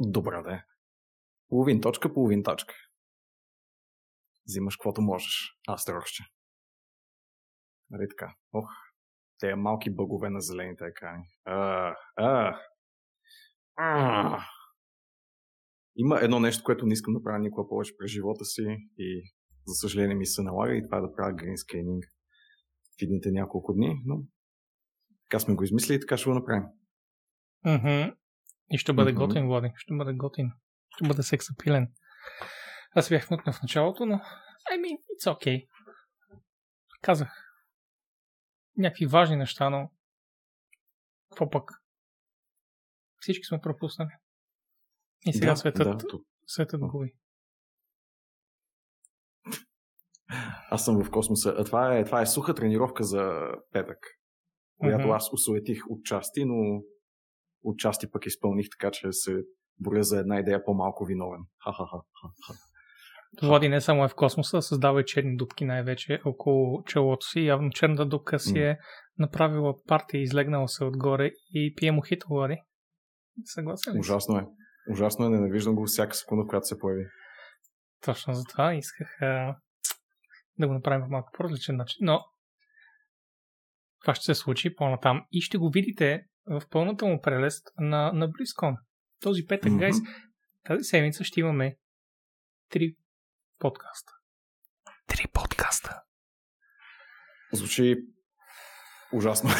Добре, да. Половин точка, половин точка. Взимаш каквото можеш. Аз трохче. Нали така? Ох, те малки бъгове на зелените екрани. А, а, а. Има едно нещо, което не искам да правя никога повече през живота си и за съжаление ми се налага и това е да правя гринскейнинг в едните няколко дни, но така сме го измислили и така ще го направим. Mm-hmm. И ще бъде mm-hmm. готин, Влади. Ще бъде готин. Ще бъде сексапилен. Аз бях мъкна в началото, но I mean, it's okay. Казах някакви важни неща, но какво пък? Всички сме пропуснали. И сега да, светът, да, светът губи. Аз съм в космоса. А това е, това е суха тренировка за петък, която mm-hmm. аз усуетих отчасти, но отчасти пък изпълних така, че се боря за една идея по-малко виновен. Ха-ха-ха. Влади не само е в космоса, създава и черни дупки най-вече около челото си. Явно черната дупка си е направила партия, излегнала се отгоре и пие мохито, Влади. Съгласен ли? Ужасно е. Ужасно е, ненавиждам го всяка секунда, която се появи. Точно за това исках а, да го направим по малко по-различен начин. Но това ще се случи по-натам и ще го видите в пълната му прелест на, на BlizzCon. Този петък, mm-hmm. гайс, тази седмица ще имаме три подкаста. Три подкаста. Звучи ужасно.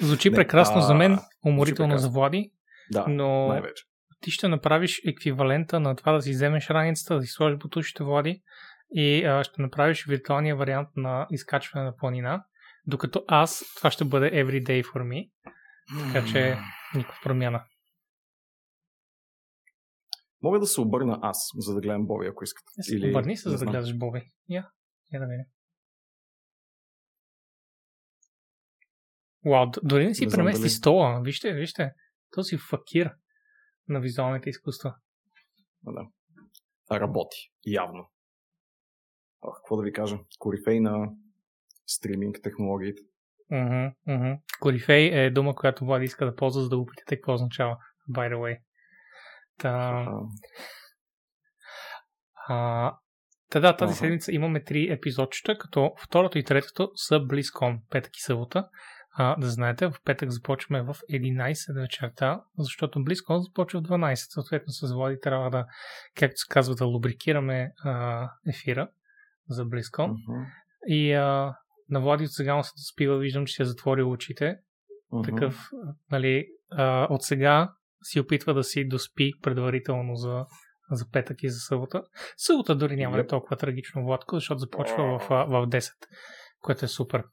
Звучи Не, прекрасно а... за мен, уморително за Влади, да, но най-вече. ти ще направиш еквивалента на това да си вземеш раницата, да си сложиш бутушите Влади и а, ще направиш виртуалния вариант на изкачване на планина, докато аз, това ще бъде everyday for me, така че никаква промяна. Мога да се обърна аз, за да гледам Боби, ако искате. Или... Обърни се, за да гледаш Боби. Я, я да видим. Вау, дори не си не премести дали... стола. Вижте, вижте. Този факир на визуалните изкуства. Да. Работи. Явно. Ах, какво да ви кажа? Корифей на стриминг технологиите. Uh-huh, uh-huh. Корифей е дума, която Влади иска да ползва, за да го питате какво означава. By the way. Та... А, та да, тази uh-huh. седмица имаме три епизодчета, като второто и третото са близко петък и събота. А, да знаете, в петък започваме в 11 вечерта, защото близко започва в 12. Съответно с Влади трябва да, както се казва, да лубрикираме а, ефира за близко. Uh-huh. И а, на Влади от сега му се спива, виждам, че си е затворил очите. Uh-huh. Такъв, нали, а, от сега си опитва да си доспи предварително за, за петък и за събота. Събота дори няма yep. да е толкова трагично, Владко, защото започва в, в 10, което е супер.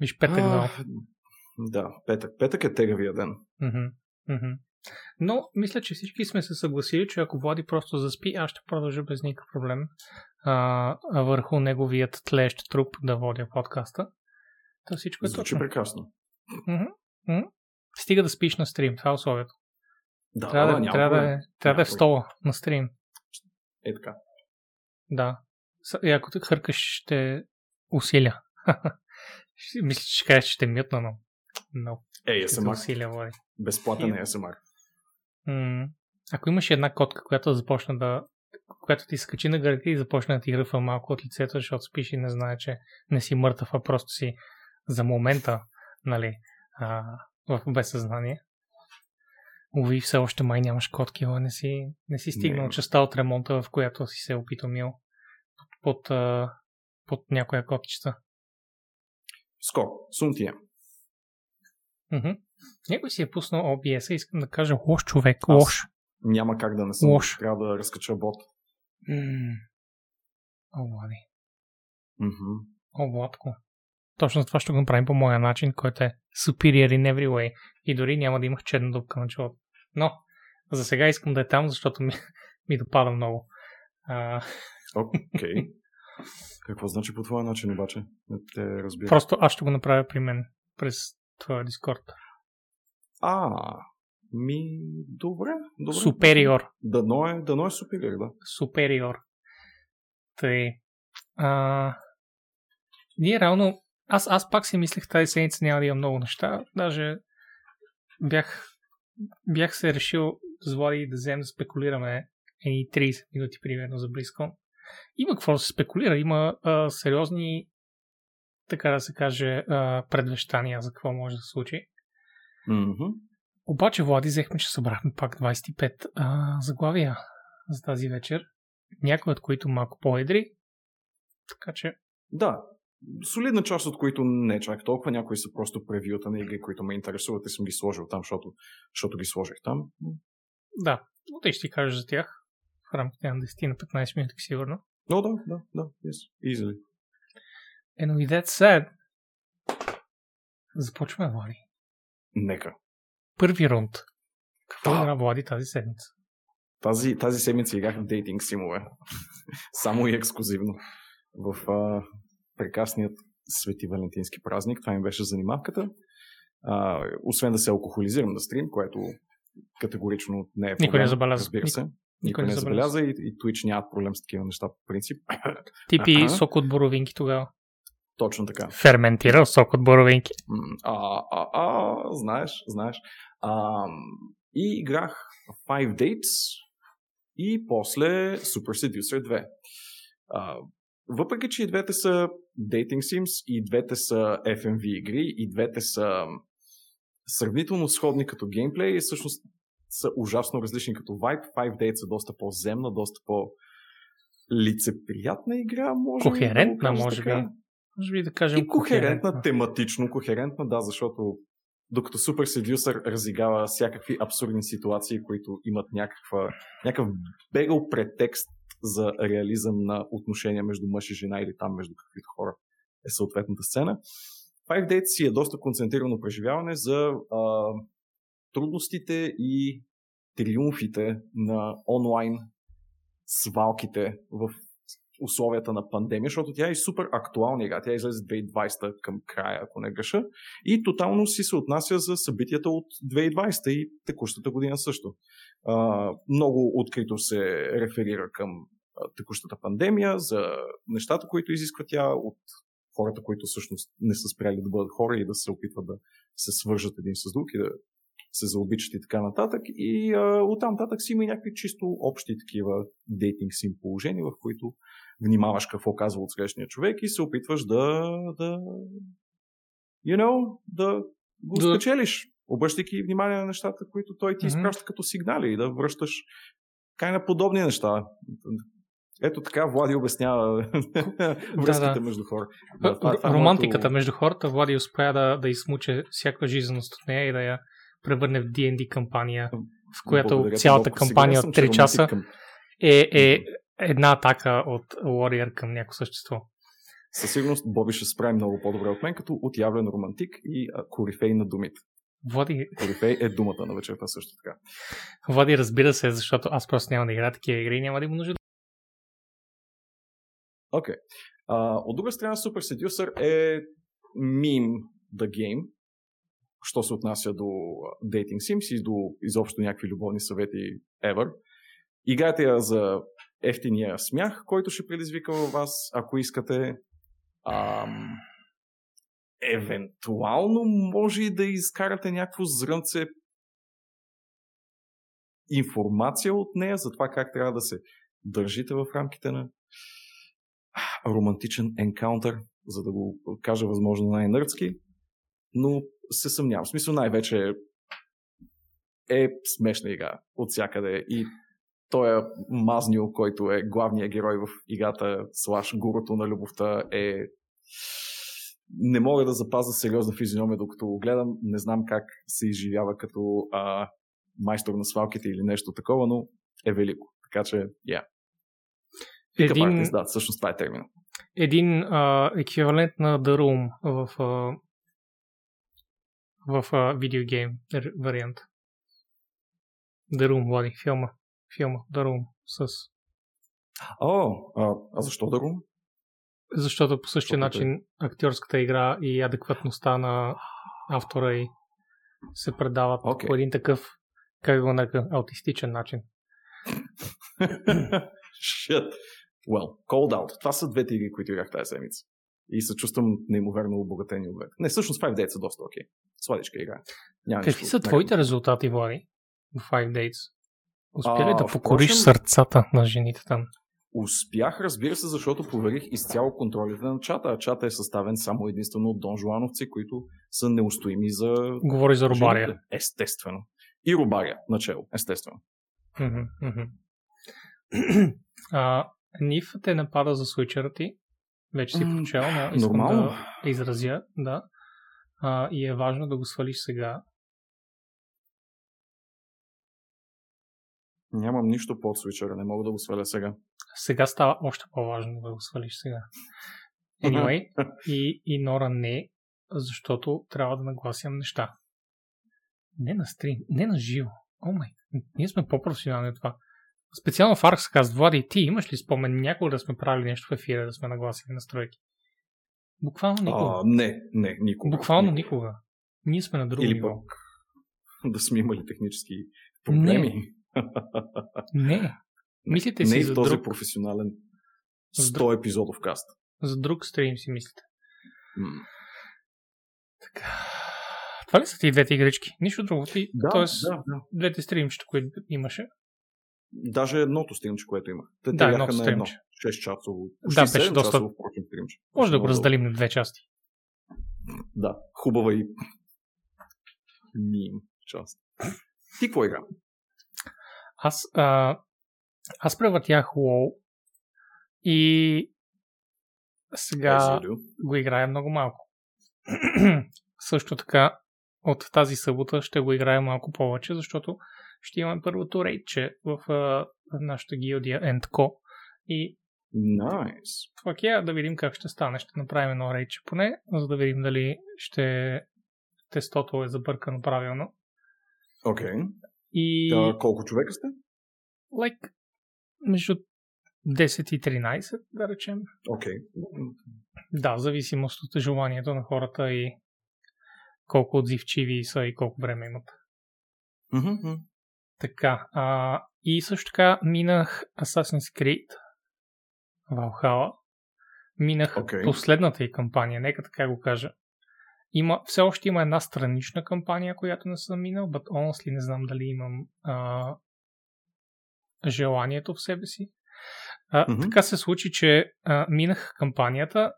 Виж, петък uh, Да, петък. Петък е тегавия ден. Uh-huh. Uh-huh. Но мисля, че всички сме се съгласили, че ако Влади просто заспи, аз ще продължа без никакъв проблем а, върху неговият тлещ труп да водя подкаста. То всичко е Звучи точно. прекрасно. Mm-hmm. Mm-hmm. Стига да спиш на стрим, това е условието. Да, трябва да, да, трябва да, е, трябва да е в стола на стрим. Е така. Да. И ако те хъркаш, ще усиля. Мисля, че ще кажеш, че ще мютна, но... но Ей, ASMR. Усиля, води. Безплатен е ASMR. М- ако имаш една котка, която започна да която ти скачи на гърдите и започне да ти гръфа малко от лицето, защото спиш и не знае, че не си мъртъв, а просто си за момента, нали, а, в безсъзнание. Уви, все още май нямаш котки, не си, не си стигнал не. частта от ремонта, в която си се опитомил под, под, под някоя котчета. Сум ти е. Някой си е пуснал OBS, искам да кажа лош човек, лош. Няма как да не съм. Лош. Трябва да разкача бот. О, Влади. Mm-hmm. О, Владко. Точно това ще го направим по моя начин, който е superior in every way. И дори няма да имах черна дупка на челото. Но, за сега искам да е там, защото ми, ми допада много. Окей. Okay. Какво значи по твоя начин обаче? Не те разбира. Просто аз ще го направя при мен през твоя Дискорд. А, ми, добре. добре. Супериор. Дано е, дано е супериор, да. Супериор. Тъй. А, ние реално, аз, аз пак си мислех тази седмица няма да има много неща. Даже бях бях се решил с Влади да вземем да спекулираме едни 30 минути примерно за близко. Има какво да се спекулира, има а, сериозни, така да се каже, предвещания за какво може да се случи. Mm-hmm. Обаче, Влади, взехме, че събрахме пак 25 а, заглавия за тази вечер. Някои от които малко по-едри. Така че... Да, солидна част от които не чак толкова. Някои са просто превюта на игри, които ме интересуват и съм ги сложил там, защото, защото ги сложих там. Да, но те ще ти кажа за тях в рамките на 10 на 15 минути, сигурно. О, да, да, да, yes, easily. And with that said, започваме, Влади. Нека. Първи рунд. Какво Да. игра Влади тази седмица? Тази, тази седмица играх в дейтинг симове. Само и ексклюзивно. В а, прекрасният Свети Валентински празник. Това ми беше занимавката. А, освен да се алкохолизирам на стрим, което категорично не е проблем. Никой не забеляза. Разбира се. Никой, никой не не забеляза и, и Twitch нямат проблем с такива неща по принцип. Ти пи сок от боровинки тогава. Точно така. Ферментирал сок от боровинки. А, а, а, знаеш, знаеш. А, и играх Five Dates и после Super Seducer 2. А, въпреки, че и двете са Dating Sims, и двете са FMV игри, и двете са сравнително сходни като геймплей, и всъщност са ужасно различни като vibe. Five Dates е доста по-земна, доста по лицеприятна игра, може да Кохерентна, кажа може би. Може би да кажем И кохерентна, тематично кохерентна, да, защото докато Super Seducer разигава всякакви абсурдни ситуации, които имат някаква, някакъв бегал претекст за реализъм на отношения между мъж и жена или там между каквито хора е съответната сцена. Five Dates си е доста концентрирано преживяване за а, трудностите и триумфите на онлайн свалките в условията на пандемия, защото тя е супер актуална игра. Тя излезе 2020 към края, ако не греша. И тотално си се отнася за събитията от 2020 и текущата година също. А, много открито се реферира към текущата пандемия, за нещата, които изисква тя от хората, които всъщност не са спряли да бъдат хора и да се опитват да се свържат един с друг и да се заобичат и така нататък. И а, оттам нататък си има някакви чисто общи такива дейтинг сим положения, в които внимаваш какво казва от срещния човек и се опитваш да, да you know, да го Да. спечелиш, обръщайки внимание на нещата, които той ти Мгм. изпраща като сигнали и да връщаш кай на подобни неща. Ето така Влади обяснява връзките да. между хора. Р- това- това е Романтиката моето- между хората, Влади успя да, да измуче всяка жизненост от нея и да я превърне в D&D кампания, в която Благодаря цялата кампания от че 3 часа към- е, е една атака от Warrior към някакво същество. Със сигурност Боби ще се справи много по-добре от мен, като отявлен романтик и корифей на думите. Влади, Корифей е думата на вечерта също така. Влади разбира се, защото аз просто няма да играя такива игри и няма да има нужда. Окей. Okay. От друга страна, Super Seducer е meme the game, що се отнася до Dating Sims и до изобщо някакви любовни съвети ever. Играйте я за ефтиния смях, който ще предизвика във вас, ако искате. Ам, евентуално може и да изкарате някакво зрънце информация от нея за това как трябва да се държите в рамките на романтичен енкаунтър, за да го кажа възможно най-нърдски, но се съмнявам. В смисъл най-вече е смешна игра от всякъде и той е Мазнил, който е главният герой в играта, слаш гурото на любовта е не мога да запазя сериозна физиономия, докато го гледам. Не знам как се изживява като а, майстор на свалките или нещо такова, но е велико. Така че, я. Yeah. Един, Един... да, всъщност това е термина. един а, еквивалент на The Room в, а, в а, видеогейм вариант. The Room, Влади, филма. Филма, The Room, с... О, а, а защо да го? Защото по същия Защото начин актьорската игра и адекватността на автора и се предават Окей. по един такъв, как го нарека, аутистичен начин. Shit. Well, Cold Out. Това са двете игри, които играх тази седмица. И се чувствам неимоверно обогатен от Не, всъщност 5 Dates е доста окей. Okay. Сладичка игра. Няма Какви нищо, са твоите резултати, Влади, в 5 Dates? Успя ли да покориш впрочем, сърцата на жените там? Успях, разбира се, защото проверих изцяло контролите на чата, а чата е съставен само единствено от Дон Жуановци, които са неустоими за... Говори за Рубария. Естествено. И Рубария, начало, естествено. а, Ниф те напада за свичера ти. Вече си прочел, но искам Нормално. да изразя, да. А, и е важно да го свалиш сега. Нямам нищо под свичера, не мога да го сваля сега. Сега става още по-важно да го свалиш сега. Anyway, и, и Нора не, защото трябва да нагласям неща. Не на стрим, не на живо. О май, ние сме по-професионални от това. Специално в Аркс каза, Влади, ти имаш ли спомен някога да сме правили нещо в ефира, да сме нагласили настройки? Буквално никога. А, не, не, никога. Буквално никога. никога. Ние сме на друго Или ниво. пък да сме имали технически проблеми. Не. Не. Мислите си не за в този друг... професионален 100 епизодов каст. За друг стрим си мислите. М. Така. Това ли са ти двете игрички? Нищо друго. Ти, Да, Тоест, да, да. двете стримчета, които имаше. Даже едното стримче, което имах. Те Да, едното едно. стримче. 6 часово. Да, беше 7 доста- часово, стримче. Може да го разделим на две части. Да, хубава и мим част. Ти какво игра? Аз, а, аз превъртях WoW и сега го играя много малко. Също така, от тази събота ще го играя малко повече, защото ще имаме първото рейдче в, а, нашата гилдия Endco. И Nice. това е да видим как ще стане. Ще направим едно рейдче поне, за да видим дали ще тестото е забъркано правилно. Окей. И Да, колко човека сте? like, между 10 и 13, да речем. Окей. Да, в зависимост от желанието на хората и колко отзивчиви са и колко време имат. Мгм. Така, а, и също така минах Assassin's Creed Valhalla. Минах Окей. последната и кампания, нека така го кажа. Има, все още има една странична кампания, която не съм минал, but honestly не знам дали имам а, желанието в себе си. А, Мгм. Така се случи, че а, минах кампанията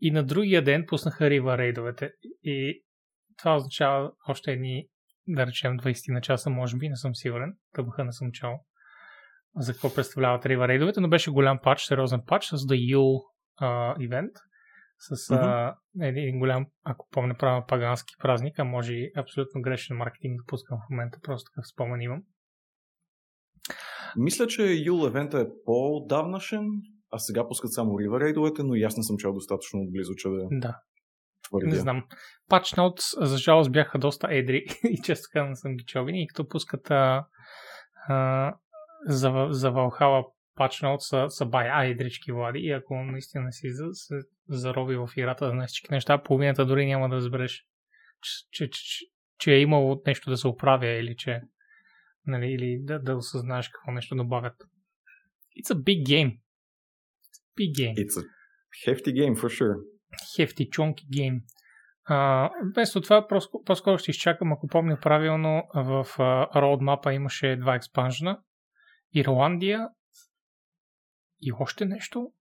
и на другия ден пуснаха рива рейдовете. И това означава още едни, да речем, 20 на часа, може би, не съм сигурен. Тъбаха не съм чал за какво представляват рива рейдовете, но беше голям пач, сериозен пач с The Yule а, ивент. С а, един голям, ако помня правилно, пагански празник, а може и абсолютно грешен маркетинг да пускам в момента, просто такъв спомен имам. Мисля, че Юл евента е по-давнашен, а сега пускат само River рейдовете, но и аз не съм чел достатъчно отблизо, че да Да, твърдя. Не знам. Patch Notes, за жалост, бяха доста едри и често казвам, не съм ги чел винаги. Като пускат а, а, за, за Valhalla Patch Notes са, са бая едрички влади и ако наистина си за, се зароби в играта знаеш всички неща, половината дори няма да разбереш, че, че, че, че е имало нещо да се оправя или че нали, или да, да осъзнаеш какво нещо добавят. It's a big game. It's a big game It's a hefty game, for sure. хефти чонки гейм. А, вместо това, по-скоро ще изчакам, ако помня правилно, в а, роудмапа имаше два експанжена. Ирландия и още нещо.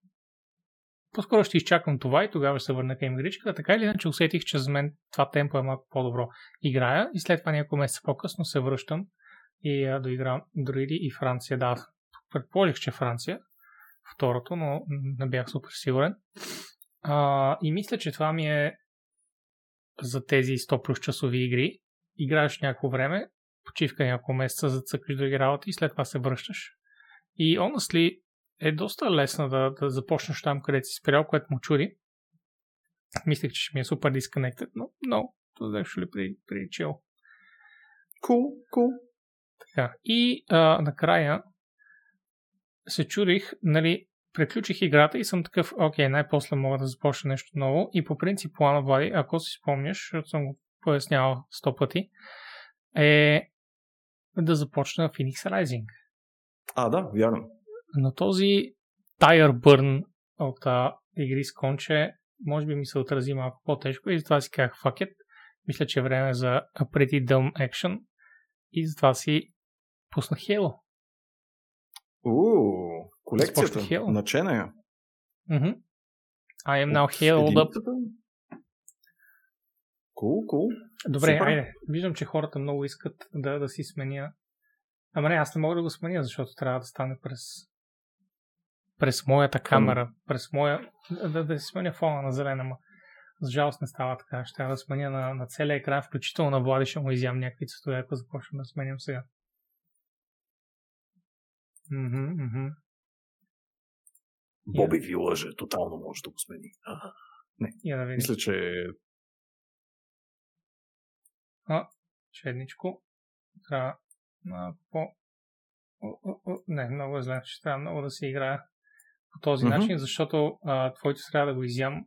По-скоро ще изчакам това и тогава ще се върна към игричката. Така или иначе усетих, че за мен това темпо е малко по-добро. Играя и след това няколко месеца по-късно се връщам и а, да играм дори и Франция. Да, предположих, че Франция. Второто, но не бях супер сигурен. А, и мисля, че това ми е за тези 100 плюс часови игри. Играеш някакво време, почивка няколко месеца, за да цъкаш други работи и след това се връщаш. И honestly е доста лесно да, да започнеш там, където си спрял, което му чуди. Мислех, че ще ми е супер disconnected, но no, това actually pretty, pretty chill. Cool, cool. Така. И а, накрая се чудих, нали, приключих играта и съм такъв, окей, най-после мога да започна нещо ново. И по принцип плана Влади, ако си спомняш, защото съм го пояснявал сто пъти, е да започна Phoenix Rising. А, да, вярно. Но този Tire Burn от а, игри с конче може би ми се отрази малко по-тежко и затова си казах fuck it. Мисля, че е време за a pretty dumb action и затова си пуснах Halo. Уу, колекцията, Halo. начена я. Mm-hmm. I am now Halo up. Кул, кул. Добре, Супер. айде. Виждам, че хората много искат да, да си сменя. Ама не, аз не мога да го сменя, защото трябва да стане през през моята камера, през моя... Да, да си сменя фона на зелена, ма за жалост не става така. Ще трябва да сменя на, на целия екран, включително на Влади, ще му изям някакви цветове, ако започна да сменям сега. Мгм, мгм. Боби ви лъже, тотално може да го смени. А, Я да видим. Мисля, че Чедничко. Трябва на по... О, о, о, Не, много е зле. Ще трябва много да се играе по този Мгм. начин, защото а, твоето трябва да го изям.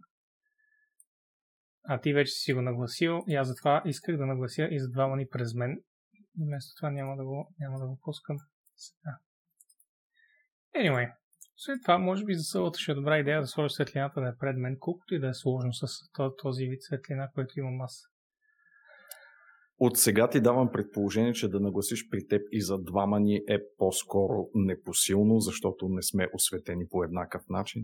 А ти вече си го нагласил и аз затова исках да наглася и за двама ни през мен. И вместо това няма да го, няма да го пускам сега. Anyway, след това може би за сълата ще е добра идея да сложа светлината да е пред мен, колкото и да е сложно с то- този вид светлина, който имам аз. От сега ти давам предположение, че да нагласиш при теб и за двама ни е по-скоро непосилно, защото не сме осветени по еднакъв начин.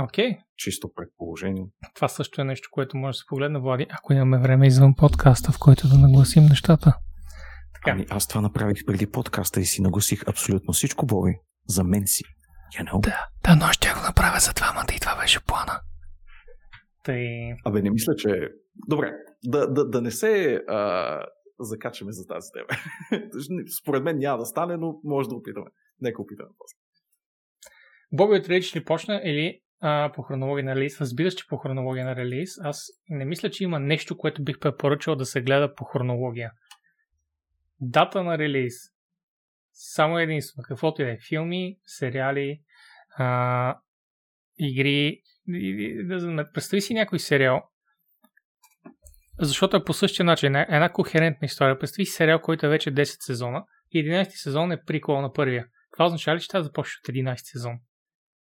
Окей, okay. Чисто предположение. Това също е нещо, което може да се погледне, Влади, ако имаме време извън подкаста, в който да нагласим нещата. Така, Ами аз това направих преди подкаста и си нагласих абсолютно всичко, Боби. За мен си. You know? да, да, но ще го направя за двамата и това беше плана. Тъй, Абе, не мисля, че... Добре, да, да, да не се а, закачаме за тази тема. Според мен няма да стане, но може да опитаме. Нека опитаме после. Боби от ли почна или а, по хронология на релиз? Разбира се, че по хронология на релиз. Аз не мисля, че има нещо, което бих препоръчал да се гледа по хронология. Дата на релиз. Само единствено. Каквото и е. Филми, сериали, а, игри. и- да Представи си някой сериал, защото е по същия начин. Една, една кохерентна история. Представи си сериал, който е вече 10 сезона и 11 сезон е прикол на първия. Това означава ли, че трябва да започнеш от 11 сезон?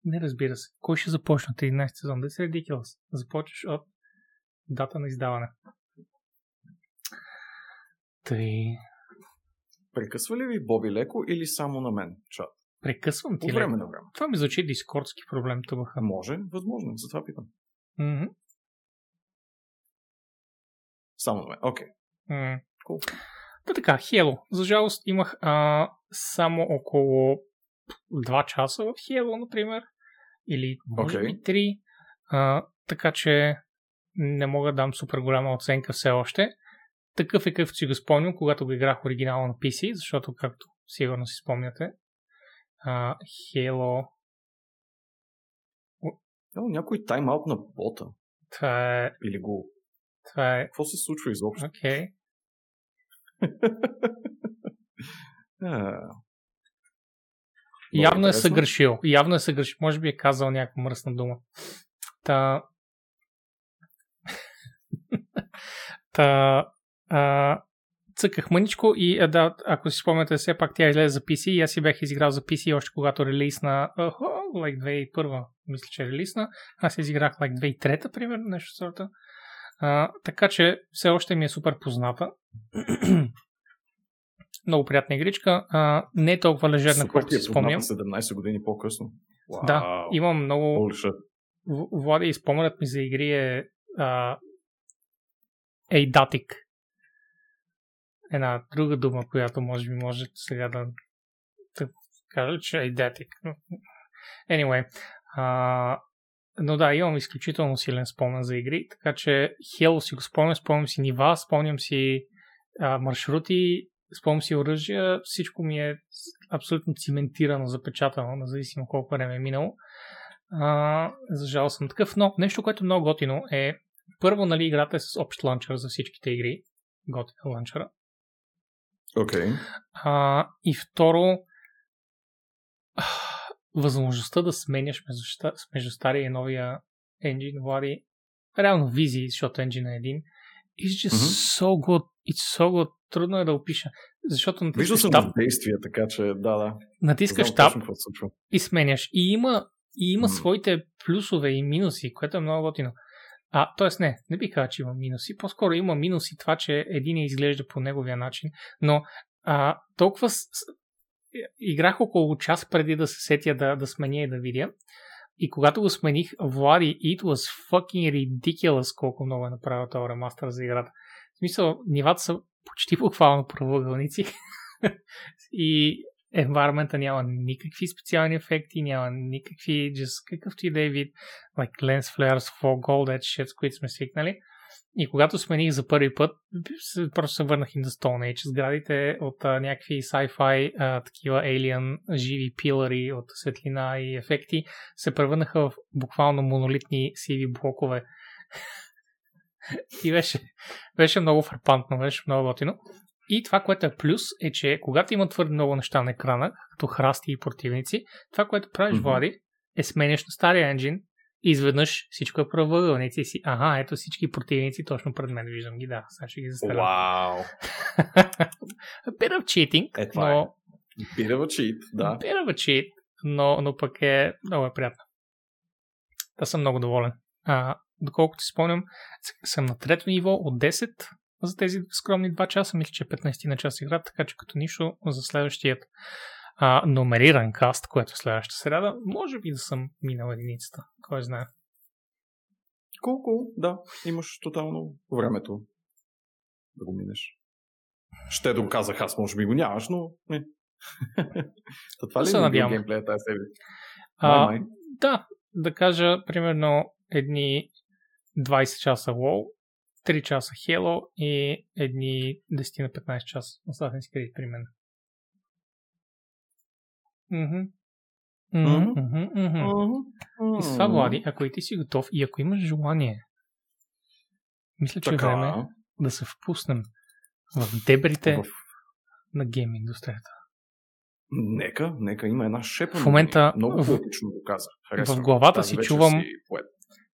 Не разбира се. Кой ще започне от 11 сезон? Да се ridiculous. Започваш от дата на издаване. Тъй. Прекъсва ли ви Боби леко или само на мен? Чат. Прекъсвам ти. Ли? време на време. Това ми звучи дискордски проблем тук. А може, възможно, затова питам. Мгм. Само на мен. Окей. Cool. Та така, Halo. За жалост имах а, само около 2 часа в Halo, например. Или може Окей. би 3. А, така че не мога да дам супер голяма оценка все още. Такъв е какъвто си го спомням, когато го играх оригинално на PC, защото, както сигурно си спомняте, а, Halo... О, някой тайм-аут на бота. Това е... Или го... Това е... Какво се случва изобщо? Окей. А, Явно е съгрешил. Явно е съгрешил. Може би е казал някаква мръсна дума. Та... Та... А... Цъках мъничко и а, да, ако си спомняте, все пак тя излезе за PC и аз си бях изиграл за PC още когато релизна, uh, like 2001, мисля, че е релизна. Аз изиграх like 2003, примерно, нещо сорта. А, така че все още ми е супер позната. Много приятна игричка. А, не е толкова лежерна, колкото ти е си спомням. позната 17 години по-късно. Вау. Да, имам много... Влади, и споменът ми за игри е а, Eidatic. Една друга дума, която може би може сега да, да кажа, че е Eidatic. Anyway, а, но да, имам изключително силен спомен за игри, така че Halo си го спомням, спомням си нива, спомням си а, маршрути, спомням си оръжия, всичко ми е абсолютно циментирано, запечатано, независимо колко време е минало. А, за жал съм такъв, но нещо, което е много готино е първо, нали, играта е с общ ланчър за всичките игри. Готин е ланчъра. Окей. А, и второ, възможността да сменяш между, между стария и новия енджин, Влади, реално визии, защото енджин е един, it's just Мгм. so good, it's so good, трудно е да опиша, защото Виждал натискаш съм таб, действия, така че да, да. натискаш Знам случва. и сменяш. И има, и има М. своите плюсове и минуси, което е много готино. А, т.е. не, не бих казал, че има минуси. По-скоро има минуси това, че един изглежда по неговия начин. Но а, толкова. Играх около час преди да се сетя да, да сменя и да видя. И когато го смених, Влади, it was fucking ridiculous колко много е направил този ремастър за играта. В смисъл, нивата са почти буквално правоъгълници. и environment няма никакви специални ефекти, няма никакви, just какъвто и да е вид, like lens flares, fog, all that shit, с които сме свикнали. И когато смених за първи път, просто се върнах и на Stone Age. Сградите от а, някакви sci-fi, а, такива alien, живи пилари от светлина и ефекти се превърнаха в буквално монолитни сиви блокове. и беше, беше много фрапантно, беше много готино. И това, което е плюс, е, че когато има твърде много неща на екрана, като храсти и противници, това, което правиш, mm-hmm. Влади, е сменяш на стария енджин изведнъж всичко е правоъгълници и си, ага, ето всички противници точно пред мен, виждам ги, да, сега ще ги застрелям. Вау! bit of cheating, е, това но... Е. Bit of cheat, да. Bit of cheat, но, но пък е много е приятно. Та съм много доволен. А, доколкото си спомням, съм на трето ниво от 10 за тези скромни 2 часа. Мисля, че 15 на час игра, така че като нищо за следващият а, номериран каст, което е следващата среда, може би да съм минал единицата. Кой знае. Колко, да, имаш тотално времето да го минеш. Ще го казах, аз може би го нямаш, но не. То това ли е геймплея тази серия? А, Май, май. да, да кажа примерно едни 20 часа WoW, 3 часа Halo и едни 10 на 15 часа Assassin's Creed при мен. И с това, Влади, ако и ти си готов и ако имаш желание, мисля, че е време да се впуснем в дебрите в... на гейм индустрията. Нека, нека има една шепа. В момента Много поетично го каза. Харесвам. в главата си чувам- си поет.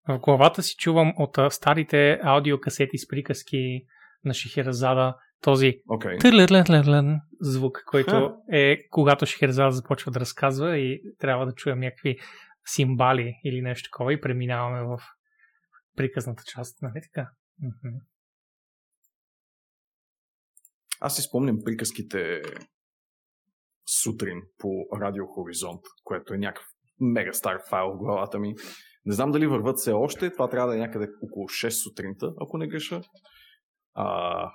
В главата си чувам от старите аудиокасети с приказки на Шехерезада този търлерлерлерлен звук, който е когато Шехерезада започва да разказва и трябва да чуем някакви симбали или нещо такова и преминаваме в приказната част, нали така? Аз си спомням приказките сутрин по Радио Хоризонт, което е някакъв мега стар файл в главата ми. Не знам дали върват все още. Това трябва да е някъде около 6 сутринта, ако не греша. А,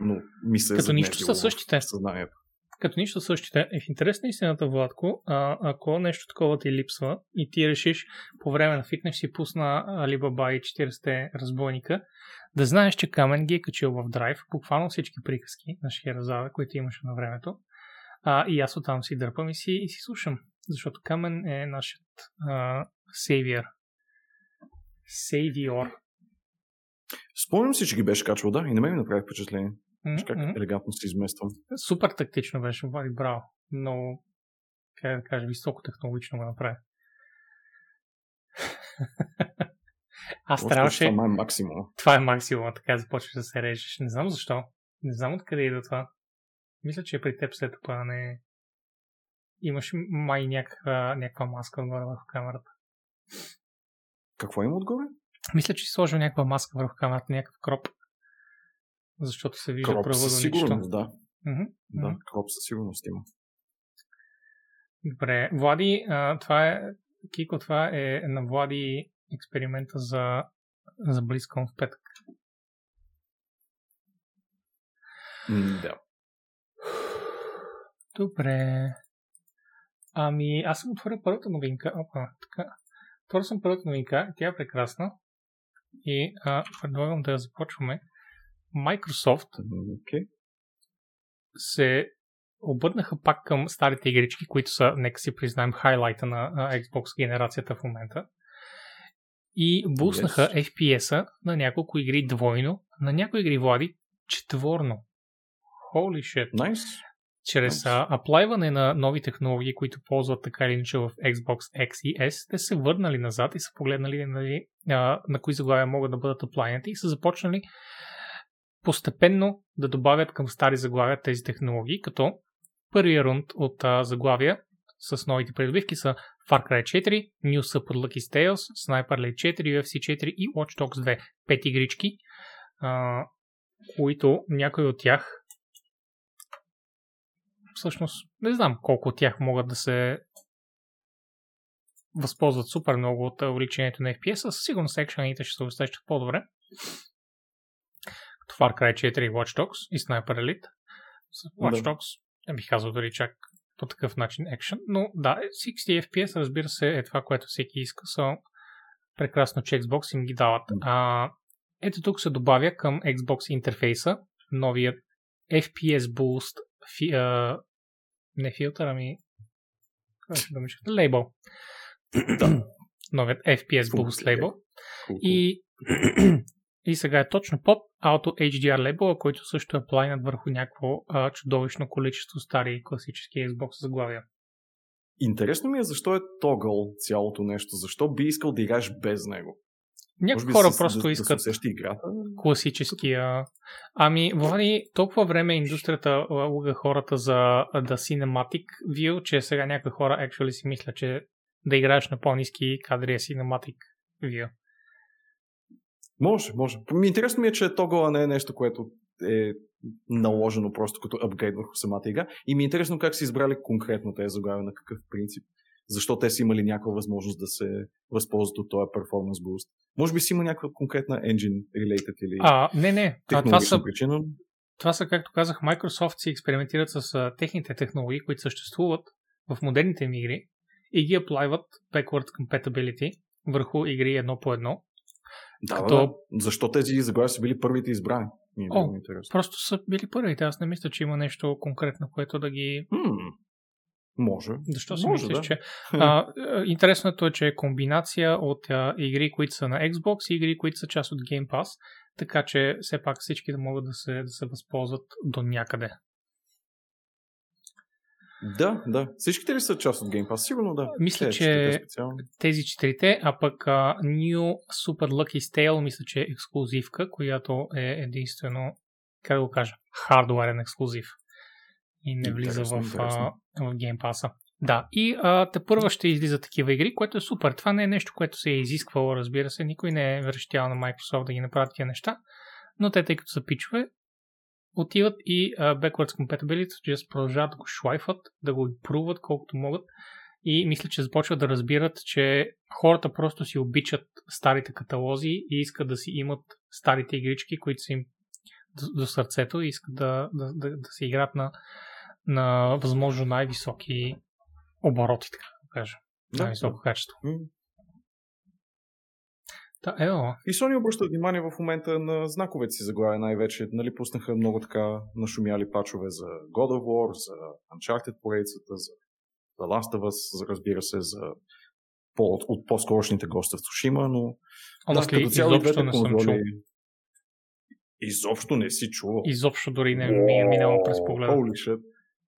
но ми се е Като нищо загнезило са същите. съзнанието. Като нищо същите. Е в интерес на истината, Владко, а, ако нещо такова ти липсва и ти решиш по време на фитнес си пусна Alibaba и 40 разбойника, да знаеш, че Камен ги е качил в драйв, буквално всички приказки на Шехерезада, които имаше на времето. А, и аз оттам си дърпам и си, и си слушам. Защото Камен е нашият а, сейвиер. Сейвиор. Спомням си, че ги беше качвал, да, и на мен ми направи впечатление. Виж как елегантно се измествам. Супер тактично беше, Влади, браво. Но, как да кажа, високо технологично го направи. Аз Още трябваше... Това е максимум. Това е максимум, така започваш да се режеш. Не знам защо. Не знам откъде идва това. Мисля, че при теб след това не е. Имаш май някаква, някаква маска отгоре върху камерата. Какво има отгоре? Мисля, че си сложил някаква маска върху камерата, някакъв кроп. Защото се вижда Кроп със сигурност, да. Мгм. Да, кроп със сигурност има. Добре, Влади, а, това е, Кико, това е на Влади експеримента за, за BlizzCon в петък. Да. Добре. Ами, аз съм отворил първата новинка. Опа, така. Отворил съм първата новинка. Тя е прекрасна. И а, предлагам да започваме. Microsoft Окей. се обърнаха пак към старите игрички, които са, нека си признаем, хайлайта на а, Xbox генерацията в момента. И буснаха Yes. FPS-а на няколко игри двойно, на някои игри Влади четворно. Holy shit. Найс. Чрез а, аплайване на нови технологии, които ползват така или иначе в Xbox X и S, те се върнали назад и са погледнали нали, а, на кои заглавия могат да бъдат аплайнати и са започнали постепенно да добавят към стари заглавия тези технологии, като първия рунд от а, заглавия с новите придобивки са Far Cry 4, New Super Lucky Tales, Sniper Elite 4, UFC 4 и Watch Dogs 2. Пет игрички, а, които някои от тях всъщност не знам колко от тях могат да се възползват супер много от увеличението на FPS, със сигурност екшените ще се усещат по-добре. Като Far Cry 4 и Watch Dogs и Sniper Elite. Watch да. Dogs не бих казал дори чак по такъв начин екшен, но да, 60 FPS разбира се е това, което всеки иска, са прекрасно, че Xbox им ги дават. А, ето тук се добавя към Xbox интерфейса новият FPS Boost фи, а, не филтър, ами лейбъл. Да. Новият FPS Boost лейбъл. И, и сега е точно под Auto HDR лейбъл, който също е плайнат върху някакво а, чудовищно количество стари класически Xbox заглавия. Интересно ми е защо е тогъл цялото нещо. Защо би искал да играеш без него? Някои хора си, просто да, искат да класическия. Ами, Влади, толкова време индустрията луга хората за да Cinematic View, че сега някои хора actually си мислят, че да играеш на по-низки кадри е Cinematic View. Може, може. Ми интересно ми е, че тогова не е нещо, което е наложено просто като апгрейд върху самата игра. И ми е интересно как са избрали конкретно тези заглавия, на какъв принцип. Защо те са имали някаква възможност да се възползват от този performance boost. Може би си има някаква конкретна engine related или а, не, не. А, това са, причина. Това са, както казах, Microsoft си експериментират с техните технологии, които съществуват в модерните им игри и ги аплайват backward compatibility върху игри едно по едно. Да, като... да. Защо тези заглавия са били първите избрани? Ми е О, интересно. Просто са били първите. Аз не мисля, че има нещо конкретно, което да ги... Hmm. Може. Защо си мислиш, да. че... А, интересното е, че е комбинация от а, игри, които са на Xbox и игри, които са част от Game Pass, така че все пак всички да могат да се, да се възползват до някъде. Да, да. Всичките ли са част от Game Pass? Сигурно да. Мисля, Те, че тези четирите, а пък uh, New Super Lucky Tale мисля, че е ексклюзивка, която е единствено, как да го кажа, хардуерен ексклюзив и не влиза в, uh, в Pass. Да, и те първа ще излиза такива игри, което е супер. Това не е нещо, което се е изисквало, разбира се. Никой не е връщал на Microsoft да ги направят тия неща. Но те, тъй като са пичове, отиват и uh, backwards compatibility, just продължават да го шлайфат, да го пруват колкото могат и мисля, че започват да разбират, че хората просто си обичат старите каталози и искат да си имат старите игрички, които са им до, до сърцето и искат да, да, да, да се играят на, на възможно най-високи обороти, така да кажа. Да, най-високо да. качество. Да, ео. И Sony обръща внимание в момента на знаковете си заглавия най-вече. Нали, пуснаха много така нашумяли пачове за God of War, за Uncharted поредицата, за The Last of Us, за, разбира се, за по, от, от по-скорошните гости в Сушима, но Honestly, да, като цяло изобщо не конзоли... съм чул. Изобщо не си чувал. Изобщо дори не ми е минало през погледа. Holy shit.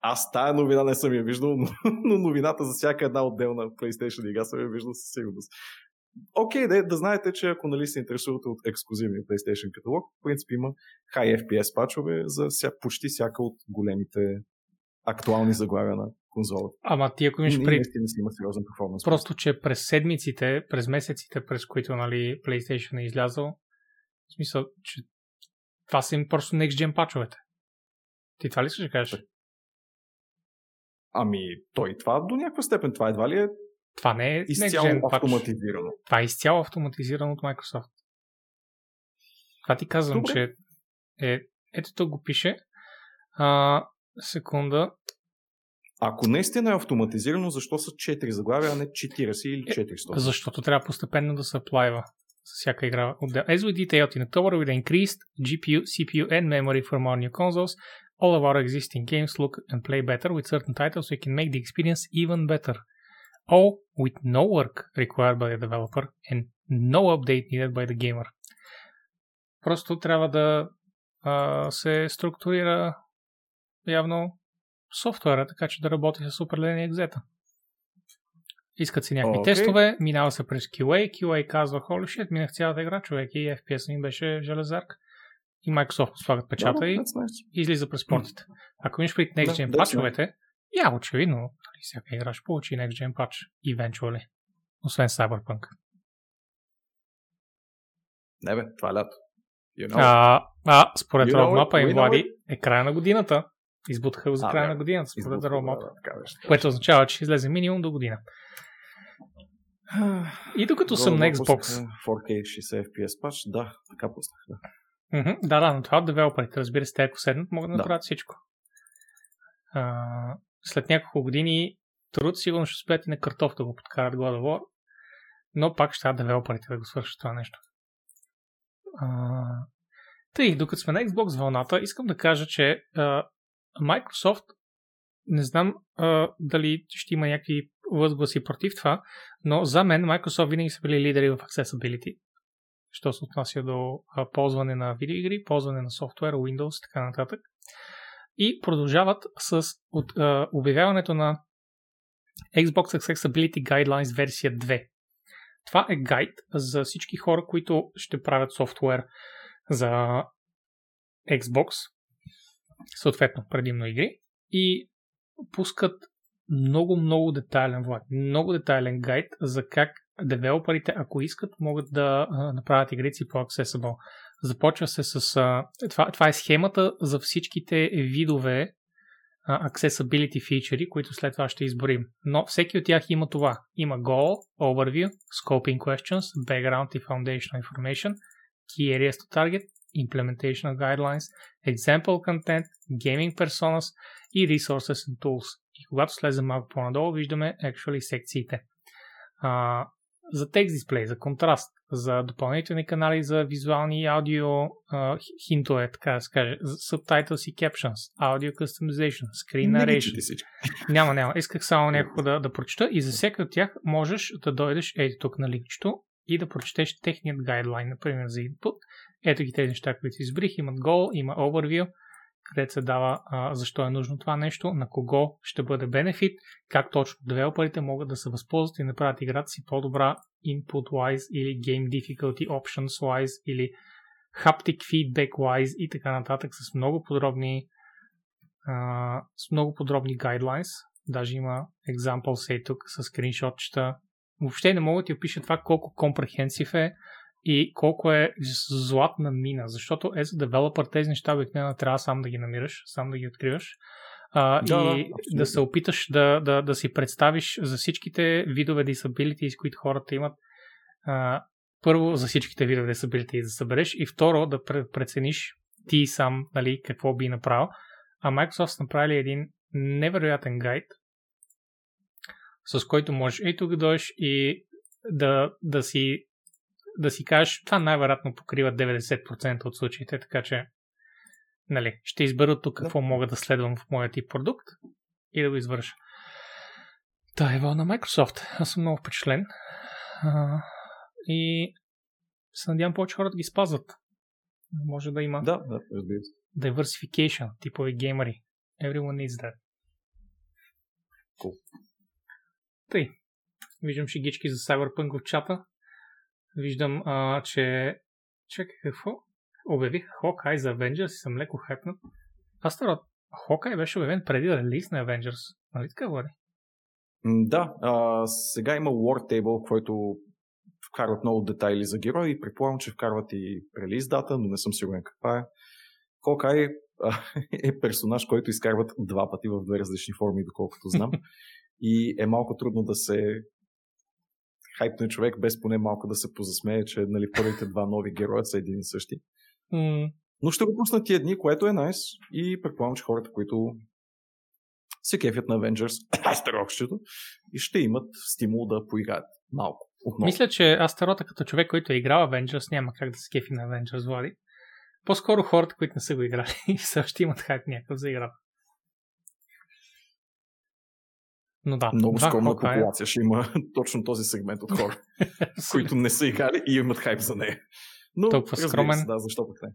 Аз тая новина не съм я виждал, но, но новината за всяка една отделна PlayStation игра съм я виждал със сигурност окей, okay, да, да знаете, че ако нали се интересувате от ексклюзивния PlayStation каталог, в принцип има high FPS пачове за ся, почти всяка от големите актуални заглавия на конзолата. Ама ти ако имаш при... не си има сериозен перформанс. Просто, че през седмиците, през месеците, през които нали, PlayStation е излязъл, в смисъл, че това са им просто next gen пачовете. Ти това ли искаш да кажеш? Ами, той това до някаква степен, това едва ли е това не е изцяло автоматизирано. Пач. Това е изцяло автоматизирано от Microsoft. Това ти казвам, Добре. че е, ето тук го пише. А, секунда. Ако наистина е автоматизирано, защо са 4 заглавия, а не 40 или 400? Е, защото трябва постепенно да се аплайва с всяка игра. As we detailed in October with increased GPU, CPU and memory from our new consoles, all of our existing games look and play better with certain titles, we can make the experience even better all with no work required by the developer and no update needed by the gamer. Просто трябва да а, се структурира явно софтуера, така че да работи с определени екзета. Искат си някакви okay. тестове, минава се през QA, QA казва, holy shit, минах цялата игра, човек и FPS ми беше железарк. И Microsoft слагат печата no, и излиза през портите. Ако имаш пред Next Gen пачовете, я очевидно, Eventually, всяка игра ще получи Next Gen patch. Eventually. Освен Cyberpunk. Не бе, това е лято. You know. А, а според You know know Влади е края на годината. Избутаха го за А, края да. на годината, според да, беше. Което означава, че ще излезе минимум до година. И докато съм на Xbox. 4K 60 FPS пач, да, така пуснах. Да. Мгм, Да, да, но това от девелоперите, разбира се, те ако седнат, могат да Да. направят всичко. А, след няколко години труд сигурно ще успеят и на картоф да го подкарат God of War, но пак ще трябва девелоперите да го свършат това нещо. А, тъй, докато сме на Xbox вълната, искам да кажа, че а, Microsoft не знам а, дали ще има някакви възгласи против това, но за мен Microsoft винаги са били лидери в accessibility що се отнася до а, ползване на видеоигри, ползване на софтуер, Windows и така нататък. И продължават с от, а, обявяването на Xbox Accessibility Guidelines версия 2. Това е гайд за всички хора, които ще правят софтуер за Xbox, съответно предимно игри, и пускат много, много детайлен много детайлен гайд за как девелоперите, ако искат, могат да направят игрите си по-accessible. Започва се с... А, това, това е схемата за всичките видове а, accessibility фичери, които след това ще изборим. Но всеки от тях има това. Има goal, overview, scoping questions, background и foundational information, key areas to target, implementation guidelines, example content, gaming personas и resources and tools. И когато слезем малко по-надолу, виждаме actually секциите. А, за текст дисплей, за контраст, за допълнителни канали за визуални и аудио а, хинтове, така да се каже, subtitles и captions, audio customization, screen Не narration. всички. Няма, няма. Исках само няколко да, да прочета и за всеки от тях можеш да дойдеш ето тук на линкчето и да прочетеш техният гайдлайн, например за input. Ето ги тези неща, които избрих. Имат goal, има overview, където се дава а, защо е нужно това нещо, на кого ще бъде бенефит, как точно девелоперите могат да се възползват и направят играта си по-добра input-wise или game difficulty options-wise или haptic feedback-wise и така нататък с много подробни а, с много подробни guidelines. Даже има example сей тук с скриншотчета. Въобще не мога да ти опиша това колко компрехенсив е и колко е златна мина, защото е за девелопър тези неща обикновено трябва сам да ги намираш, сам да ги откриваш. А, Да, да, и абсолютно. да се опиташ да, да, да си представиш за всичките видове disabilities, които хората имат. А, първо за всичките видове disabilities да събереш и второ да пре- прецениш ти сам нали, какво би направил. А Microsoft са направили един невероятен гайд, с който можеш и тук да дойдеш и да, да си да си кажеш, това най-вероятно покрива 90% от случаите, така че нали, ще избера тук какво мога да следвам в моя тип продукт и да го извърша. Та е на Microsoft. Аз съм много впечатлен. А, и се надявам повече хора да ги спазват. Може да има Да, да, разбира се. diversification, типови геймери. Everyone needs that. Cool. Тъй. Виждам шегички за Cyberpunk в чата. Виждам, а, че... Чакай, какво? Обявих Hawkeye за Avengers и съм леко хакнат. Аз старо, Hawkeye беше обявен преди релиз на Avengers. Нали така, Влади? Да, а, сега има War Table, който вкарват много детайли за герои и предполагам, че вкарват и релиз дата, но не съм сигурен каква е. Хокай е персонаж, който изкарват два пъти в две различни форми, доколкото знам. И е малко трудно да се хайпне човек, без поне малко да се позасмее, че нали, първите два нови героя са един и същи. М- Но ще го пуснат тия дни, което е найс. И предполагам, че хората, които се кефят на Avengers, Астерокщето, и ще имат стимул да поиграят малко. Отново. Мисля, че Астарота като човек, който е играл Avengers, няма как да се кефи на Avengers, Влади. По-скоро хората, които не са го играли, все още имат хайп някакъв за играта. Но да, Много да, скромна Hawkeye- популация ще има точно този сегмент от хора, които не са играли и имат хайп за нея. Но, Толкова скромен. Се, да, защо пък не.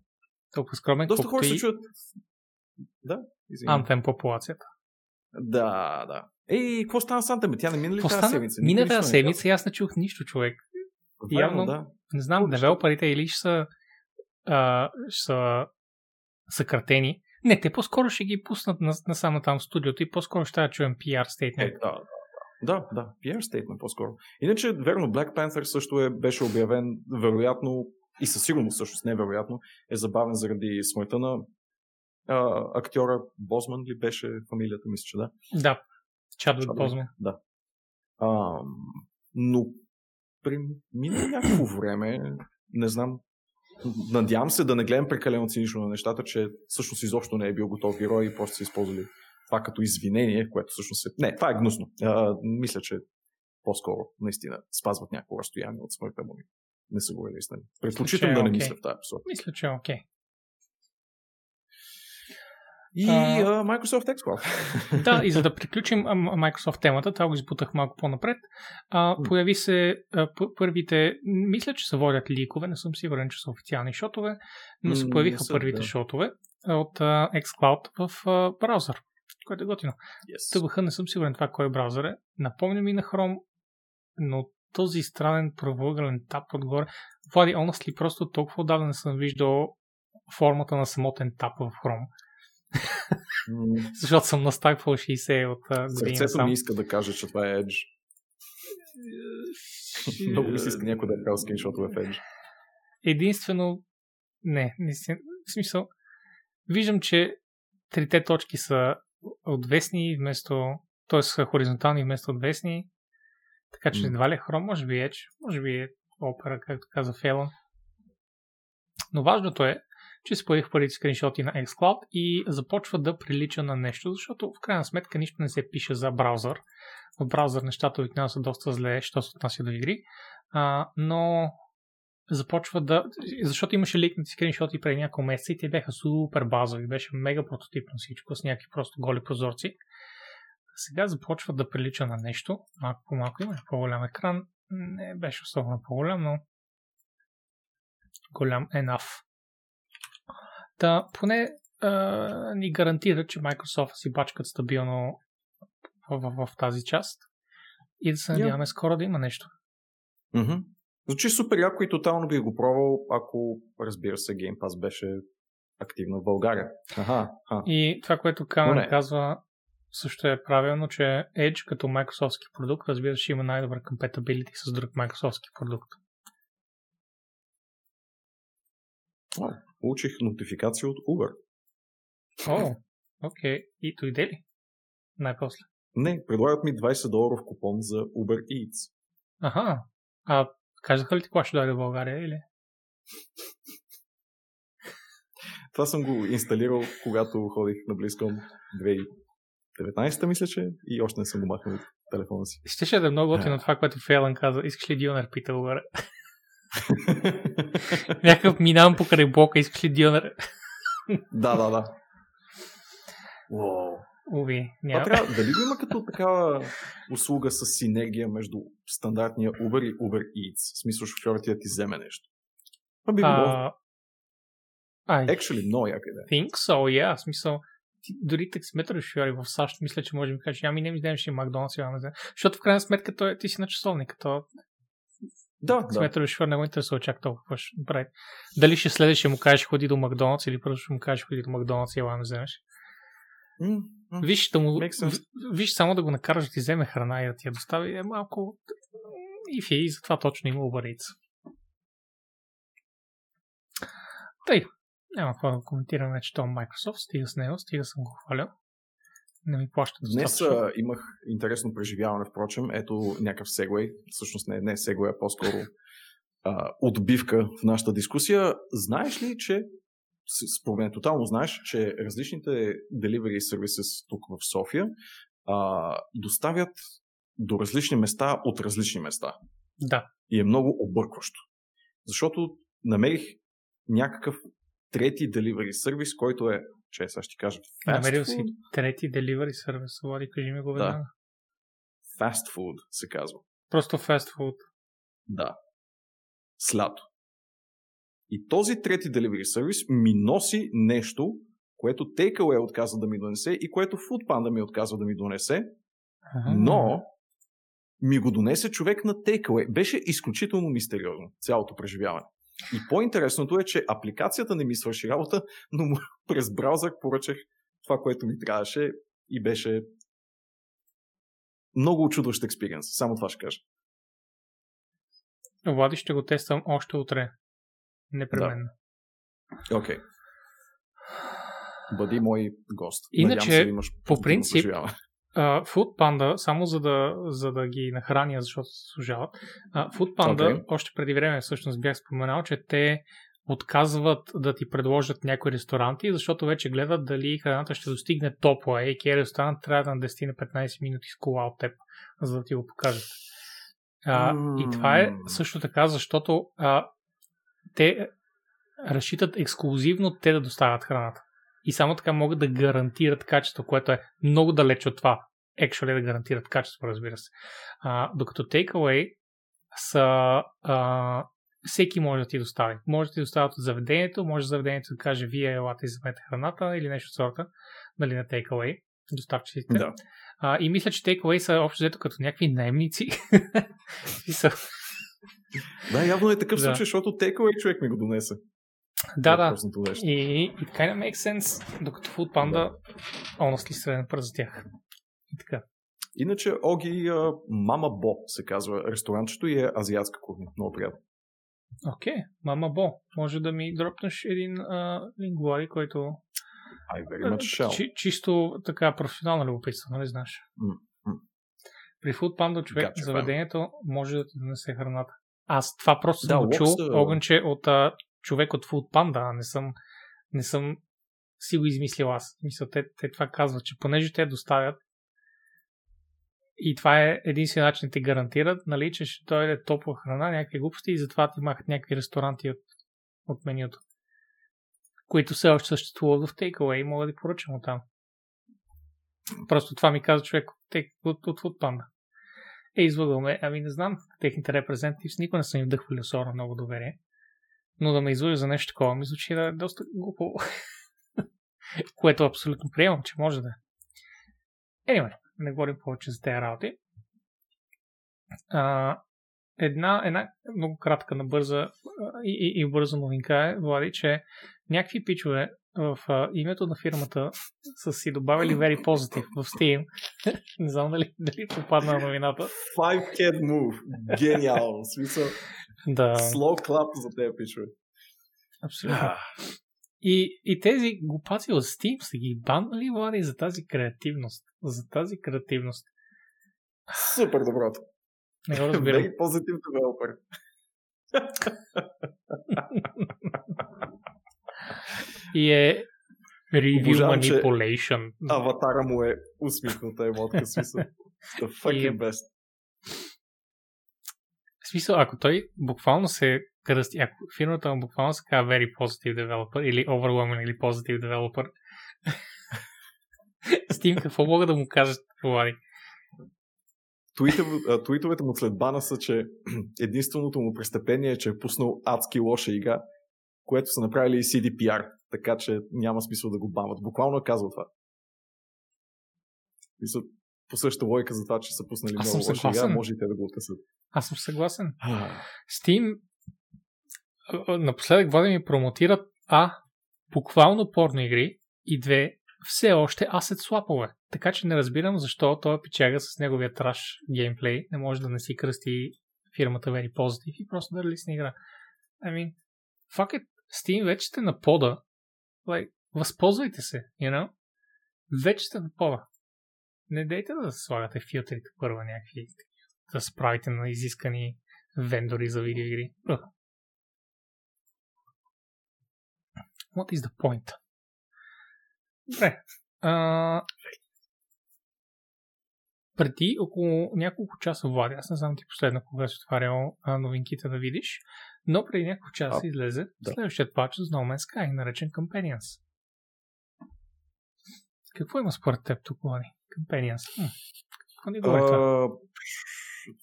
толкова скромен, Доста хора се чуят. Да, извинявай. Anthem популацията. Да, да. Ей, какво стана с Anthem? Тя не мина ли тази седмица? Мина тази не седмица и аз не чух нищо, човек. Верно, явно- да. Не знам, девелоперите или ще са, а, ще са съкратени, Не, те по-скоро ще ги пуснат на, на само там в студиото и по-скоро ще да чуем PR стейтмент. Е, да, да, да, PR стейтмент по-скоро. Иначе, верно, Black Panther също е, беше обявен, вероятно, и със сигурност всъщност невероятно, е забавен заради смъртта на а, актьора Бозман ли беше фамилията, мисля, че да. Да, Чадвик Бозман. Да. А, но при минало някакво време, не знам, надявам се да не гледам прекалено цинично на нещата, че всъщност изобщо не е бил готов герой и просто са използвали това като извинение, което всъщност е... Не, това е гнусно. А, мисля, че по-скоро наистина спазват някакво разстояние от смъртта му. Не са го нали. Предпочитам да не okay. мисля в тази посока. Мисля, че е окей. Okay. И uh, Microsoft xCloud. да, и за да приключим Microsoft темата, това го избутах малко по-напред, uh, появи се uh, първите, мисля, че се водят ликове, не съм сигурен, че са официални шотове, но се появиха са, първите да. шотове от uh, xCloud в uh, браузър, което е готино. Yes. Тъгваха, не съм сигурен това кой браузър е. Напомня ми на Chrome, но този странен правоъгълен тап отгоре. Влади, honestly, просто толкова отдавна не съм виждал формата на самотен тап в Chrome. Защото съм настаквал 60 от години. Сърцето ми иска да каже, че това е Edge. Много ми се иска някой да е правил скриншотове в Edge. Единствено, не, не в смисъл, виждам, че трите точки са отвесни вместо, т.е. хоризонтални вместо отвесни, така че едва ли е Chrome, може би Edge, може би е Opera, както каза Фелон. Но важното е, че се появих първите скриншоти на xCloud и започва да прилича на нещо, защото в крайна сметка нищо не се пише за браузър. В браузър нещата обикновено са доста зле, що се отнася до игри, а, но започва да... Защото имаше ликнати скриншоти преди няколко месеца и те бяха супер базови, беше мега прототипно всичко, с някакви просто голи прозорци. Сега започва да прилича на нещо, малко по малко има по-голям екран, не беше особено по-голям, но голям enough. Та, поне а, ни гарантира, че Microsoft си бачкат стабилно в, в, в тази част и да се надяваме yeah. скоро да има нещо. Mm-hmm. Звучи супер яко и тотално би го пробвал, ако разбира се Game Pass беше активно в България. Аха, аха. И това, което Камен казва, също е правилно, че Edge като Microsoftски продукт, разбира се, има най-добър compatibility с друг Microsoftски продукт. Получих нотификация от Uber. О, окей. Okay. И дойде ли? Най-после. Не, предлагат ми 20 доларов купон за Uber Eats. Аха. А казаха ли ти кога ще дойде в България или? Това съм го инсталирал, когато ходих на Близком 2019, мисля, че и още не съм го махнал от телефона си. Ще ще да е много готино това, което Фейлън каза. Искаш ли Дионер, пита горе. Някакъв минавам покрай блока, искаш ли Дионер? да, да, да. Уви, няма. трябва, дали го има като такава услуга с синергия между стандартния Uber и Uber Eats? В смисъл шофьорът ти да ти вземе нещо. Това би било. Uh, Actually, много яка идея. Think so, yeah. В смисъл, ти, дори таксиметър шофьори в САЩ, мисля, че може да ми кажеш, ами не ми вземеш и Макдоналдс, защото в крайна сметка той, ти си на часовник, то да, Сметър да. шофьор не го интересува чак толкова какво ще прави. Дали ще следваш, ще му кажеш ходи до Макдоналдс или просто ще му кажеш ходи до Макдоналдс и ела ме вземеш. Mm, mm, виж, да му, виж само да го накараш да ти вземе храна и да ти я достави е малко и и затова точно има Eats. Тъй, няма какво да коментираме, че това Microsoft, стига с него, стига съм го хвалял не ми плащат Днес а, имах интересно преживяване, впрочем. Ето някакъв сегвей. Всъщност не, не сегвей, а по-скоро а, отбивка в нашата дискусия. Знаеш ли, че според мен тотално знаеш, че различните delivery services тук в София а, доставят до различни места от различни места. Да. И е много объркващо. Защото намерих някакъв трети delivery сервис, който е че сега ще кажа fast Намерил си трети delivery сервис, Влади, кажи ми го веднага. Да. Fast food се казва. Просто fast food. Да. Слято. И този трети delivery сервис ми носи нещо, което Takeaway отказва да ми донесе и което Foodpanda ми отказва да ми донесе, ага. но ми го донесе човек на Takeaway. Беше изключително мистериозно цялото преживяване. И по-интересното е, че апликацията не ми свърши работа, но през браузър поръчах това, което ми трябваше и беше много очудващ експириенс. Само това ще кажа. Влади ще го тествам още утре. Непременно. Окей. Okay. Бъди мой гост. Иначе, се, имаш по принцип, uh, Food Panda, само за да, за да ги нахраня, защото се служават, uh, Food Panda, okay. още преди време всъщност бях споменал, че те отказват да ти предложат някои ресторанти, защото вече гледат дали храната ще достигне топла. Ей, кей ресторант трябва да на 10 на 15 минути с кола от теб, за да ти го покажат. А, mm. И това е също така, защото а, те разчитат ексклюзивно те да доставят храната. И само така могат да гарантират качество, което е много далеч от това. Actually да гарантират качество, разбира се. А, докато Takeaway са а, всеки може да ти достави. Може да ти доставят от заведението, може заведението да каже вие елате и вземете храната или нещо от сорта, нали, на Takeaway, доставчиците. Да. А, и мисля, че Takeaway са общо взето като някакви наемници. Да, явно е такъв да. случай, защото Takeaway човек ми го донесе. Да, да. И, и kind of makes sense, докато Food Panda да. honestly среден пръст за тях. Така. Иначе Оги Мама Бо се казва ресторантчето и е азиатска кухня. Много приятно. Окей, okay. Мама Бо. Може да ми дропнеш един лингуари, който I very much shall. Чи, чисто така професионално любопитство, нали знаеш? Mm-hmm. При Food Panda човек gotcha, заведението може да ти донесе храната. Аз това просто да, съм го чул, огънче от а, човек от Food Panda, а не съм, не съм си го измислил аз. Мисля, те, те това казват, че понеже те доставят и това е единствения начин да ти гарантират, нали, че ще дойде топла храна, някакви глупости и затова ти махат някакви ресторанти от, от менюто, които все още съществуват в Takeaway и мога да поръчам от там. Просто това ми каза човек от, от, Foodpanda. Е, излъгваме. Ами не знам, техните репрезентативни никога не са им вдъхвали особено много доверие. Но да ме излъжа за нещо такова ми звучи да е доста глупо. Което абсолютно приемам, че може да е. Anyway, не говорим повече за тези работи. А, една, една много кратка, набърза и, и, и бърза новинка е, Влади, че някакви пичове в а, името на фирмата са си добавили Very Positive в Steam. Не знам дали, дали попадна на новината. Five Cat Move. Гениално. Смисъл. Да. Slow clap за тези пичове. Абсолютно. И, и тези глупаци от Steam са ги банали, Влади, за тази креативност. За тази креативност. Супер доброто. Не го разбирам. Very positive developer. и е review Обожавам, manipulation. Аватара му е усмихната емотка, смисъл. The fucking е... best. В смисъл, ако той буквално се кръсти, ако фирмата му буквално се казва Very Positive Developer или Overwhelming или Positive Developer, Steam какво мога да му кажат, Влади? Туитовете му след бана са, че единственото му престъпление е, че е пуснал адски лоша игра, което са направили и CDPR, така че няма смисъл да го бамат. Буквално е казал това. Мисля, по същата логика за това, че са пуснали Аз много лоша игра, може и те да го откъсат. Аз съм съгласен. Steam напоследък води ми промотират А. Буквално порно игри и две все още асет слапове. Така че не разбирам защо той печага с неговия траш геймплей не може да не си кръсти фирмата Very Positive и просто да релисне игра. I mean, fuck it, Steam вече сте на пода. Like, възползвайте се, you know? Вече сте на пода. Не дейте да слагате филтрите първо някакви да справите на изискани вендори за видеоигри. What is the point? Добре. А, преди около няколко часа, Влади, аз не знам ти последно кога си отварял а, новинките да видиш, но преди няколко часа а, излезе да. следващият пач за No Man's Sky, наречен Companions. Какво има според теб тук, Влади? Companions. Хм. Какво ни говори това?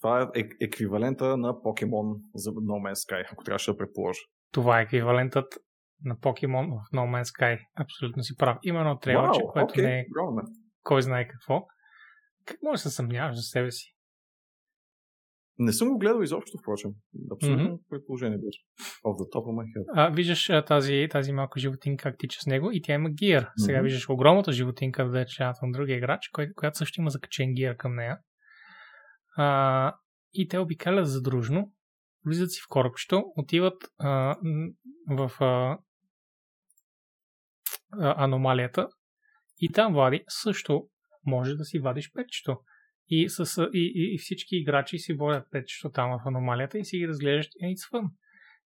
Това е еквивалента на покемон за No Man's Sky, ако трябваше да предположа. Това е еквивалентът на покемон в No Man's Sky. Абсолютно си прав. Има едно трейлче, wow, което okay. не е кой знае какво. Как може да се съмняваш за себе си? Не съм го гледал изобщо, впрочем. Абсолютно mm-hmm. предположение беше. Off the top of my head. А, виждаш а, тази, тази малка животинка как тича с него и тя има гир. Сега Мгм. виждаш огромната животинка в дечата на другия играч, кой, която също има закачен гир към нея. А, и те обикалят задружно, влизат си в корабчето, отиват а, в а, а, аномалията и там Влади също може да си вадиш петчето. И, с, и, и, и всички играчи си водят петчето там в аномалията и си ги разглеждаш. And it's fun.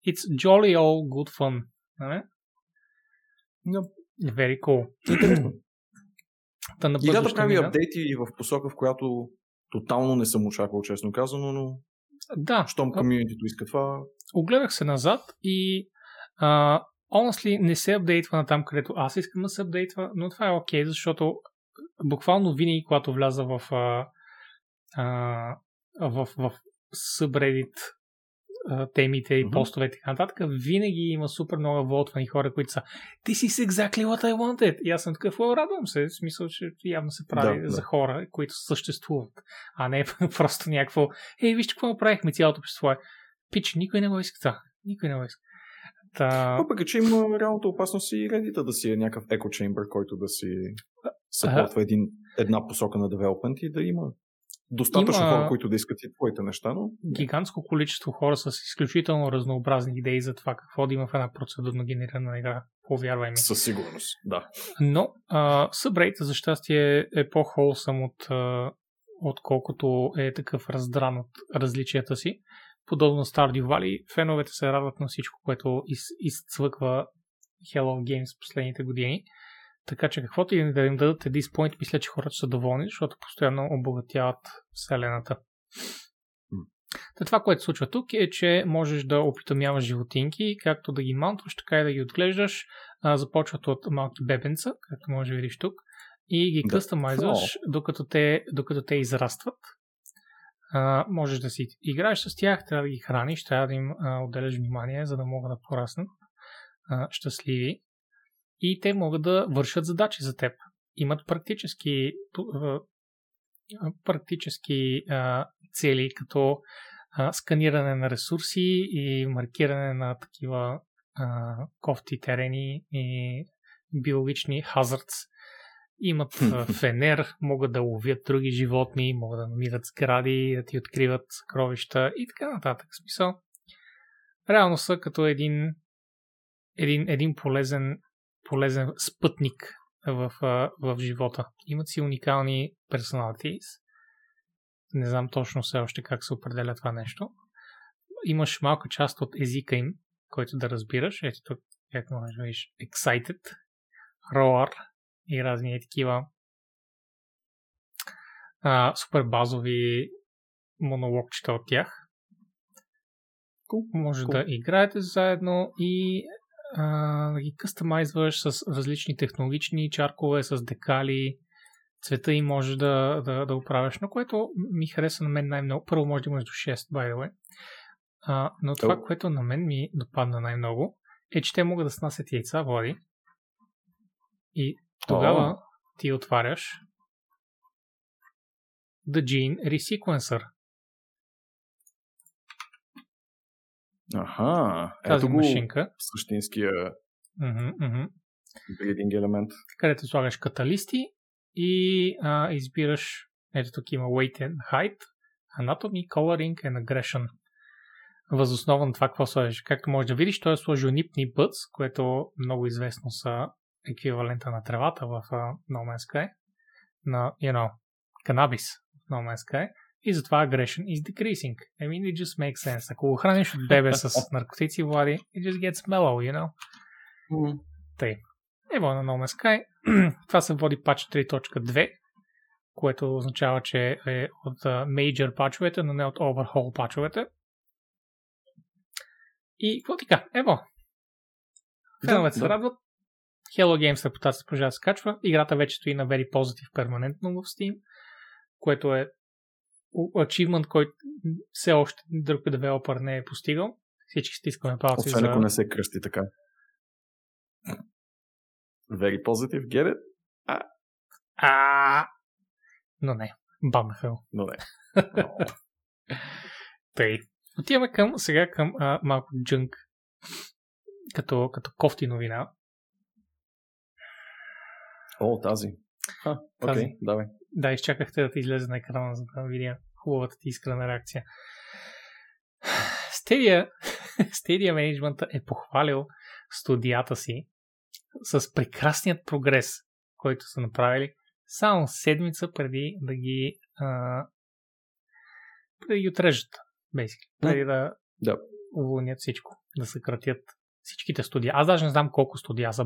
It's jolly all good fun. Нали? No. Very cool. Та набързо Играта прави мина. апдейти в посока, в която тотално не съм очаквал, честно казано, но Да, щом комьюнитито иска това, огледах се назад и а, honestly не се апдейтва на там, където аз искам да се апдейтва, но това е окей, защото буквално винаги, когато вляза в, а, а, в, в subreddit темите и Мгм. постовете и така нататък, винаги има супер много волтвани хора, които са This is exactly what I wanted. И аз съм такъв, «О, радвам се, в смисъл, че явно се прави Да, да. за хора, които съществуват, а не просто някакво, ей, вижте какво направихме цялото общество. е». Пич, никой не го иска това. Никой не го иска. Та, въпреки че има реалната опасност и редита да си е някакъв еко чембър, който да си съпортва един, една посока на девелопмент и да има достатъчно Има- хора, които да искат и твоите неща, но гигантско количество хора с изключително разнообразни идеи за това какво да има в една процедурно генерирана игра. Повярвай ми. със сигурност, да. Но а, Subreddit, за щастие, е по-холсъм от, а, отколкото е такъв раздран от различията си. Подобно Stardew Valley, феновете се радват на всичко, което из, изцвъква Hello Games последните години. Така че каквото и да им дадат this point, мисля, че хората са доволни, защото постоянно обогатяват вселената. Та това, което се случва тук е, че можеш да опитомяваш животинки, както да ги маунтваш, така и да ги отглеждаш. А, започват от малки бебенца, както може да видиш тук, и ги Да. къстомайзваш, докато те, докато те израстват. Можеш да си играеш с тях, трябва да ги храниш, трябва да им а, отделяш внимание, за да могат да пораснат а, щастливи. И те могат да вършат задачи за теб. Имат практически, а, практически а, цели, като а, сканиране на ресурси и маркиране на такива а, кофти терени и биологични хазардс. Имат фенер, могат да ловят други животни, могат да намират сгради, да ти откриват съкровища и така нататък. В смисъл, реално са като един, един, един полезен, полезен спътник в, в живота. Имат си уникални персоналитис. Не знам точно все още как се определя това нещо. Имаш малка част от езика им, който да разбираш. Ето тук, как можеш да видиш, excited, roar и разни такива а, супер базови монологчета от тях. Cool. Може Cool. да играете заедно и а, да ги къстомайзваш с различни технологични чаркове, с декали, цвета и може да, да, да оправяш, но което ми хареса на мен най-много. Първо може да имаш до 6, by the way. А, но това, Oh. което на мен ми допадна най-много, е, че те могат да снасят яйца, Влади. И тогава ти отваряш The Gene Resequencer. Аха, Тази ето го машинка. същинския мгм. бридинг елемент. където слагаш каталисти и а, избираш ето тук има weight and height, anatomy, coloring and aggression. Възоснова на това какво сложиш. Както можеш да видиш, той е сложил нипни бъц, което много известно са еквивалента на тревата в uh, No Man's Sky, на, you know, канабис в No Man's Sky. И затова aggression is decreasing. I mean, it just makes sense. Ако го храниш от бебе с наркотици, Влади, it just gets mellow, you know. Ево на No Man's Sky. Това се води пач 3.2, което означава, че е от uh, major пачовете, но не от overhaul пачовете. И какво така? Ево. Феновете се да. радват. Hello Games репутация продължава да се качва. Играта вече стои на Very Positive перманентно в Steam, което е achievement, който все още друг девелопър не е постигал. Всички стискаме палци Освен за... ако не се кръсти така. Very positive, get it? А, но не. Бамнаха го. Но не. Тъй. Отиваме към, сега към а, малко джънк, като, като кофти новина. О, тази. А, окей, Тази. okay, давай. Да, изчакахте да ти излезе на екрана, за да видя хубавата ти искрена реакция. Stadia, Stadia Management е похвалил студията си с прекрасният прогрес, който са направили само седмица преди да ги а, преди да ги отрежат, basically. Преди да Да. уволнят всичко, да съкратят всичките студия. Аз даже не знам колко студия са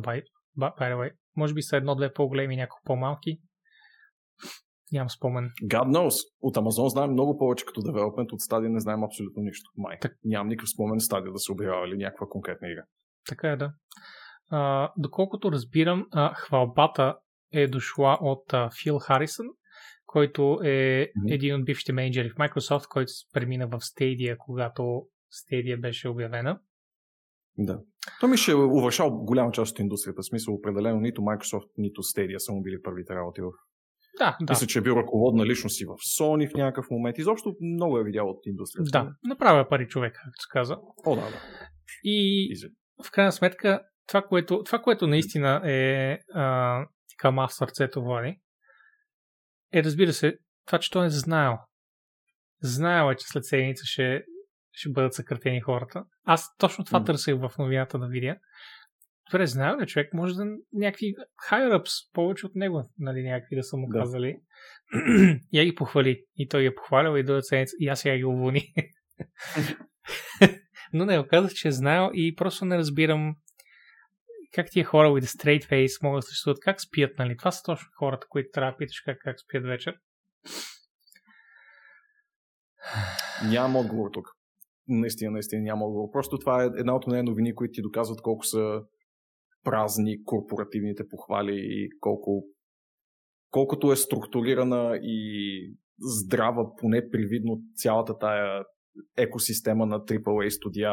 by, the way. Може би са едно-две по-големи, няколко по-малки. Нямам спомен. God knows. От Амазон знаем много повече като девелопмент, от стадия не знаем абсолютно нищо. Май. Так. Нямам никакъв спомен стадия да се обявява някаква конкретна игра. Така е, да. А, доколкото разбирам, а, хвалбата е дошла от а, Фил Харисън, който е Мгм. един от бившите менеджери в Microsoft, който премина в Stadia, когато Stadia беше обявена. Да. Той ми ще е увършал голяма част от индустрията. В смисъл, определено нито Microsoft, нито Stadia са му били първите работи в Да, да. Мисля, че е бил ръководна личност и в Sony в някакъв момент. Изобщо много е видял от индустрията. Да, направя пари човек, както се каза. О, да, да. И Изи. в крайна сметка, това, което, това, което наистина е а, така мас сърцето Влади, е разбира се, това, че той е знаел. Знаел е, че след седмица ще, ще бъдат съкратени хората. Аз точно това М. търсех в новината да видя. Добре, знаел ли човек, може да някакви higher-ups, повече от него, нали, някакви да са му Да. казали. я ги похвали. И той ги е похвалил и до седмица. И аз сега ги уволни. Но не, оказах, че е знаел и просто не разбирам как тия хора with a straight face могат да съществуват, как спият, нали? Това са точно хората, които трябва да питаш как, как спият вечер. Нямам отговор тук. Наистина, наистина няма отговор. Просто това е една от тези новини, които ти доказват колко са празни корпоративните похвали и колко колкото е структурирана и здрава, поне привидно цялата тая екосистема на AAA студия,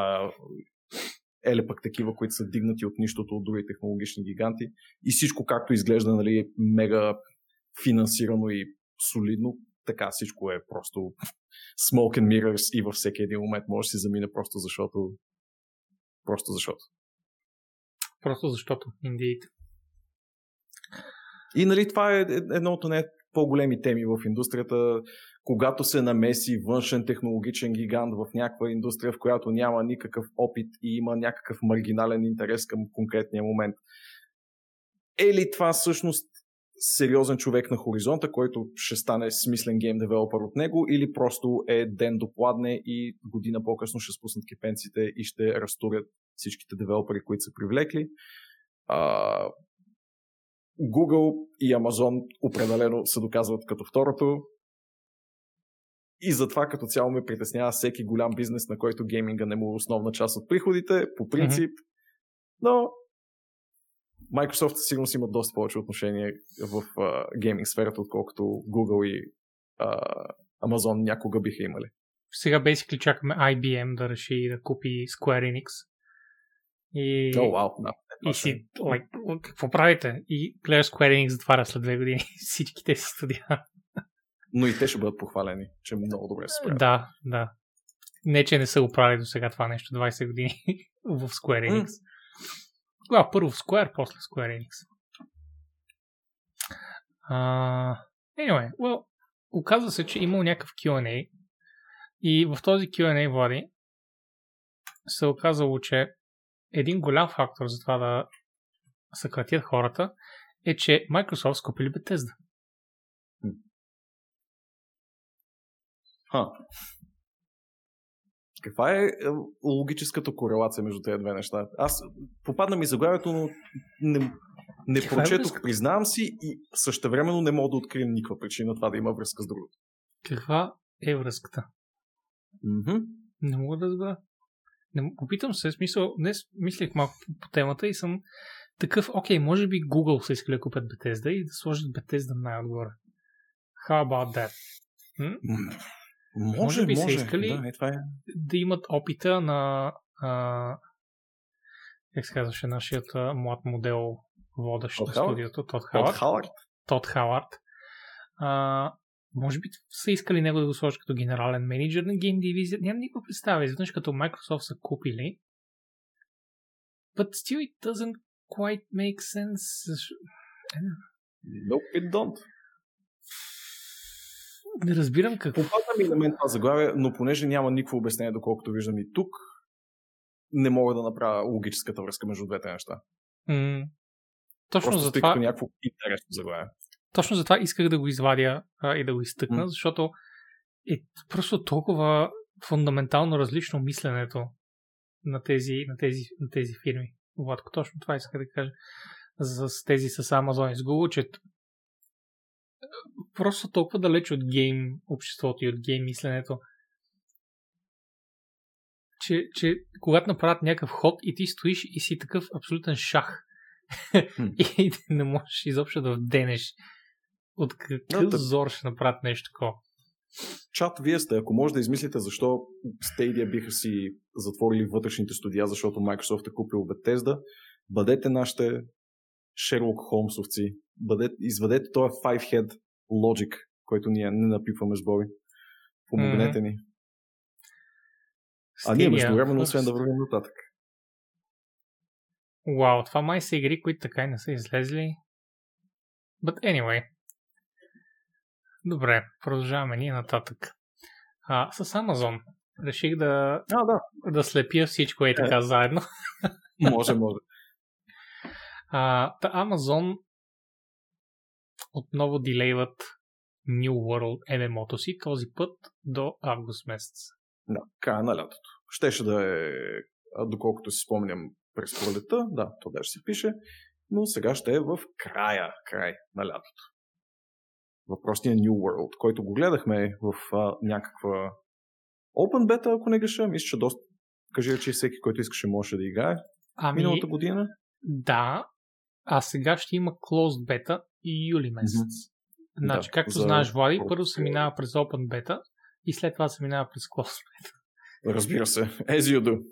еле пък такива, които са дигнати от нищото от други технологични гиганти. И всичко както изглежда, нали, е мега финансирано и солидно, така всичко е просто smoke and mirrors и във всеки един момент може да си замине просто защото просто защото. Просто защото, indeed. И нали, това е едно от не по-големи теми в индустрията, когато се намеси външен технологичен гигант в някаква индустрия, в която няма никакъв опит и има някакъв маргинален интерес към конкретния момент. Е ли това всъщност сериозен човек на хоризонта, който ще стане смислен гейм девелопър от него, или просто е ден допладне и година по-късно ще спуснат кипенците и ще разтурят всичките девелопери, които са привлекли. А, Google и Amazon определено се доказват като второто. И затова като цяло ме притеснява всеки голям бизнес, на който гейминга не му е основна част от приходите, по принцип. Mm-hmm. Но Microsoft със сигурност имат доста повече отношение в uh, гейминг сферата, отколкото Google и uh, Amazon някога биха имали. Сега basically чакаме IBM да реши да купи Square Enix. И, oh, вау, да. и си, like, какво правите? И гледаш Square Enix затваря след две години всичките си студия. Но и те ще бъдат похвалени, че много добре се справят. Да, да. Не, че не са го правили до сега това нещо 20 години в Square Enix. Mm. Тогава първо в Square, после в Square Enix. Uh, anyway, well, оказва се, че имал някакъв Q&A и в този Q&A, Влади, се оказало, че един голям фактор за това да съкратят хората е, че Microsoft скупили Bethesda. Ха. Каква е логическата корелация между тези две неща? Аз попадна ми заглавието, но не, не прочетох, е признавам си и същевременно не мога да открия никаква причина това да има връзка с другото. Каква е връзката? Mm-hmm. Не мога да разбера. Не, опитам се, смисъл, днес мислех малко по, темата и съм такъв, окей, може би Google са искали да купят Bethesda и да сложат Bethesda най-отгоре. How about that? М? Може, може би може. са искали да, е, това е. да имат опита на а, как се казваше нашият млад модел водещ Тод на студиото, Тод Тод Хауърд. Хауърд. Тод Хауърд. А, може би са искали него да го сложат като генерален менеджер на гейм дивизия. Нямам никаква представа. Изведнъж като Microsoft са купили. But still it doesn't quite make sense. Nope, it don't. Не разбирам какво. Попадна ми на мен това заглавие, но понеже няма никакво обяснение, доколкото виждам и тук, не мога да направя логическата връзка между двете неща. М- точно Просто за това, като някакво интересно заглавие. точно за това исках да го извадя а, и да го изтъкна, М. защото е просто толкова фундаментално различно мисленето на тези, на тези, на тези фирми. Владко, точно това иска да кажа с тези с Amazon и с Google, че просто толкова далеч от гейм обществото и от гейм мисленето, че, че когато направят някакъв ход и ти стоиш и си такъв абсолютен шах Хм. и не можеш изобщо да вденеш от какъв так- зор ще направят нещо такова. Чат, вие сте, ако може да измислите защо Stadia биха си затворили вътрешните студия, защото Microsoft е купил Bethesda, бъдете нашите Sherlock Холмсовци. Бъдете, извадете този Five Head Logic, който ние не напипваме с Боби. Помогнете ни. А ние между first. освен да вървим нататък. Вау, това май са игри, които така и не са излезли. But anyway. Добре, продължаваме ние нататък. А, с Amazon реших да, А, да. да слепя всичко е така заедно. Може, може. А, та Amazon отново дилейват New World MMO-то си, този път до август месец. Да, края на лятото. Щеше да е, доколкото си спомням, през пролета, да, то даже се пише, но сега ще е в края, край на лятото. Въпросният New World, който го гледахме в а, някаква Open Beta, ако не греша, мисля, че доста кажи, че всеки, който искаше, можеше да играе. Ами, Миналата година. да, а сега ще има Closed Beta и юли месец. Мгм. Значи, Да, както за- знаеш, Влади, първо се минава през Open Beta и след това се минава през Closed Beta. Разбира се, as you do.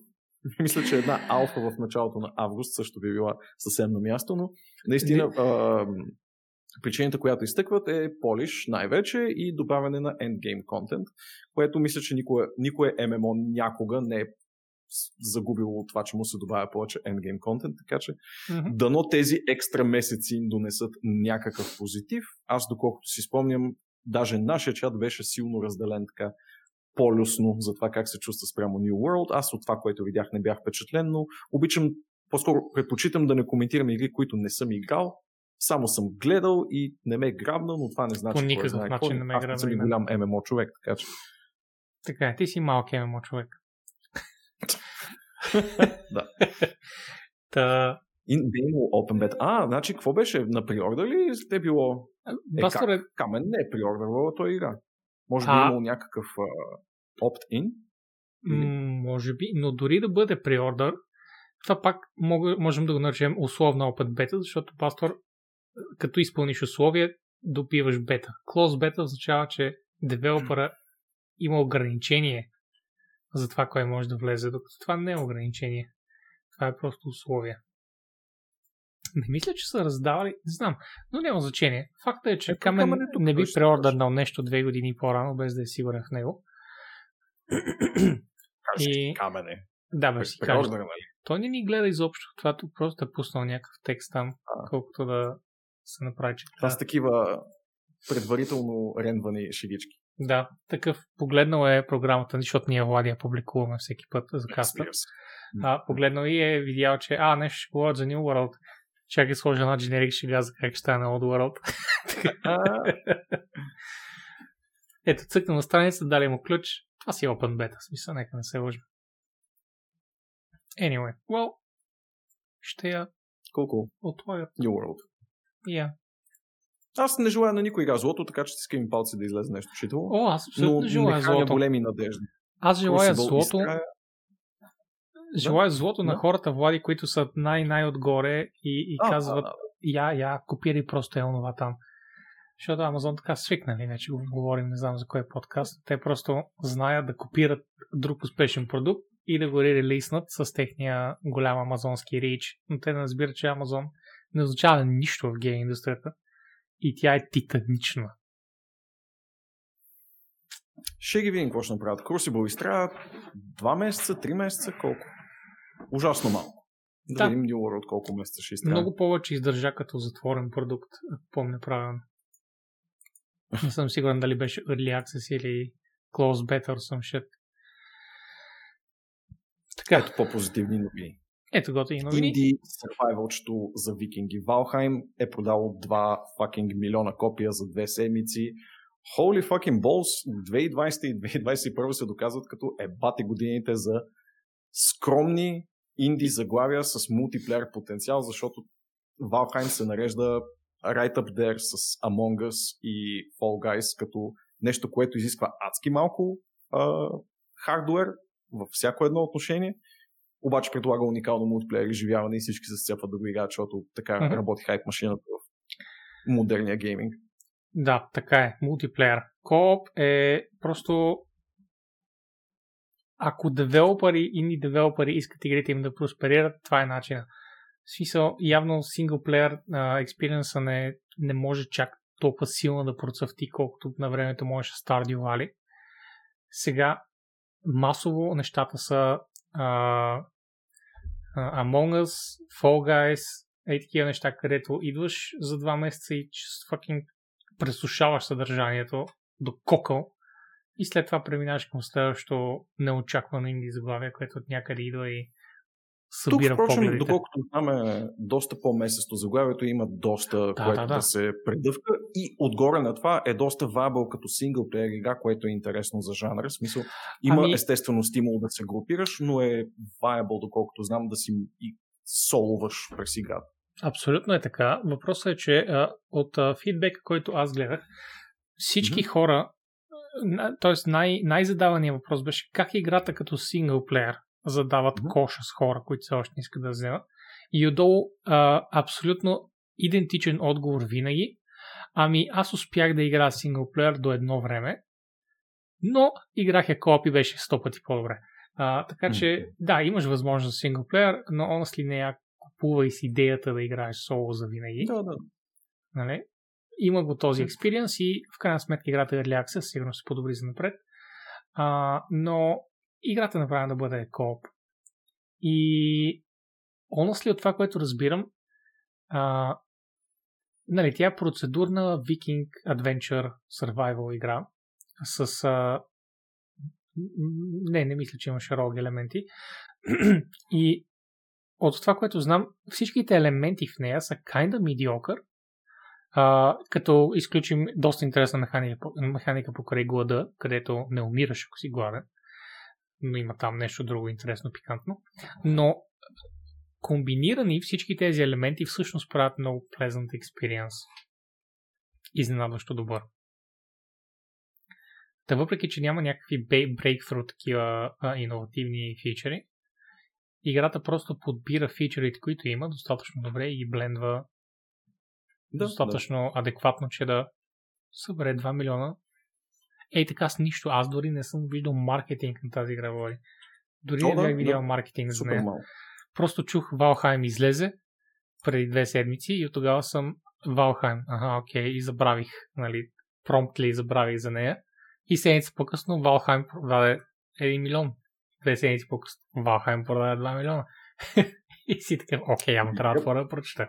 Мисля, че една алфа в началото на август също би била съвсем на място, но наистина а, причината, която изтъкват е полиш най-вече и добавяне на endgame контент, което мисля, че никое, никое MMO някога не е загубило това, че му се добавя повече endgame контент, така че Мгм. дано тези екстра месеци им донесат някакъв позитив. Аз, доколкото си спомням, даже нашия чат беше силно разделен така полюсно за това как се чувства спрямо New World. Аз от това, което видях, не бях впечатлен, но обичам, по-скоро предпочитам да не коментирам игри, които не съм играл. Само съм гледал и не ме е грабнал, но това не значи. По кой никакъв знае начин не ме Аз не съм и грабна, голям ММО човек, така че. Така е, ти си малък ММО човек. Да. Та, И би имало Open Beta. А, значи, какво беше? На приордер ли е било? Е, Бастор е, Камен не е приордервала той игра. Може би А. е имал някакъв а, opt-in. м, може би, но дори да бъде преордър, това пак мога, можем да го наречем условна Open Beta, защото Пастор, като изпълниш условия, допиваш бета. Close бета означава, че девелопера има ограничение за това, кое може да влезе, докато това не е ограничение. Това е просто условие. Не мисля, че са раздавали, не знам, но няма значение. Факта е, че Камен Камен е тук, не би преордърнал нещо две години по-рано, без да е сигурен в него. И- Камене. Да, бе, си. Приордер, нали? Той не ни гледа изобщо. Това тук просто е пуснал някакъв текст там, А. колкото да се направи, че Това са такива предварително рендвани шегички. Да, такъв погледнал е програмата, защото ние Влади я публикуваме всеки път за каста. А, погледнал и е видял, че а, нещо ще говорят за New World. Чакай сложа една generic шега за как ще стане Old World. Ето, цъкна на страница, дали му ключ. Това си Open Beta, смисъл, нека не се лъжим. Anyway, well, ще я колко? отворя. New World. Я. Аз не желая на никой игра злото, така че стискам им палци да излезе нещо читело. О, аз абсолютно но не не желая храня злото. големи надежди. Аз желая Crucible злото. изкрая- Желая злото на Да. хората, Влади, които са най-най-отгоре и, и А, казват, да, да. я, я, копирай просто е онова там. Защото Амазон така свикнали, вече го говорим, не знам за кой е подкаст. Те просто знаят да копират друг успешен продукт и да го релиснат с техния голям амазонски рич. Но те не разбират, че Амазон не означава нищо в гейм индустрията и тя е титанична. Ще ги видим какво ще направят. Crucible изтрая 2 месеца, 3 месеца, колко? Ужасно малко. Да, да. видим New World колко месеца ще изтрая. Много повече издържа като затворен продукт, ако помня правилно. Не съм сигурен дали беше Early Access или Close Beta or some shit. Така. Ето по-позитивни новини. Ето готини новини. Инди survival за викинги. Валхайм е продало 2 fucking милиона копия за две седмици. Holy fucking balls, 2020 и 2021 се доказват като ебати годините за скромни инди заглавия с мултиплеер потенциал, защото Valheim се нарежда right up there с Among Us и Fall Guys като нещо, което изисква адски малко а, хардвер във всяко едно отношение, обаче предлага уникално мултиплеер изживяване и всички се сцепват да го играят, защото така mm-hmm. работи хайп машината в модерния гейминг. Да, така е. Мултиплеер. Кооп е просто ако девелопери, инди девелопери искат игрите им да просперират, това е начина. В смисъл, явно синглплеер експириенса не, не може чак толкова силно да процъфти, колкото на времето можеше Stardew Valley. Сега масово нещата са а, Among Us, Fall Guys, ей такива неща, където идваш за два месеца и fucking пресушаваш съдържанието до кокъл и след това преминаваш към следващото неочаквано инди заглавие, което от някъде идва и събира Тук, впрочем, доколкото там е доста по-месесто заглавието, има доста, да, което да, да. да се предъвка и отгоре на това е доста вабъл като синглплеер игра, което е интересно за жанра. В смисъл, има ами... естествено стимул да се групираш, но е viable, доколкото знам, да си и солуваш през играта. Абсолютно е така. Въпросът е, че а, от а, фидбека, който аз гледах, всички mm-hmm. хора, т.е. Най- най-задавания въпрос беше как играта като синглплеер задават mm-hmm. коша с хора, които все още не искат да вземат. И отдолу а, абсолютно идентичен отговор винаги. Ами аз успях да играя синглплеер до едно време, но играх я коп и беше сто пъти по-добре. А, така че, mm-hmm. да, имаш възможност за синглплеер, но honestly не я купувай с идеята да играеш соло за винаги. Да, да. Нали? Има го този експириенс и в крайна сметка играта Early Access, сигурно се подобри за напред. А, но играта е направена да бъде кооп. И honestly от това, което разбирам, а, нали, тя е процедурна Viking Adventure Survival игра с а, не, не мисля, че имаше ролги елементи. и от това, което знам, всичките елементи в нея са kinda mediocre, а, като изключим доста интересна механика, механика покрай глада, където не умираш, ако си гладен но има там нещо друго интересно, пикантно. Но комбинирани всички тези елементи всъщност правят много pleasant experience. Изненадващо добър. Та въпреки, че няма някакви breakthrough такива а, иновативни фичери, играта просто подбира фичерите, които има достатъчно добре и ги блендва да, достатъчно да. адекватно, че да събере 2 милиона Ей така с нищо. Аз дори не съм виждал маркетинг на тази игра, Вали. Дори не бях видял да. маркетинг за нея. Мал. Просто чух Валхайм излезе преди две седмици и от тогава съм Валхайм. Ага, окей, и забравих, нали, промптли забравих за нея. И седмица по-късно Валхайм продаде 1 милион. Две седмици по-късно Валхайм продаде 2 милиона. и си така, окей, ама трябва да прочета.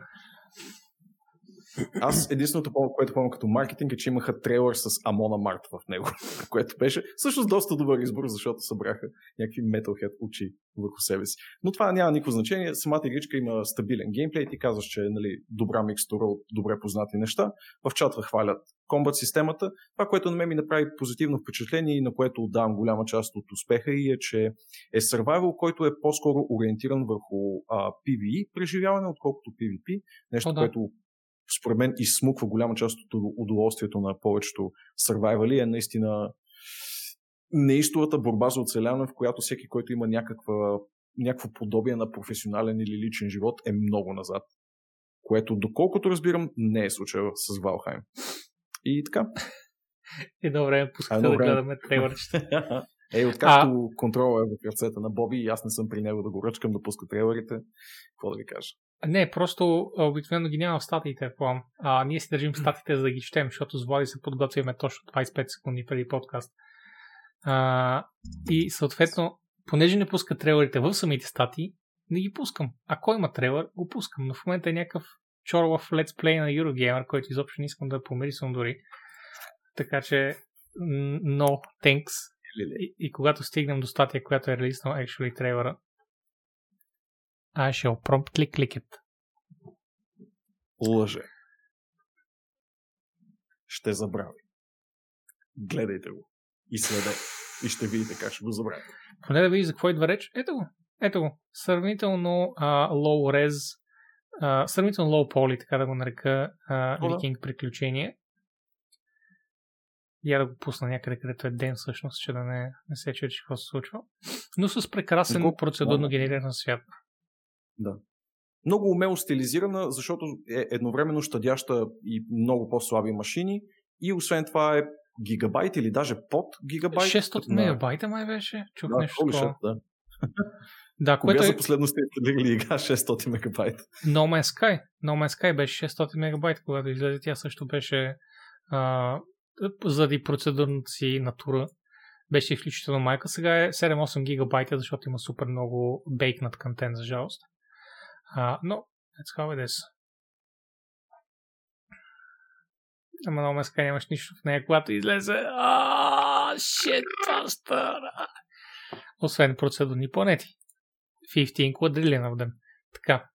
Аз единственото, което помня като маркетинг е, че имаха трейлър с Амона Март в него, което беше всъщност доста добър избор, защото събраха някакви Metalhead очи върху себе си. Но това няма никакво значение. Самата игричка има стабилен геймплей. Ти казваш, че е нали, добра микстура от добре познати неща. В чата хвалят комбат системата. Това, което на мен ми направи позитивно впечатление и на което отдавам голяма част от успеха и е, че е survival, който е по-скоро ориентиран върху а, PvE преживяване, отколкото PvP. Нещо, О, да. което според мен изсмуква голяма част от удоволствието на повечето сървайвали е наистина неистовата борба за оцеляване, в която всеки, който има някаква, някакво подобие на професионален или личен живот, е много назад. Което, доколкото разбирам, не е случая с Валхайм. И така. И добре, пускате да гледаме трейлърчета. Ей, откакто а... контрола е в ръцете на Боби и аз не съм при него да го ръчкам да пуска трейлерите, какво да ви кажа? Не, просто обикновено ги няма в статиите, А ние си държим статиите, за да ги четем, защото с Влади се подготвяме точно 25 секунди преди подкаст. А, и съответно, понеже не пускат трейлерите в самите статии, не ги пускам. Ако има трейлер, го пускам. Но в момента е някакъв чорлов летсплей на Eurogamer, който изобщо не искам да помирисвам дори. Така че, no thanks. И, и когато стигнем до статия, която е релиснал actually трейлера, I shall promptly click it. Лъже. Ще забрави. Гледайте го. И следете. И ще видите как ще го забравите. Поне да види за какво идва реч. Ето го. Ето го. Сравнително а, low res, а, сравнително low poly, така да го нарека, а, викинг приключение. Я да го пусна някъде, където е ден всъщност, че да не, не се чуе, че какво се случва. Но с прекрасен Много... процедурно генериран свят. Да. Много умело стилизирана, защото е едновременно щадяща и много по-слаби машини и освен това е гигабайт или даже под гигабайт. 600 на... мегабайта май беше. Чух да, нещо такова. Да. Да, което е... за последно сте ли игра 600 мегабайта? No Man's Sky. No Man's Sky беше 600 мегабайта, когато излезе. Тя също беше а, заради процедурната си натура беше изключително майка. Сега е 7-8 гигабайта, защото има супер много бейкнат контент, за жалост. А, но, that's how it is. Ама много меска нямаш нищо в нея, когато излезе. Ааа, shit, Освен процедурни планети. 15 quadrillion of them. Така.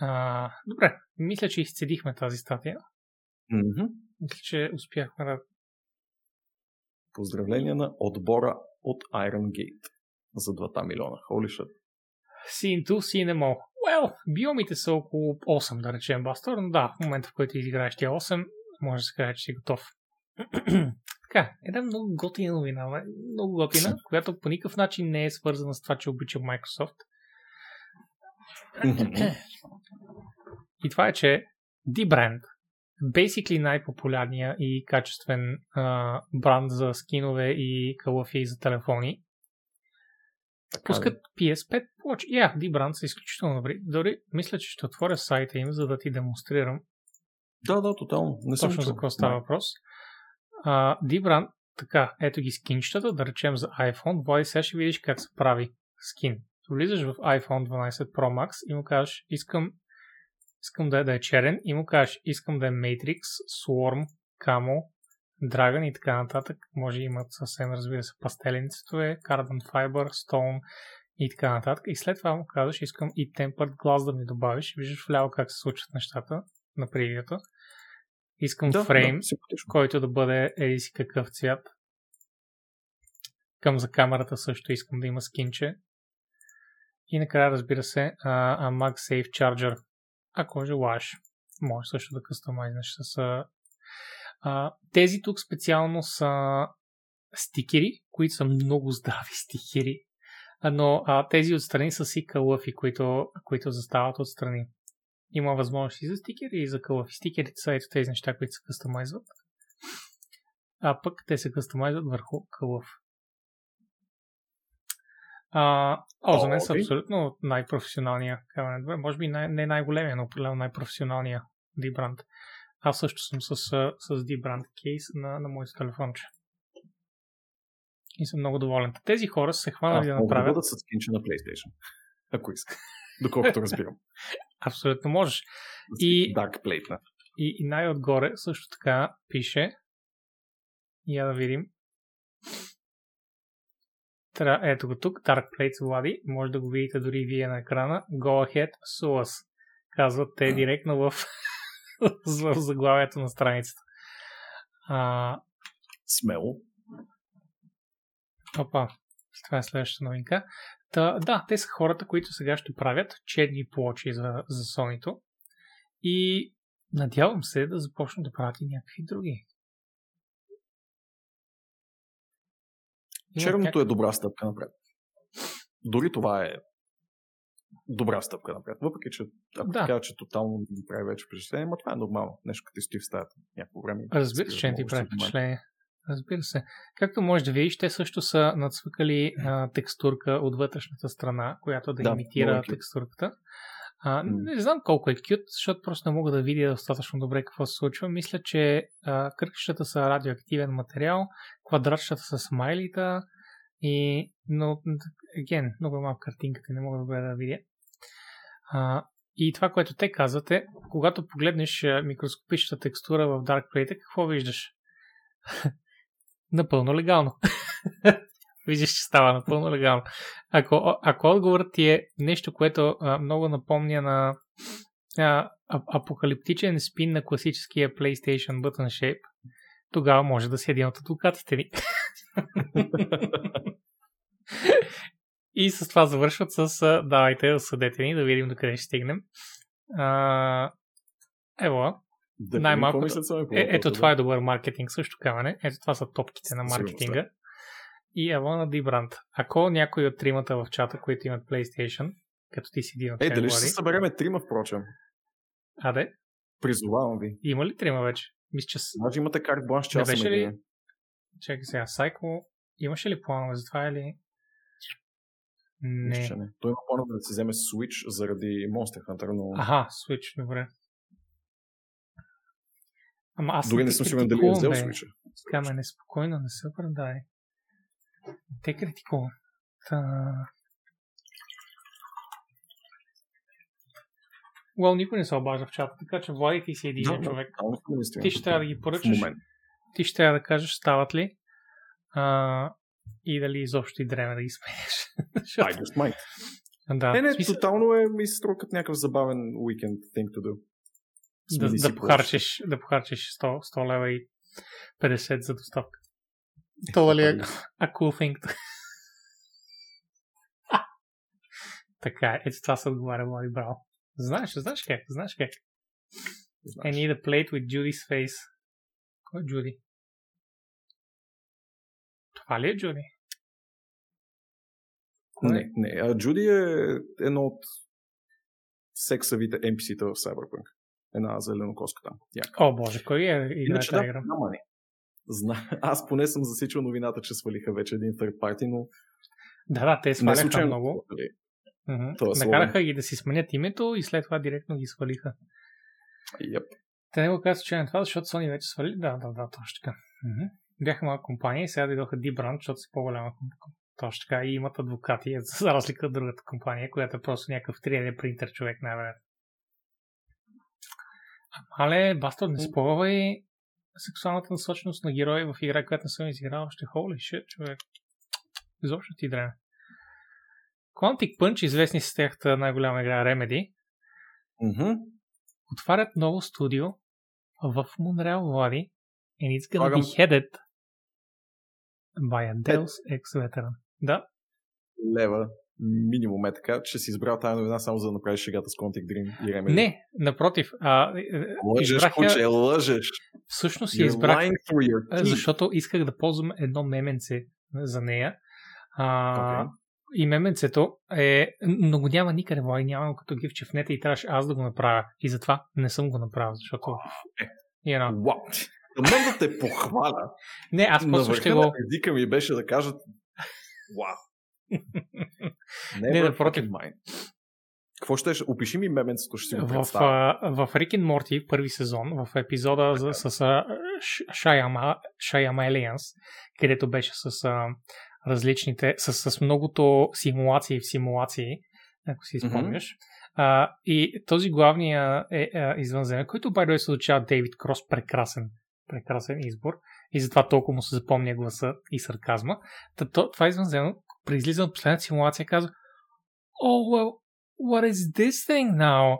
А, добре, мисля, че изцедихме тази статия. Mm-hmm. Мисля, че успяхме да... Поздравления на отбора от Iron Gate за 2 милиона. Shit. Scene 2, Scene Mo. Well, биомите са около 8, да речем, Бастор, но да, в момента, в който изиграеш тия 8, може да се каже, че си готов. така, една много готина новина, много готина, която по никакъв начин не е свързана с това, че обичам Microsoft. и това е, че D-Brand, basically най-популярния и качествен а, бранд за скинове и калъфи за телефони, пускат PS5 Watch. Yeah, D-Brand са изключително добри. Дори мисля, че ще отворя сайта им, за да ти демонстрирам да, да, тотално. Не Точно за какво става въпрос. Uh, D-Brand, така, ето ги скинчетата, да речем за iPhone. Влади, сега ще видиш как се прави скин. Влизаш в iPhone 12 Pro Max и му кажеш, искам, искам да, е, да е черен и му кажеш, искам да е Matrix, Swarm, Camo, Dragon и така нататък. Може имат съвсем, разбира се, пастелени цветове, Carbon Fiber, Stone и така нататък. И след това му казваш, искам и Tempered Glass да ми добавиш. Виждаш вляво как се случват нещата на превията. Искам да, фрейм, да, който да бъде еди си какъв цвят. Към за камерата също искам да има скинче. И накрая, разбира се, uh, MagSafe Charger. Ако желаеш, може също да къстомайзнеш с... Uh, тези тук специално са стикери, които са много здрави стикери. Но а, тези отстрани са си кълъфи, които, които застават отстрани. Има възможности за стикери и за кълъфи. Стикерите са ето тези неща, които се къстомайзват. А пък те се къстомайзват върху кълъв. А, о, за мен са абсолютно най-професионалния добре. Може би най- не най-големия, но определено най-професионалния D-бранд. Аз също съм с, с D-бранд кейс на, на моето телефонче. И съм много доволен. Тези хора са се хванали да направят... Мога да се скинча на PlayStation, ако иска. Доколкото разбирам. Абсолютно можеш. И, Dark Plate. И, и най-отгоре също така пише я да видим. Тра, ето го тук, Dark Plate Влади. Може да го видите дори вие на екрана. Go ahead, sue us. Казват те директно в, в заглавието на страницата. А... Смело. Опа, това е следващата новинка. Та, да, те са хората, които сега ще правят черни плочи за, за Sony. И надявам се да започнат да правят и някакви други. Черното е добра стъпка напред. Дори това е добра стъпка напред. Въпреки, че ако да. кажа, че тотално не ги прави вече впечатление, но това е нормално. Нещо като ти стои в стаята някакво време. Разбира се, че не ти прави впечатление. Разбира се. Както може да видиш, те също са нацвъкали а, текстурка от вътрешната страна, която да, да имитира текстурката. А, не знам колко е кют, защото просто не мога да видя достатъчно добре какво се случва. Мисля, че а, кръгчетата са радиоактивен материал, квадратчетата са смайлита и... Но, again, много е малко картинката, не мога добре да видя. А, и това, което те казват е, когато погледнеш микроскопичната текстура в Dark Plate, какво виждаш? напълно легално. Виждаш, че става напълно легално. Ако, ако отговорът ти е нещо, което а, много напомня на а, апокалиптичен спин на класическия PlayStation Button Shape, тогава може да си един от адвокатите ни. И с това завършват с давайте съдете ни да видим до къде ще стигнем. А, ево. Да, най-малко. Е, ето това е добър маркетинг също камане. Ето това са топките на маркетинга. И ево на Дибрант. Ако някой от тримата в чата, които имат PlayStation, като ти си един от Е, дали ще се събереме трима, впрочем? А, де? Призовавам ви. Има ли трима вече? Мисля, че... Може имате карт бланш, че аз ли... Чакай сега, Сайко, имаше ли планове за това или... Не. не. Той има планове да се вземе Switch заради Monster Hunter, но... Аха, Switch, добре. Ама аз Дори не съм сигурен дали е взел Switch. Така ме неспокойно, не се оправдай. Те критикуват. Та... Well, никой не се обажда в чата, така че Влади ти си един да, човек. Да, ти ще трябва да ги поръчаш. Ти ще трябва да кажеш стават ли. А, и дали изобщо и дреме да ги сменяш. I just might. Да, не, не, смисъл... тотално е ми струва някакъв забавен weekend thing to do. Да, да, похарчиш, да похарчиш 100, 100 лева и 50 за доставка. Това ли е a cool thing? така е, ето това се отговаря Влади Браво. Знаеш, знаеш как, знаеш как. I need a plate with Judy's face. Кой е Джуди? Това ли е Джуди? Не, не. А Джуди е едно от сексавите NPC-та в Cyberpunk. Една зеленокоска там. О, боже, кой е тази да, игра? Няма не. Зна... Аз поне съм засичал новината, че свалиха вече един third party, но... Да, да, те сваляха много. Mm-hmm. Е Накараха ги да си сменят името и след това директно ги свалиха. Yep. Те не го казват случайно това, защото Sony вече свали. Да, да, да, точно така. Mm-hmm бяха малка компания и сега дойдоха D-Brand, защото са по-голяма компания. Точно така и имат адвокати, за разлика от другата компания, която е просто някакъв 3D принтер човек най-вероятно. Мале, Бастор, не спорвай сексуалната насоченост на герои в игра, която не съм изиграл още. Holy shit, човек. Изобщо ти дрена. Quantic Punch, известни с тяхната най-голяма игра Remedy, mm-hmm. отварят ново студио в Монреал, Влади, and it's gonna be headed by a Deus Ex Veteran. Да. Лева минимум е така, че си избрал тази новина само за да направиш шегата с Quantic Dream и Remedy. Не, напротив. А, е, лъжеш, избрах куче, лъжеш. Всъщност си избрах, защото исках да ползвам едно меменце за нея. А, okay. И меменцето е, но го няма никъде, Влади, нямам като гифче в нета и трябваше аз да го направя. И затова не съм го направил, защото... Е. You know. What? Мога да те похваля. Не, аз просто ще го... Езика ми беше да кажат Вау. Не, напротив. Какво ще Опиши ми меменцето, ще си го в, в Рик и Морти, първи сезон, в епизода за, с Шаяма, Шаяма Alliance, където беше с а, различните, с, с многото симулации в симулации, ако си спомняш. Mm-hmm. А, и този главния е, е извънземен, който бай се отличава Дейвид Крос, прекрасен прекрасен избор и затова толкова му се запомня гласа и сарказма. Та, това извънземно, при излизане от последната симулация казва Oh, well, what is this thing now?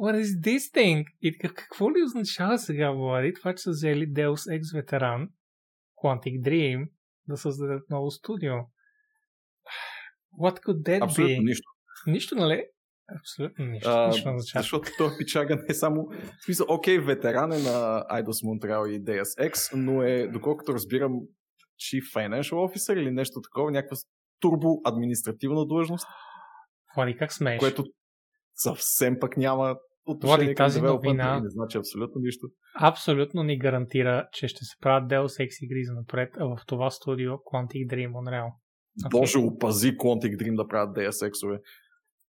What is this thing? И така, какво ли означава сега, Влади, това, че са взели Deus Ex ветеран, Quantic Dream, да създадат ново студио? What could that Абсолютно be? нищо. Нищо, нали? Абсолютно нищо. А, нищо защото този пичага не е само... В смисъл, окей, ветеран е на Eidos Montreal и Deus Ex, но е, доколкото разбирам, Chief Financial Officer или нещо такова, някаква турбо административна длъжност. Влади, как смееш? Което съвсем пък няма отношение Влади, тази новина не значи абсолютно нищо. Абсолютно ни гарантира, че ще се правят Deus Ex игри за напред в това студио Quantic Dream Unreal. Okay. Боже, опази Quantic Dream да правят Deus Ex-ове.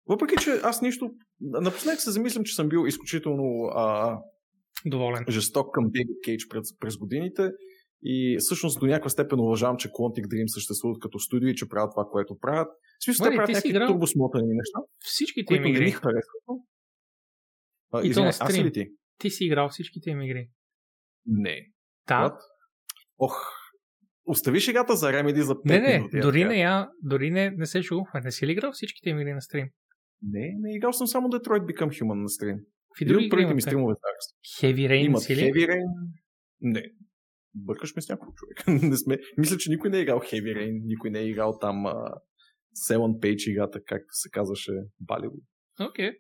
Въпреки, че аз нищо... Напоследък се замислям, че съм бил изключително а, Доволен. жесток към David Кейдж през, през годините и всъщност до някаква степен уважавам, че Quantic Dream съществуват като студио и че правят това, което правят. В смисъл, те правят някакви играл турбосмотани неща, Всичките им които не ми игри. харесват. А, И на аз ли ти? Ти си играл всичките им игри. Не. Да. What? Ох, остави шегата за Remedy за 5 Не, не, минути. дори не я, дори не, не се шугувахме. Не си ли играл всичките им игри на стрим? Не, не играл съм само Detroit Become Human на стрим. Какви други от първите ми стримове. Heavy Rain Имат си ли? Heavy Rain. Не. Бъркаш ме с някой човек. не сме... Мисля, че никой не е играл Heavy Rain, никой не е играл там а... Селън Пейдж играта, както се казваше Балиуд. Окей.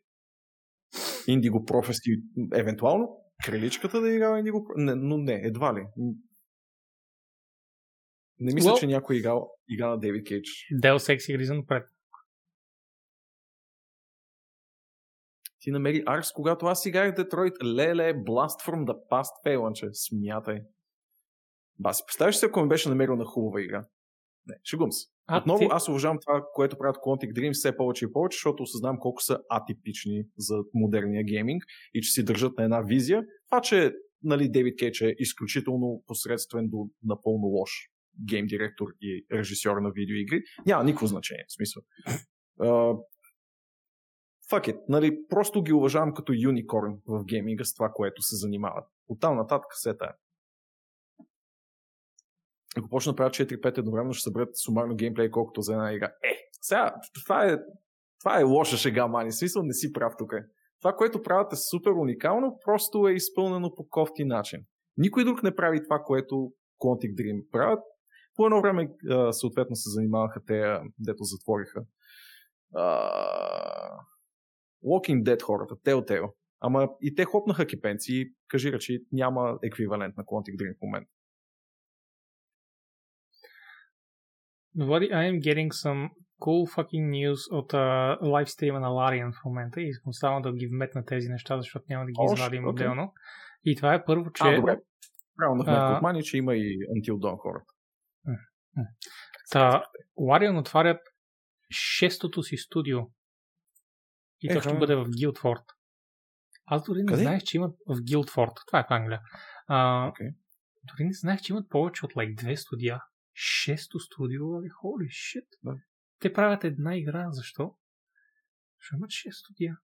Индиго Prophecy, евентуално краличката да е играла Индиго не, но не, едва ли. Не мисля, Well- че някой е играл игра на Дейвид Кейдж. Deus Ex игри за напред. Ти намери Арс, когато аз играх Детройт. Леле, Blast from the Past, фейлънче. Смятай. Ба, си представяш се, ако ми беше намерил на хубава игра. Не, шегувам се. А, Отново ти... аз уважавам това, което правят Quantic Dream все повече и повече, защото осъзнавам колко са атипични за модерния гейминг и че си държат на една визия. Това, че нали, Дейвид Кейдж е изключително посредствен до напълно лош гейм директор и режисьор на видеоигри, няма никакво значение. В смисъл. Uh, fuck it. Нали, просто ги уважавам като юникорн в гейминга с това, което се занимават. Оттам нататък се тая. Ако почна да правят 4-5 едновременно, ще съберат сумарно геймплей колкото за една игра. Е, сега, това е, това е лоша шега, мани. Смисъл, не си прав тук. Това, което правят е супер уникално, просто е изпълнено по кофти начин. Никой друг не прави това, което Quantic Dream правят. По едно време, съответно, се занимаваха те, дето затвориха. А... Walking Dead хората, Telltale. Ама и те хопнаха кипенци и кажира, че няма еквивалент на Quantic Dream в момента. Влади, I am getting some cool fucking news от uh, лайвстрима на Larian в момента и искам само да ги вметна тези неща, защото няма да ги Още, извадим окей. отделно. И това е първо, че... А, добре. Правилно А- мани, че има и Until Dawn хората. Та, Larian отварят шестото си студио. И то ще бъде в Гилдфорд. Аз дори не Къде? знаех, че имат в Гилдфорд. Това е в Англия. А, Окей. Дори не знаех, че имат повече от like, две студия. Шесто студио, holy shit. Да. Те правят една игра, защо? Защо имат шест студия?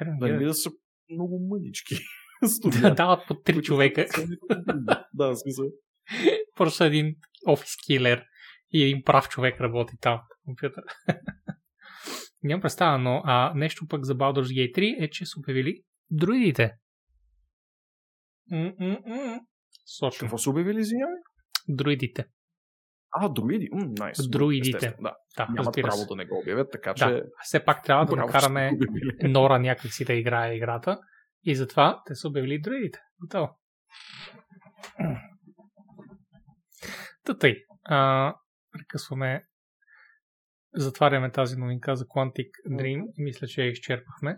I don't Да да са много мънички. Да студия. дават по три човека. да, смисъл. Просто един офис килер и един прав човек работи там в компютър. Нямам представа, но а, нещо пък за Baldur's Gate 3 е, че са обявили друидите. Сочно. Какво са обявили, извинявай? Друидите. А, друиди. М, найс. Друидите. Да. Да, Нямат право да не го обявят, така че... Да, все пак трябва да че накараме. Нора някакси да играе играта. И затова те са обявили друидите. Готово. Та тъй. А, прекъсваме. Затваряме тази новинка за Quantic Dream мисля, че я изчерпахме.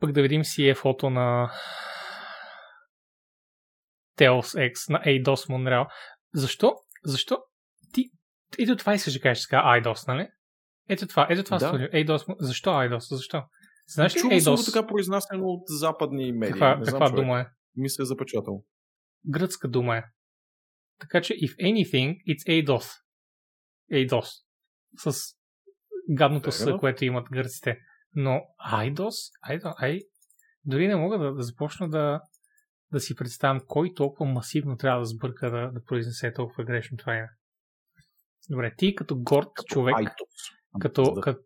Пък да видим си е фото на Deus Ex на Eidos Montreal. Защо? Защо? Ти, ето това искаш да кажеш сега Eidos, нали? Ето това, ето това Да. студио. Eidos, Mon- защо Eidos? Защо? Знаеш ли Чувам Eidos? така произнасяно от западни медии. Каква, не знам, каква човек. дума е? Ми се е запечатал. Гръцка дума е. Така че, if anything, it's Eidos. Eidos. С гадното Fair enough. с, което имат гърците. Но Eidos, Eidos, ай, дори не мога да, да започна да, да си представям кой толкова масивно трябва да сбърка да, да произнесе толкова грешно това име. Добре, ти като горд човек, Айтос. като, Да. като,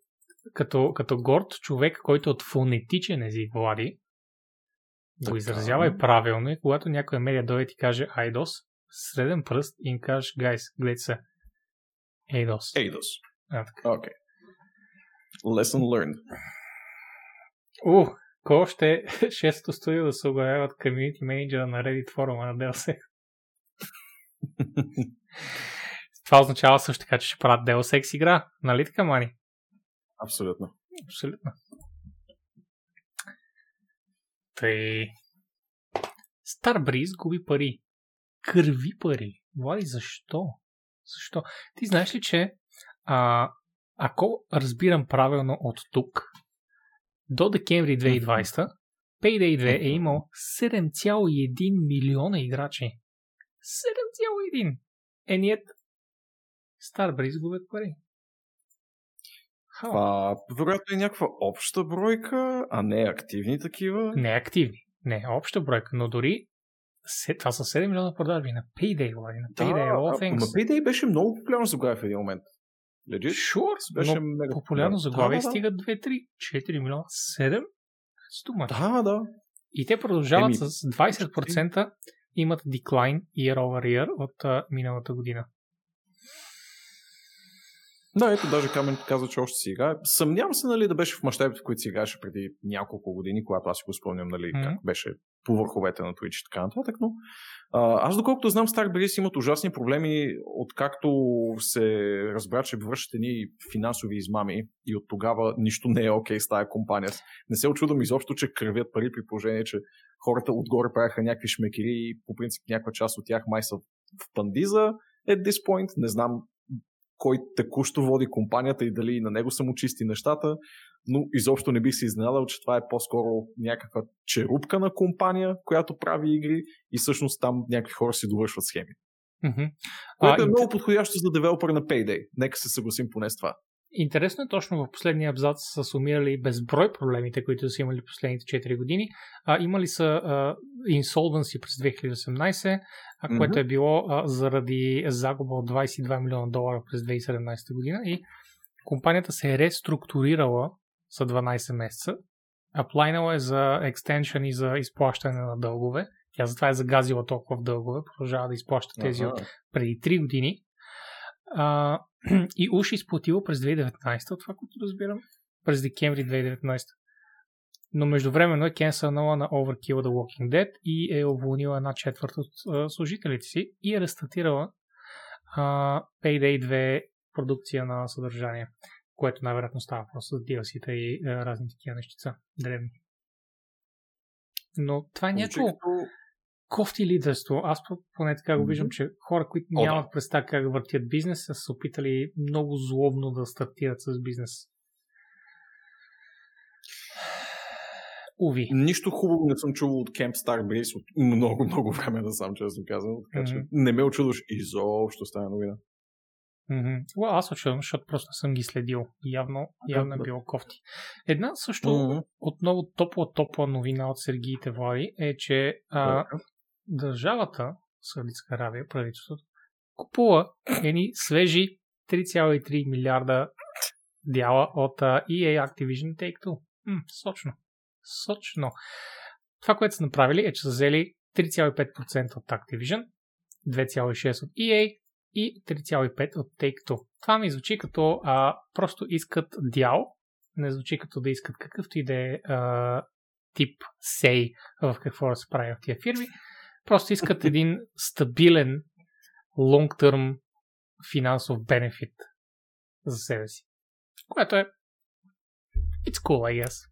като, като горд човек, който е от фонетичен език влади, го изразявай правилно и когато някоя медия дойде и ти каже Айдос, среден пръст и им кажеш, гайс, гледай се. Eidos. Eidos. А, така. Окей. Lesson learned. У, кой още шестото студио да се обявяват комьюнити менеджера на Reddit форума на DLC? Това означава също така, че ще правят Deus Ex игра. Нали така, Мани? Абсолютно. Абсолютно. Тъй. Starbreeze губи пари. Кърви пари. Влади, защо? Защо? Ти знаеш ли, че а, ако разбирам правилно от тук, до декември 2020, Payday 2 е имал 7,1 милиона играчи. 7,1! Е, нет. Starbreeze губят пари. Това вероятно е някаква обща бройка, а не активни такива. Не активни. Не, обща бройка, но дори това са 7 милиона продажби на Payday, Влади, на Payday, да, All Things. Ама Payday беше много популярно заглавие в един момент. Legit? Sure, беше но мега популярно заглавие да, да, стига 2, 3, 4 милиона, 7? Стума. Да, да. И те продължават Еми, с 20% имат деклайн year over year от uh, миналата година. Да, ето даже Камен каза, че още си играе. Съмнявам се, нали, да беше в мащабите, в които си играеше преди няколко години, когато аз си го спомням, нали, mm-hmm. как беше по върховете на Twitch и така нататък, но а, аз доколкото знам, Starbreeze имат ужасни проблеми, откакто се разбра, че връщат едни финансови измами и от тогава нищо не е окей okay с тази компания. Не се очудвам изобщо, че кръвят пари при положение, че хората отгоре правяха някакви шмекери и по принцип някаква част от тях май са в пандиза at this point. Не знам кой текущо води компанията и дали на него са му чисти нещата, но изобщо не бих се изненадал, че това е по-скоро някаква черупка на компания, която прави игри и всъщност там някакви хора си довършват схеми. Mm-hmm. Което а, е много подходящо за девелопер на Payday. Нека се съгласим поне с това. Интересно е точно в последния абзац са сумирали безброй проблемите, които са имали последните 4 години. А, имали са а, insolvency през 2018, а, mm-hmm. което е било а, заради загуба от 22 милиона долара през 2017 година и компанията се е реструктурирала за 12 месеца. Аплайнала е за екстеншън и за изплащане на дългове. Тя затова е загазила толкова в дългове, продължава да изплаща тези от преди 3 години. А, и уж изплатила през 2019, от това, което разбирам, през декември 2019. Но междувременно е кенсълнала на Overkill The Walking Dead и е уволнила една четвърта от а, служителите си и е рестатирала а, Payday 2 продукция на съдържание, което най-вероятно става просто с DLC-та и а, разни такива нещица, древни. Но това е някакво кофти лидерство. Аз поне така го виждам, че хора, които нямат представа как въртят бизнес, са се опитали много злобно да стартират с бизнес. Уви. Нищо хубаво не съм чувал от Camp Starbase от много, много време да сам честно казвам. Така че mm-hmm. не ме очудваш изобщо става новина. Mm-hmm. Well, аз очудвам, защото просто не съм ги следил. Явно, явно е било кофти. Една също mm-hmm. отново топла-топла новина от Сергиите Влади е, че а, държавата, Саудитска Аравия, правителството, купува едни свежи 3,3 милиарда дяла от EA Activision Take-Two. М, сочно. Сочно. Това, което са направили е, че са взели 3,5% от Activision, 2,6% от EA и 3,5% от Take-Two. Това ми звучи като а, просто искат дял, не звучи като да искат какъвто и да е тип сей в какво да се прави в тия фирми. Просто искат един стабилен long-term финансов бенефит за себе си. Което е It's cool, I guess.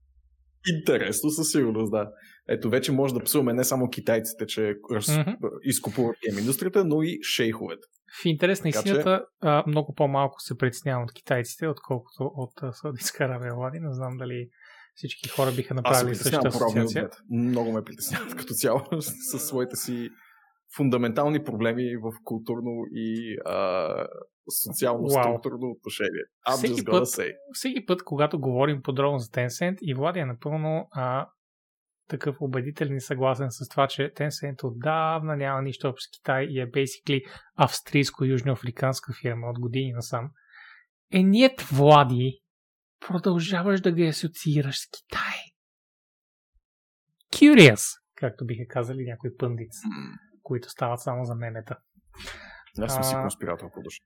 Интересно със сигурност, да. Ето вече може да псуваме не само китайците, че mm-hmm. изкупуват гейм индустрията, но и шейховете. В интерес на истината че... много по-малко се притеснявам от китайците, отколкото от Саудитска Аравия, Влади. Не знам дали всички хора биха направили същата асоциация. Много ме притесняват като цяло с своите си фундаментални проблеми в културно и а, социално-структурно wow. отношение. I'm всеки път, say. Всеки път, когато говорим подробно за Tencent, и Влади е напълно а, такъв убедителен и съгласен с това, че Tencent отдавна няма нищо общо с Китай и е basically австрийско-южноафриканска фирма от години насам. Е, нет, Влади, продължаваш да ги асоциираш с Китай. Curious, както биха казали някои пъндици, които стават само за мемета. Аз съм си конспиратор по душа.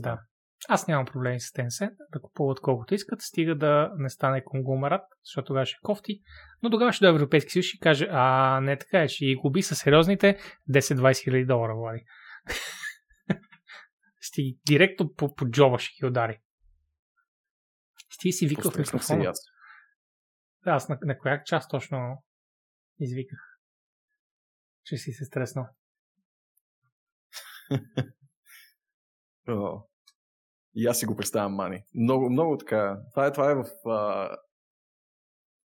Да. Аз нямам проблеми с Tencent да купуват колкото искат, стига да не стане конгломерат, защото тогава ще е кофти. Но тогава ще до Европейски съюз и каже, а не така е, ще и губи са сериозните 10-20 хиляди долара, Влади. Стиги директно по, по джоба ще ги удари. Ти си викал в микрофона. Аз. Да, аз на, на коя част точно извиках? Че си се стреснал. И аз си го представям Мани. Много, много така. Това е, това е в а,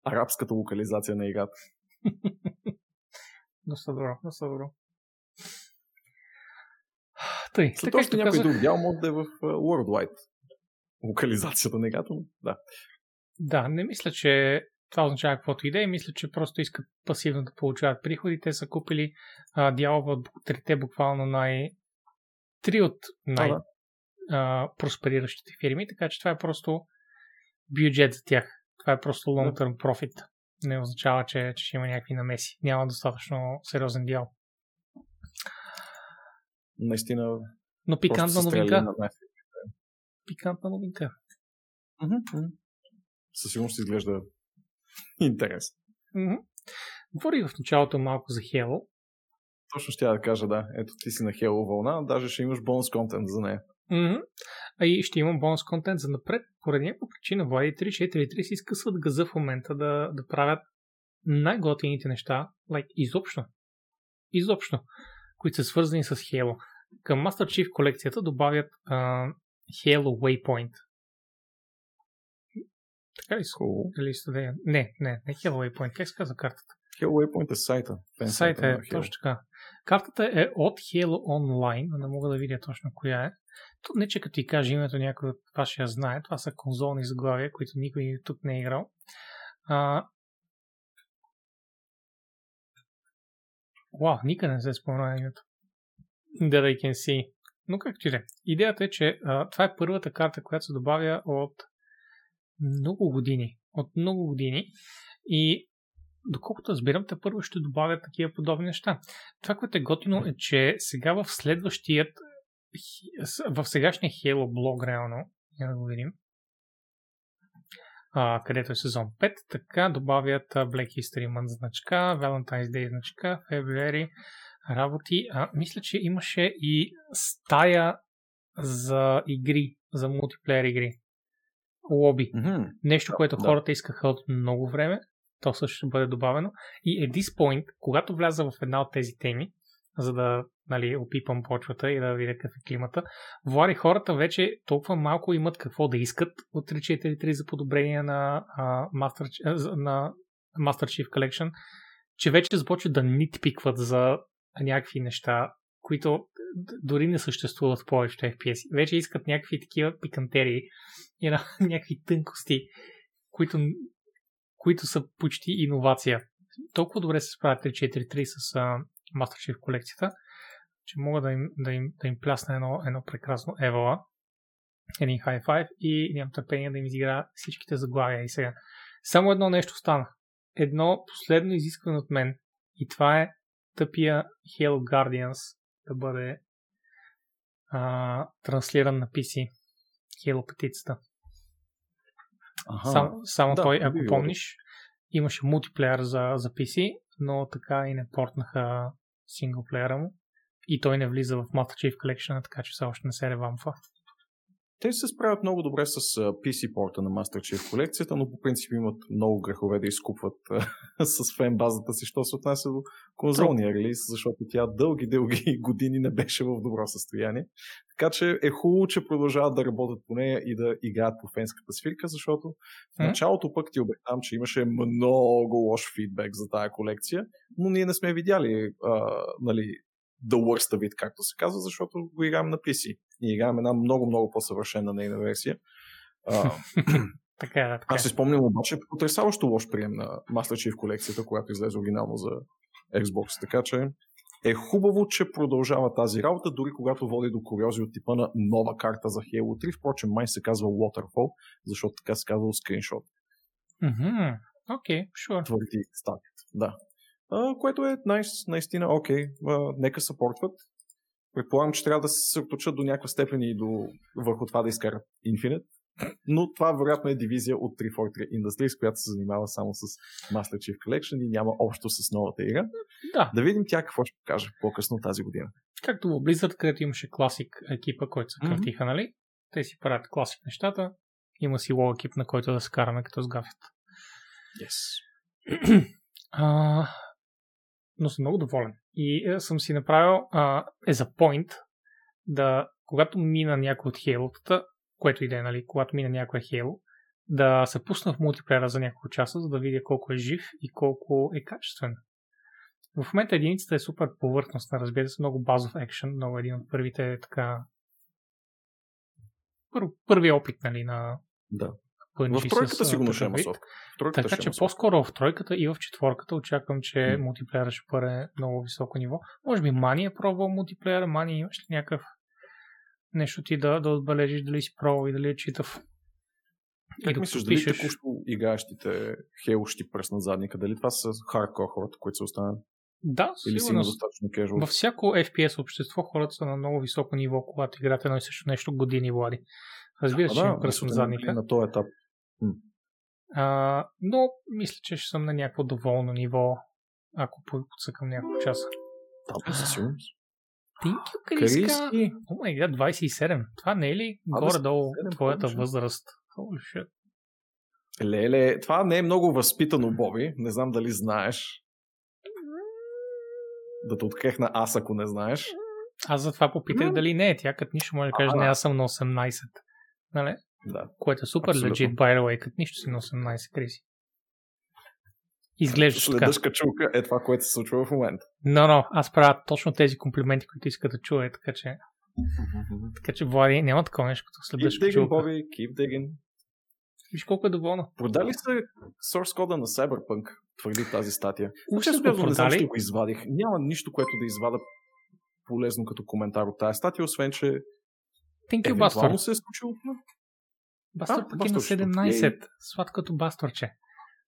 арабската локализация на играта. Доста добро, доста добро. Тъй, След още някой казах... друг дял може да е в Worldwide локализацията на играта, да. Да, не мисля, че това означава каквото идея. Мисля, че просто искат пасивно да получават приходи. Те са купили а, дялове от трите буквално най... Три от най... А, да. проспериращите фирми, така че това е просто бюджет за тях. Това е просто long-term profit. Не означава, че, че ще има някакви намеси. Няма достатъчно сериозен дял. Наистина. Но пикантна новинка. На пикантна новинка. Mm-hmm. Със сигурност изглежда интересно. Mm-hmm. Говорих в началото малко за Halo. Точно ще да кажа, да. Ето ти си на Halo вълна, даже ще имаш бонус контент за нея. Mm-hmm. А и ще имам бонус контент за напред. Поради някаква причина Влади 343 си изкъсват газа в момента да, да правят най-готините неща, like, изобщо. Изобщо. Които са свързани с Halo. Към Master Chief колекцията добавят а, Halo Waypoint. Така ли са? Cool. Не, не, не Halo Waypoint. Как се казва картата? Halo Waypoint е сайта. Сайта е, точно така. Картата е от Halo Online, но не мога да видя точно коя е. Тук не че като ти кажа името някой от вас ще я знае. Това са конзолни заглавия, които никой тук не е играл. А... Вау, никъде не се спомня името. That I can see. Но както и е. Идеята е, че а, това е първата карта, която се добавя от много години. От много години. И доколкото разбирам, те първо ще добавят такива подобни неща. Това, което е готино е, че сега в следващият в сегашния Halo блог реално, я да го видим, а, където е сезон 5, така добавят Black History Month значка, Valentine's Day значка, February, работи. А, мисля, че имаше и стая за игри, за мултиплеер игри. Лоби. Mm-hmm. Нещо, което да. хората искаха от много време. То също ще бъде добавено. И at this point, когато вляза в една от тези теми, за да нали, опипам почвата и да видя какъв е климата. Влади хората вече толкова малко имат какво да искат от 3.4.3 за подобрение на, uh, Master, на Master Chief Collection, че вече започват да нитпикват за някакви неща, които дори не съществуват в повечето FPS. Вече искат някакви такива пикантерии и някакви тънкости, които, които са почти иновация. Толкова добре се справят 3.4.3 с uh, Master Chief колекцията, че мога да им, да им, да им плясна едно, едно прекрасно Евала, един High Five и нямам търпение да им изигра всичките заглавия. И сега, само едно нещо стана. Едно последно изискване от мен и това е тъпия Halo Guardians да бъде а, транслиран на PC. Halo петицата. Ага. Сам, само да, той, ако би помниш, имаше мултиплеер за, за PC, но така и не портнаха синглплеера му. И той не влиза в Master Chief Collection, така че все още не се ревамфа. Те се справят много добре с PC порта на Master Chief колекцията, но по принцип имат много грехове да изкупват с фен базата си, що се отнася до конзолния релиз, защото тя дълги, дълги години не беше в добро състояние. Така че е хубаво, че продължават да работят по нея и да играят по фенската свирка, защото в началото пък ти обещавам, че имаше много лош фидбек за тая колекция, но ние не сме видяли а, нали, the worst of it, както се казва, защото го играем на PC. И играем една много, много по-съвършена нейна версия. А, така, е, така. Аз си спомням обаче потрясаващо лош прием на Master Chief колекцията, която излезе оригинално за Xbox. Така че е хубаво, че продължава тази работа, дори когато води до куриози от типа на нова карта за Halo 3. Впрочем, май се казва Waterfall, защото така се казва скриншот. Окей, okay, sure. Твърди статит, да а, което е nice, наистина окей, okay, нека съпортват. Предполагам, че трябва да се съсредоточат до някаква степен и до, върху това да изкарат Infinite, но това вероятно е дивизия от 343 Industries, която се занимава само с Master Chief Collection и няма общо с новата игра. Да. Да видим тя какво ще покаже по-късно тази година. Както в Blizzard, където имаше класик екипа, който се кръвтиха, mm-hmm. нали? Те си правят класик нещата. Има си лоу екип, на който да се караме като сгафят. Yes. а, но съм много доволен. И е, съм си направил е за point да, когато мина някой от хейлотата, което и да е, нали, когато мина някой Halo, да се пусна в мултиплеера за няколко часа, за да видя колко е жив и колко е качествен. В момента единицата е супер повърхностна, разбира се, много базов екшен, много един от първите така пър, първи опит нали, на Да. В тройката с, сигурно ще е масовка. Тройката Така ще че масовка. по-скоро в тройката и в четворката очаквам, че М. мултиплеера ще бъде много високо ниво. Може би Мани е пробвал мултиплеера. Мани имаш ли някакъв нещо ти да, да отбележиш дали си пробвал и дали е читав? Как да мислиш, дали пишеш- току-що играещите хейл ще ти задника? Дали това са хардкор хората, които са останали? Да, Или си има достатъчно кежуал? Във всяко FPS общество хората са на много високо ниво, когато играят едно и също нещо години, Влади. Разбира се, че им мисля, задника. На този етап. А, но мисля, че ще съм на някакво доволно ниво, ако подсъкам няколко часа. Да, със сигурност. You, Криска. О май гад, 27. Това не е ли горе-долу 27, твоята възраст? Holy shit. Леле, това не е много възпитано, Боби. Не знам дали знаеш. Да те открехна аз, ако не знаеш. Аз затова попитах дали не е. Тя като нищо може да каже, не, аз съм на 18. Нали? Да. Което е супер Абсолютно. legit, by the way, като нищо си на 18, Криси. Изглеждаш така. Следъж качулка е това, което се случва в момента. Но, но, аз правя точно тези комплименти, които иска да чуе, така че, така че Влади, няма такова нещо, като следваш Keep digging, чулка. Боби, keep digging. Виж колко е доволна. Продали се source кода на Cyberpunk, твърди тази статия. Са го казвам, не знам, ще го извадих. Няма нищо, което да извада полезно като коментар от тази статия, освен, че Thank you, евентуално се е случило. Бастор пък е на Бастор ще 17. Сладкото Басторче.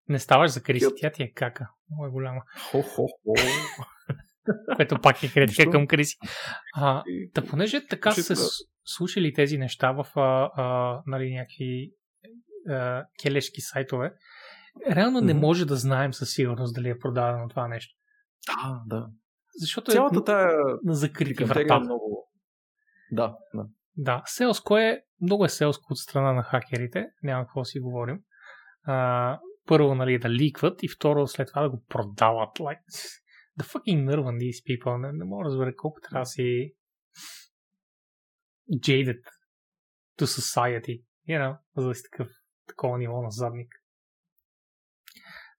Не ставаш за Криси, тя ти е кака. Много е голяма. Хо-хо-хо. Което пак е критика към Криси. А, Та понеже така са да. с- слушали тези неща в а, а, нали, някакви а, келешки сайтове, реално не може да знаем със сигурност дали е продадено това нещо. Да, да. Защото Цялата е тая на закрити е врата. много... Да, да. Да, селско е, много е селско от страна на хакерите, няма какво си говорим. А, първо, нали, да ликват и второ, след това да го продават. Like, the fucking nerve on these people. Не, не мога да разбера колко трябва да си jaded to society, you know, за да си такъв, такова ниво на задник.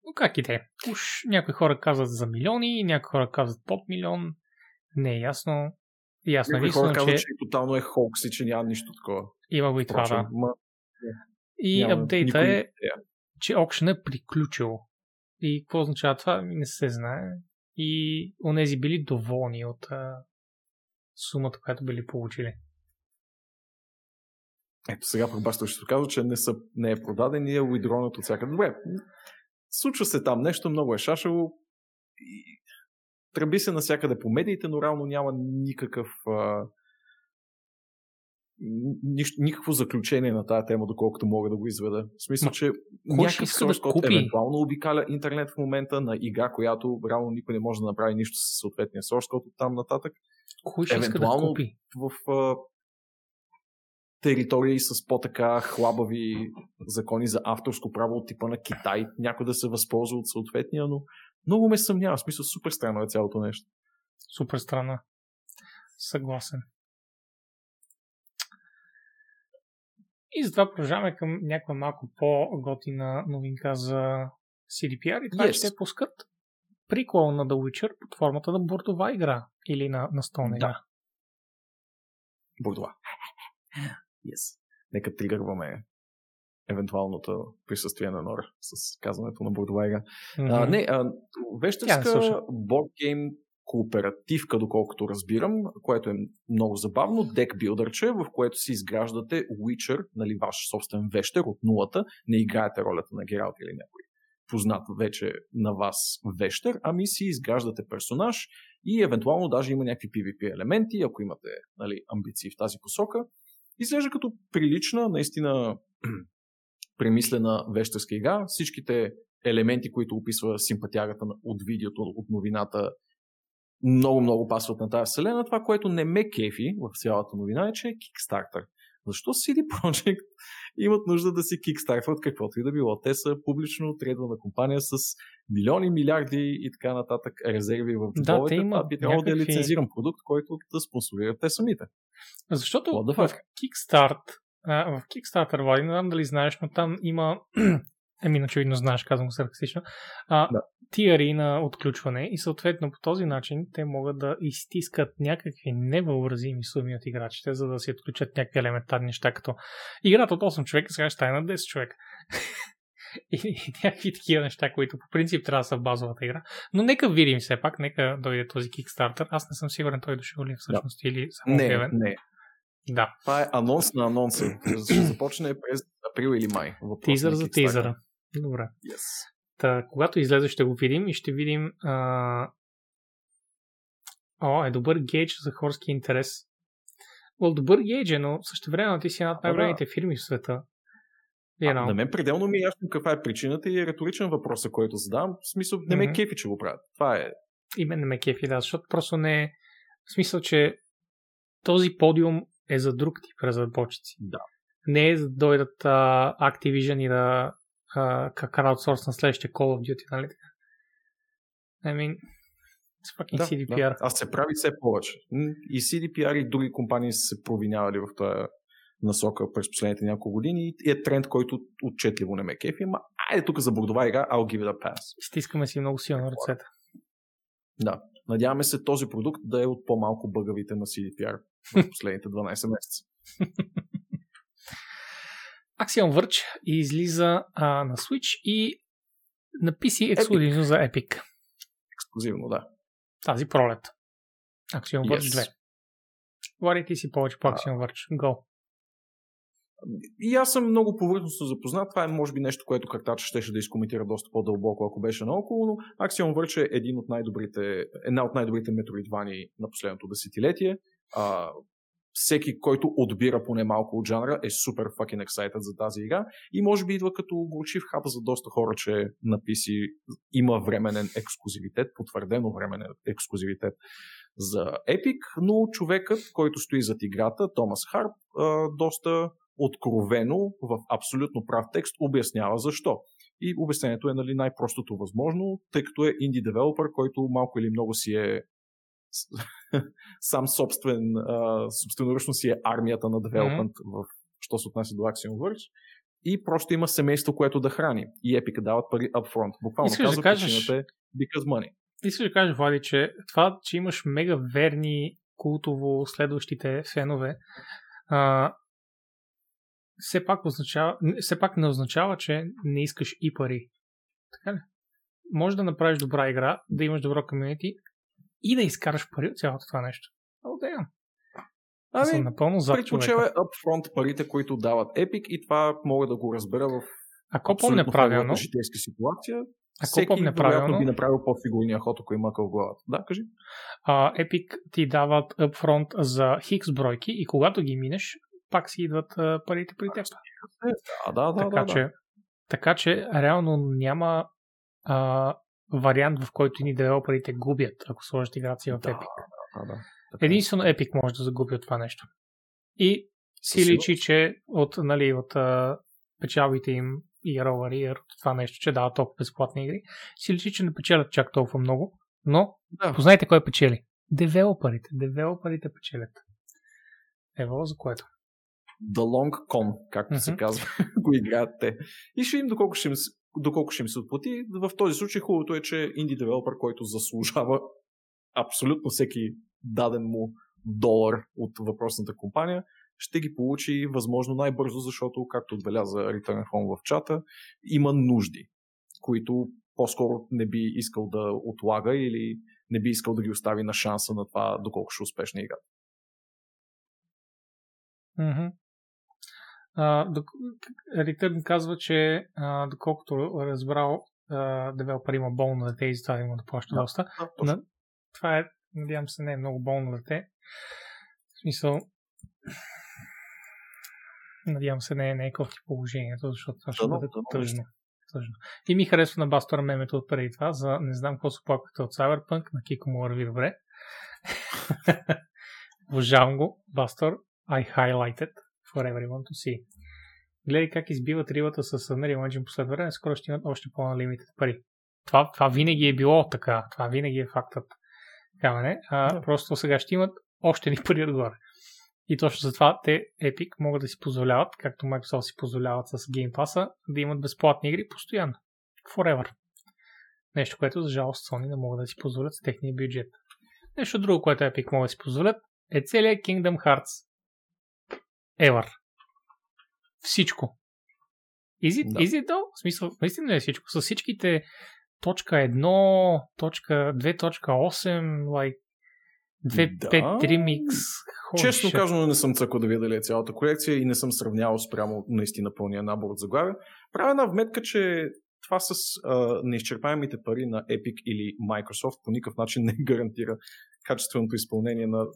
Но как и те? Уж някои хора казват за милиони, някои хора казват под милион. Не е ясно. Някои единствено, хора че казват, че тотално е холкс и че няма нищо такова. има го и това, да. ма, И няма апдейта никой е, че аукшен е приключил. И какво означава това? Не се знае. И онези били доволни от а, сумата, която били получили. Ето сега пък Бастър ще казва, че не, са, не е продаден и е уидронат от всяка. Добре, случва се там нещо, много е шашало. И... Тръби се навсякъде по медиите, но реално няма никакъв а... нищо, никакво заключение на тази тема, доколкото мога да го изведа. В смисъл, Ма, че някакъв да source code купи? евентуално обикаля интернет в момента на игра, която реално никой не може да направи нищо с съответния source code от там нататък Кой ще иска да Евентуално- купи? в а, територии с по-така хлабави закони за авторско право от типа на Китай, някой да се възползва от съответния, но много ме съмнява. В смисъл, супер странно е цялото нещо. Супер страна. Съгласен. И затова продължаваме към някаква малко по-готина новинка за CDPR и това Yes. yes. ще пускат прикол на The Witcher под формата на бордова игра или на настолна Да. игра. Бордова. Yes. Нека тригърваме евентуалното присъствие на Нора с казването на игра. Мгм. А, не, а, вещерска слуша. бордгейм кооперативка, доколкото разбирам, което е много забавно, дек билдърче, в което си изграждате Witcher, нали, ваш собствен вещер от нулата, не играете ролята на Гералт или някой познат вече на вас вещер, ами си изграждате персонаж и евентуално даже има някакви PvP елементи, ако имате нали, амбиции в тази посока. Изглежда като прилична, наистина премислена вещерска игра. Всичките елементи, които описва симпатягата от видеото, от новината, много-много пасват на тази вселена. Това, което не ме кефи в цялата новина е, че е Kickstarter. Защо CD Projekt имат нужда да си кикстартват каквото и да било? Те са публично трейдвана компания с милиони, милиарди и така нататък резерви в Да, джобовете. те имат Това би трябвало да е някакви- лицензиран продукт, който да спонсорират те самите. Защото в? Kickstart а, в Kickstarter, Влади, не знам дали знаеш, но там има Еми, очевидно знаеш, казвам саркастично. А, Да. тиари на отключване и съответно по този начин те могат да изтискат някакви невъобразими суми от играчите, за да си отключат някакви елементарни неща, като играта от 8 човека сега ще стане на 10 човека. и, и някакви такива неща, които по принцип трябва да са в базовата игра. Но нека видим все пак, нека дойде този Kickstarter. Аз не съм сигурен той е дошъл ли всъщност или само Не, обявен. не. Да, Това е анонс на анонса. Ще започне през април или май. Въпрос тизър за тизъра. Добре. Yes. Та, когато излезе, ще го видим и ще видим. А... О, е добър гейдж за хорски интерес. Well, добър гейдж е, но също време ти си една от най-големите фирми в света. You А, know. на мен пределно ми е ясно каква е причината и е риторичен въпрос, който задавам. В смисъл, не ме Мгм. кефи, че го правят. Това е. И мен не ме кефи, да, защото просто не е... В смисъл, че този подиум е за друг тип разработчици. Да. Не е за да дойдат а, Activision и да а, как на следващия Call of Duty, нали така? I mean, it's fucking Да, CDPR. да. А се прави все повече. И CDPR и други компании са се провинявали в тази насока през последните няколко години и е тренд, който отчетливо не ме кефи, ама айде тук за бордова игра, I'll give it a pass. Стискаме си много силно ръцете. Да. Надяваме се този продукт да е от по-малко бъгавите на CDPR в последните 12 месеца. Axiom Verge излиза а, на Switch и на PC ексклюзивно за Epic. Ексклюзивно, да. Тази пролет. Axiom Verge Yes. 2. Говори си повече по Axiom Verge. Go. И аз съм много повърхностно запознат. Това е, може би, нещо, което Картача щеше да изкоментира доста по-дълбоко, ако беше наоколо, но Axiom Verge е един от най-добрите, една от най-добрите метроидвани на последното десетилетие. А, всеки, който отбира поне малко от жанра, е супер fucking excited за тази игра и може би идва като горчив хап за доста хора, че на PC има временен ексклюзивитет, потвърдено временен ексклюзивитет за Epic, но човекът, който стои зад играта, Томас Харп, доста откровено, в абсолютно прав текст, обяснява защо. И обяснението е нали, най-простото възможно, тъй като е инди девелопър, който малко или много си е сам собствен, а, собственоръчно си е армията на девелопмент, mm-hmm. в, що се отнася до Axiom Verge. И просто има семейство, което да храни. И Epic дават пари upfront. Буквално Искаш да казва, кажеш- причината е because money. Искаш да кажеш, Влади, че това, че имаш мега верни култово следващите фенове, а, все пак, означава, не- все пак не означава, че не искаш и пари. Така ли? Може да направиш добра игра, да имаш добро комьюнити и да изкараш пари от цялото това нещо. Oh, damn. Аз съм Ами, напълно зад предпочел е upfront парите, които дават Epic и това мога да го разбера в Ако помня правилно, житейска ситуация. ако Всеки помня правилно, би направил по-фигурния ход, ако има къл в главата. Да, кажи. а, Epic ти дават upfront за хикс бройки и когато ги минеш, пак си идват а, парите при теб. А, да, да, така, да, че, да. така че реално няма а, вариант, в който ни девелоперите губят, ако сложат играта си в Да, Epic. да, да. Е. Единствено Epic може да загуби от това нещо. И си личи, че от, нали, от а, печалбите им и Rover от това нещо, че дават толкова безплатни игри, си личи, че не печелят чак толкова много, но Да. познайте кой печели. Девелоперите. Девелоперите печелят. Ево за което. The Long Con, както се Мгм. казва, го играят те. И ще видим доколко ще им, се- доколко ще им се отплати. В този случай хубавото е, че инди девелопър, който заслужава абсолютно всеки даден му долар от въпросната компания, ще ги получи възможно най-бързо, защото, както отбеляза Return Home в чата, има нужди, които по-скоро не би искал да отлага или не би искал да ги остави на шанса на това, доколко ще е успешна игра. Мгм. Return казва, че а, доколкото разбрал, а, девелопер има болно дете и затова има да плаща Да. доста. Да. Това е, надявам се, не е много болно дете. В смисъл, надявам се, не е, не е кофти положението, защото това ще бъде тъжно. тъжно. И ми харесва на Бастора мемето от преди това, за не знам какво се плакате от Cyberpunk, на Кико му върви добре. Обожавам го, Бастор. I highlighted everyone to see. Гледай как избиват рибата с Unreal Engine последно време, скоро ще имат още по-налимитед пари. Това, това винаги е било така. Това винаги е фактът. Така, не? А, Да. Просто сега ще имат още ни пари отгоре. И точно затова те Epic могат да си позволяват, както Microsoft си позволяват с Game Pass, да имат безплатни игри постоянно. Forever. Нещо, което за жалост Sony не могат да си позволят с техния бюджет. Нещо друго, което Epic могат да си позволят, е целият Kingdom Hearts. Ever. Всичко. Is it, Да. is it though? В смисъл, наистина е всичко? С всичките точка 1, точка 2.8, like 2, Да. 5, 3 микс. Честно казано, не съм цъкал да видя дали е цялата колекция и не съм сравнявал спрямо наистина пълния набор от заглавия. Правя една вметка, че това с а, неизчерпаемите пари на Epic или Microsoft по никакъв начин не гарантира качественото изпълнение на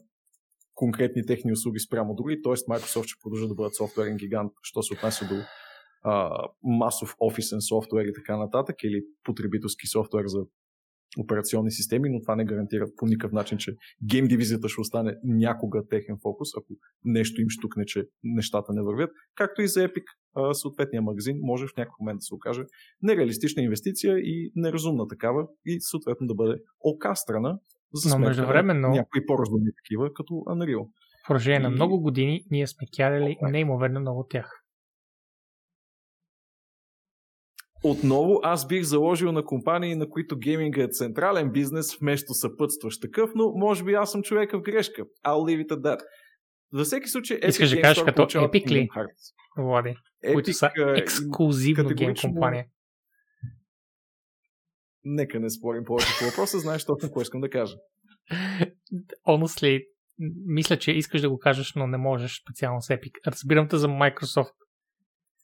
конкретни техни услуги спрямо други, т.е. Microsoft ще продължат да бъдат софтуерен гигант, що се отнася до а, масов офисен софтуер и така нататък, или потребителски софтуер за операционни системи, но това не гарантира по никакъв начин, че гейм дивизията ще остане някога техен фокус, ако нещо им штукне, че нещата не вървят. Както и за Epic, съответния магазин може в някакъв момент да се окаже нереалистична инвестиция и неразумна такава и съответно да бъде окастрана за Но сметка междувременно- на някои по-разумни такива, като Unreal. В продължение на И- много години ние сме кярали Alright. неимоверно много от тях. Отново аз бих заложил на компании, на които гейминга е централен бизнес, вместо съпътстващ такъв, но може би аз съм човека в грешка. I'll leave it at that. Във всеки случай, Epic Искаш да кажеш като Epic ли? Влади, които са им- ексклюзивно гейм компания. Нека не спорим повече по въпроса, знаеш точно какво искам да кажа. Honestly, мисля, че искаш да го кажеш, но не можеш специално с Epic. Разбирам те за Microsoft.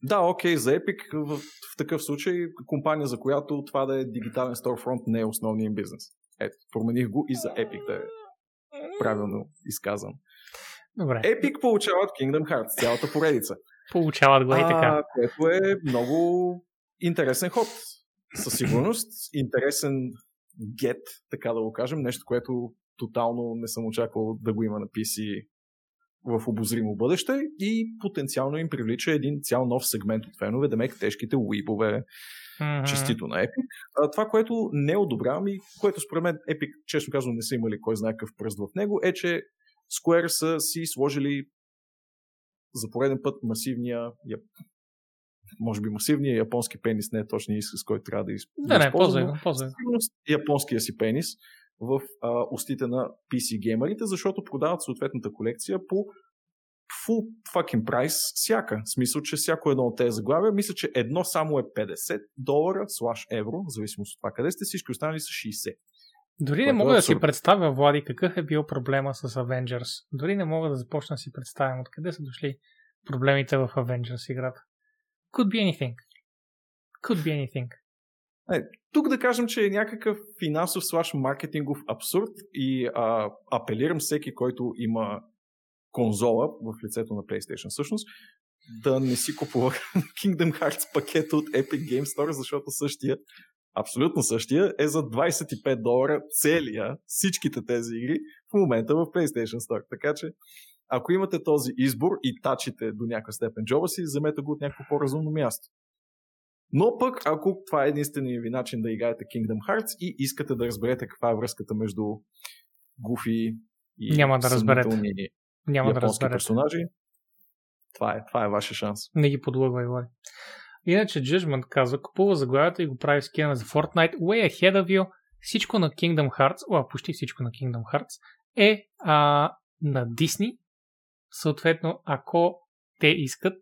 Да, окей, за Epic в, в такъв случай компания, за която това да е дигитален storefront не е основният им бизнес. Ето, промених го и за Epic да е правилно изказан. Добре, Epic получават Kingdom Hearts, цялата поредица. получават го и така. А, което е много интересен ход. Със сигурност. Интересен гет, така да го кажем. Нещо, което тотално не съм очаквал да го има на PC в обозримо бъдеще и потенциално им привлича един цял нов сегмент от фенове, да мек тежките уипове, Мгм. честито на Epic. А, това, което не одобрявам и което според мен Epic, честно казвам, не са имали кой знае какъв пръст в него, е, че Square са си сложили за пореден път масивния, може би масивния японски пенис не е точния изказ, който трябва да, из... Да, не, го. сигурност японския си пенис в а, устите на PC геймерите, защото продават съответната колекция по full fucking price всяка. В смисъл, че всяко едно от тези заглавия, мисля, че едно само е 50 долара слаш евро, в зависимост от това къде сте, всички останали са 60. Дори не което мога е да си представя, Влади, какъв е бил проблема с Avengers. Дори не мога да започна да си представям откъде са дошли проблемите в Avengers играта. Could be anything. Could be anything. Тук да кажем, че е някакъв финансов слаш маркетингов абсурд и а, апелирам всеки, който има конзола в лицето на PlayStation всъщност, да не си купува Kingdom Hearts пакета от Epic Game Store, защото същия, абсолютно същия, е за 25 долара целия, всичките тези игри в момента в PlayStation Store. Така че, ако имате този избор и тачите до някаква степен джоба си, вземете го от някакво по-разумно място. Но пък, ако това е единственият ви начин да играете Kingdom Hearts и искате да разберете каква е връзката между Гуфи и Няма да разберете. Няма да разберете. персонажи, това е, това е вашия шанс. Не ги подлъгвай, Влади. Иначе Judgment казва, купува заглавията и го прави скина за Fortnite. Way ahead of you. Всичко на Kingdom Hearts, о, почти всичко на Kingdom Hearts е а, на Disney. Съответно, ако те искат,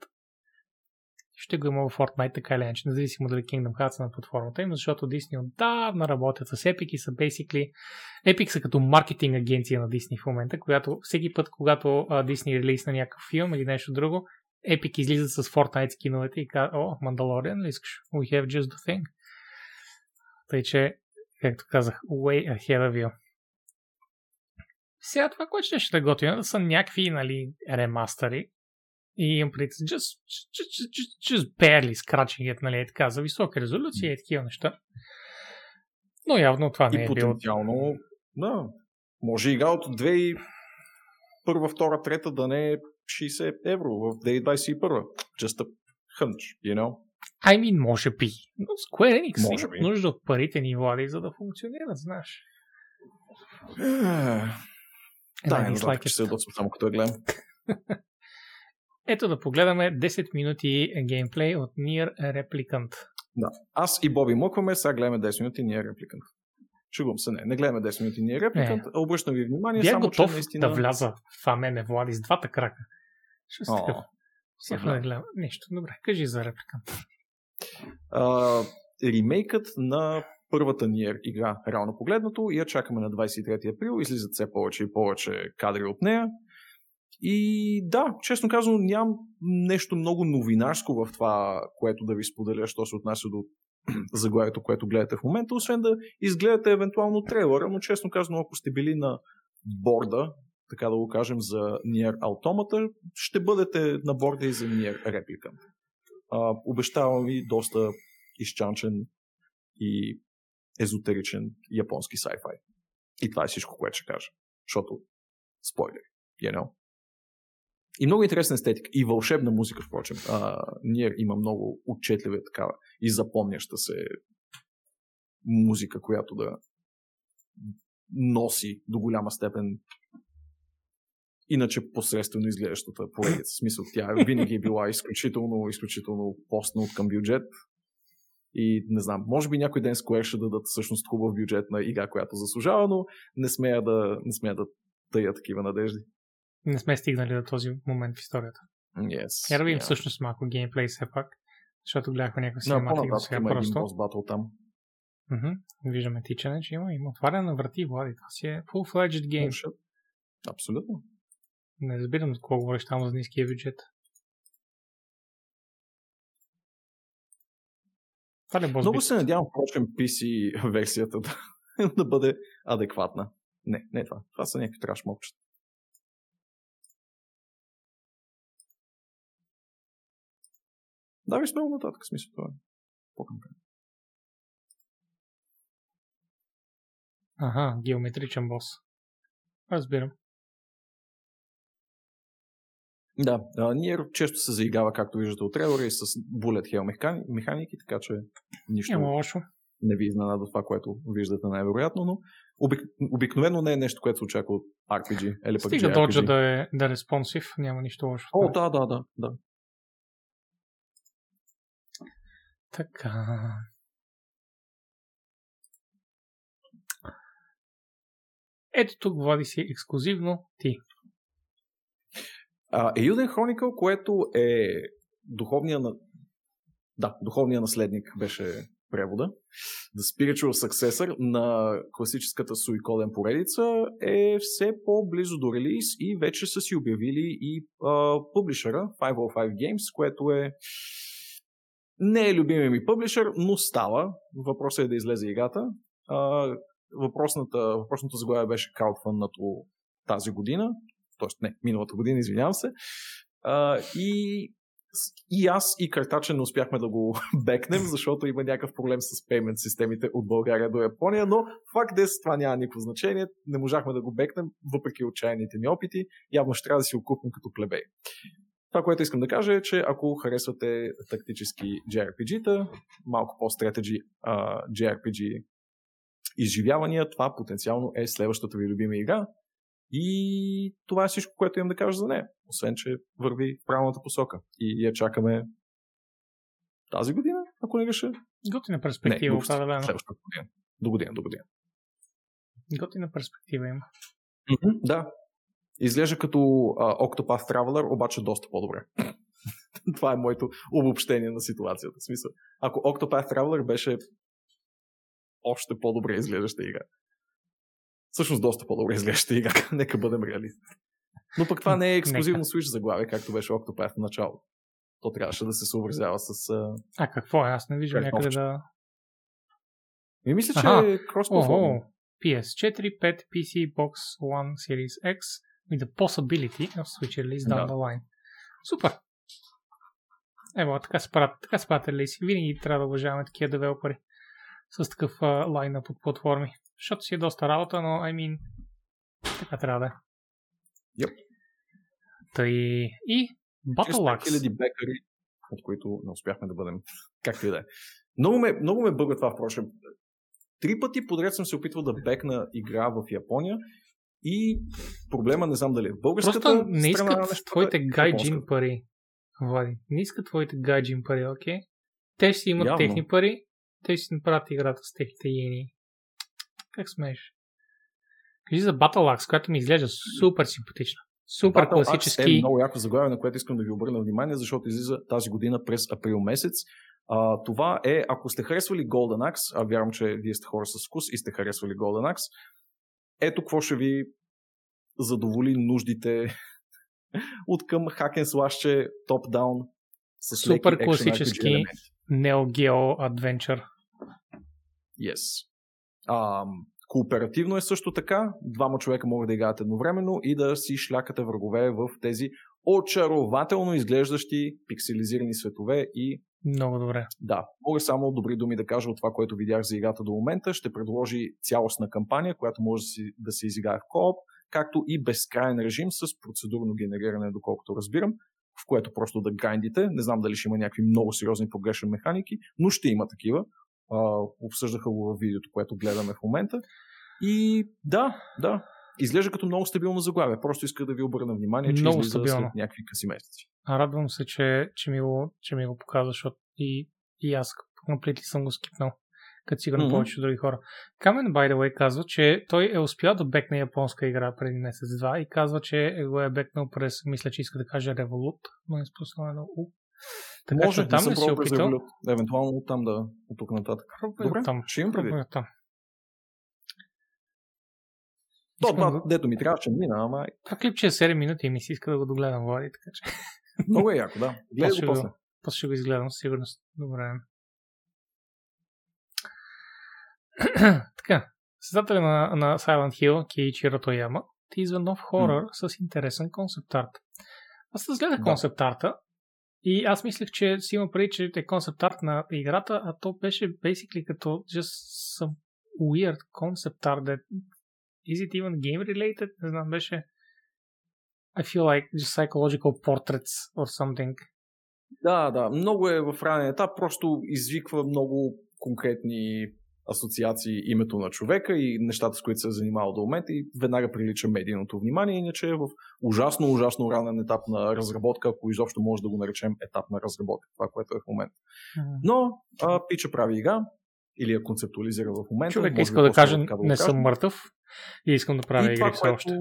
ще го има в Fortnite така или иначе, независимо дали Kingdom Hearts е на платформата им, защото Disney отдавна работят с Epic и са basically Epic са като маркетинг агенция на Disney в момента, която всеки път, когато а, Disney релиз на някакъв филм или нещо друго, Epic излизат с Fortnite скиновете и казват, о, ли искаш? We have just the thing. Тъй, че, както казах, way ahead of you. Сега това, което ще ще да готвим, да са някакви, нали, ремастъри. И имам пред just, just, just, just, barely scratching it, нали, е така, за висока резолюция и такива неща. Но явно това не и е било потенциално, да, може игра от 2001, 2, 3 да не е 60 евро в 2021. Just a hunch, you know? I mean, може би. Но Square Enix Може би. нужда от парите ни, Влади, за да функционират, знаеш. Е, And Да, е, че it. се ядосвам само като я гледам. Ето да погледаме 10 минути геймплей от Nier Replicant. Да. Аз и Боби мъкваме, сега гледаме 10 минути Nier Replicant. Шугам се, не. Не гледаме 10 минути Nier Replicant. Не. Обръщам ви внимание, Бях само готов че наистина... да вляза в мене, Влади, с двата крака. Ще такъв. Сега да гледам. Нищо. Добре, кажи за Replicant. Uh, ремейкът на първата Nier игра, реално погледнато, и я чакаме на 23 април. Излизат все повече и повече кадри от нея. И да, честно казано, нямам нещо много новинарско в това, което да ви споделя, що се отнася до заглавието, което гледате в момента, освен да изгледате евентуално трейлера, но честно казано, ако сте били на борда, така да го кажем, за Nier Automata, ще бъдете на борда и за Nier Replicant. Обещавам ви доста изчанчен и езотеричен японски sci-fi. И това е всичко, което ще кажа. Защото, спойлери, you know. И много интересна естетика. И вълшебна музика, впрочем. А, ние има много отчетлива такава и запомняща се музика, която да носи до голяма степен иначе посредствено изглеждащата поредица. В смисъл, тя винаги е била изключително, изключително постна от към бюджет. И не знам, може би някой ден Square ще дадат всъщност хубав бюджет на игра, която заслужава, но не смея да, не смея да тая такива надежди не сме стигнали до този момент в историята. Yes, Я да видим yeah. всъщност малко геймплей все пак, защото гледахме някаква синематика до по-нататък сега има един просто. бос батъл там. Мгм. Виждаме тичане, че има, има отваряне на врати, Влади. Това си е full-fledged game. Shit. Абсолютно. Не разбирам за какво говориш там за ниския бюджет. Това е бос Много се надявам, впрочем, PC версията да, да бъде адекватна. Не, не е това. Това са някакви траш мопчета. Да, ви много нататък, смисъл това. е По-към. Ага, геометричен бос. Разбирам. Да, а, ние често се заигава, както виждате от трейлера, и с bullet hell механи- механики, така че нищо Няма лошо. не ви изненада това, което виждате най-вероятно, но обик... обикновено не е нещо, което се очаква от RPG. Или пък Стига доджа да е, да е респонсив, няма нищо лошо. О, да, да, да, да. Така. Ето тук води си ексклюзивно ти. Euden Chronicle, което е духовния на... Да, духовния наследник беше превода. The Spiritual Successor на класическата Suikoden поредица е все по-близо до релиз и вече са си обявили и а, публишера 505 Games, което е не е любимия ми публишер, но става. Въпросът е да излезе играта. А, въпросната, въпросното заглавие беше краудфъннато тази година, т.е. не, миналата година, извинявам се. А, и, и аз и картача не успяхме да го бекнем, защото има някакъв проблем с пеймент системите от България до Япония, но факт е, това няма никакво значение. Не можахме да го бекнем, въпреки отчаяните ни опити. Явно ще трябва да си го купим като плебей. Това, което искам да кажа е, че ако харесвате тактически JRPG-та, малко по-стратеги JRPG изживявания, това потенциално е следващата ви любима игра. И това е всичко, което имам да кажа за нея. Освен, че върви в правилната посока. И я чакаме тази година, ако не греша. Готина перспектива, не, определено. следващата година. До година, до година. Готина перспектива има. Mm-hmm, да. Изглежда като uh, Octopath Traveler, обаче доста по-добре. това е моето обобщение на ситуацията. В смисъл, ако Octopath Traveler беше още по-добре изглеждаща игра. Всъщност доста по-добре изглеждаща игра. Нека бъдем реалисти. Но пък това не е ексклюзивно Switch заглавие, както беше Octopath в начало. То трябваше да се съобразява с... А какво е? Аз не виждам някъде да... И мисля, че Аха. е кросплатформа. PS4, 5, PC, Box One, Series X with the possibility of Switch release down Да. the line. Супер! Ево, така се правят, така се правят релизи. Винаги трябва да уважаваме такива девелопери с такъв лайнъп от платформи. Защото си е доста работа, но I mean, така трябва да е. Yep. Тъй и Battle 600 Axe. бекари, от които не успяхме да бъдем. Както и да е. Много ме, много ме бъга това, впрочем. Три пъти подред съм се опитвал да бекна игра в Япония и проблема не знам дали е в българската Просто не страна искат нещата, твоите гайджин пари, Влади. Не искат твоите гайджин пари, окей? Те ще си имат Явно. техни пари, те ще си направят играта с техните иени. Как смееш? Кажи за Battle Axe, която ми изглежда супер симпатична. Супер Battle Axe класически. Е много яко заглавие, на което искам да ви обърна внимание, защото излиза тази година през април месец. А, това е, ако сте харесвали Golden Axe, а вярвам, че вие сте хора с вкус и сте харесвали Golden Axe, ето какво ще ви задоволи нуждите от към hack and slash топ-даун с Супер класически. Neo Geo Adventure. Yes. А, кооперативно е също така. Двама човека могат да играят едновременно и да си шлякате врагове в тези очарователно изглеждащи пикселизирани светове и Много добре. да, мога само добри думи да кажа от това, което видях за играта до момента. Ще предложи цялостна кампания, която може да, си, да се изиграе в кооп, както и безкрайен режим с процедурно генериране, доколкото разбирам, в което просто да грайндите. Не знам дали ще има някакви много сериозни прогрешен механики, но ще има такива. А, обсъждаха го в видеото, което гледаме в момента. И да, да, изглежда като много стабилно заглавие. Просто иска да ви обърна внимание, че Много излиза стабилно. след някакви къси месеци. Радвам се, че, че, ми, го, че ми го показва, защото и, и аз комплетли съм го скипнал, като сигурно mm-hmm. повечето други хора. Камен, by the way, казва, че той е успял да бекне японска игра преди месец-два и казва, че е го е бекнал през, мисля, че иска да каже Revolut, но е изпуснал едно У. Така Може че там да през опитал. Евентуално там да от тук нататък. Пробвай Добре, там. ще имам предвид. Там. То, това, да- дето ми трябваше мина, ама Това клипче е 7 минути и ми се иска да го догледам, Влади, така че много е яко, да. Гледай го после. после ще го изгледам сигурност. Добре. така, създателя на, на Silent Hill, Кейичиро Тояма, ти изва нов хорър с интересен концепт арт. Аз разгледах Да. концепт арта и аз мислех, че си има преди, че е концепт арт на играта, а то беше basically като just some weird concept art that is it even game related? Не знам, беше I feel like just psychological portraits or something. Да, да, много е в ранен етап, просто извиква много конкретни асоциации името на човека и нещата, с които се е занимавал до момента и веднага прилича медийното внимание, иначе е в ужасно, ужасно ранен етап на разработка, ако изобщо може да го наречем етап на разработка, това, което е в момента. Но а, Пича прави игра, или я концептуализира в момента. Човек иска да каже, го не съм мъртъв и искам да правя И това, игри все още.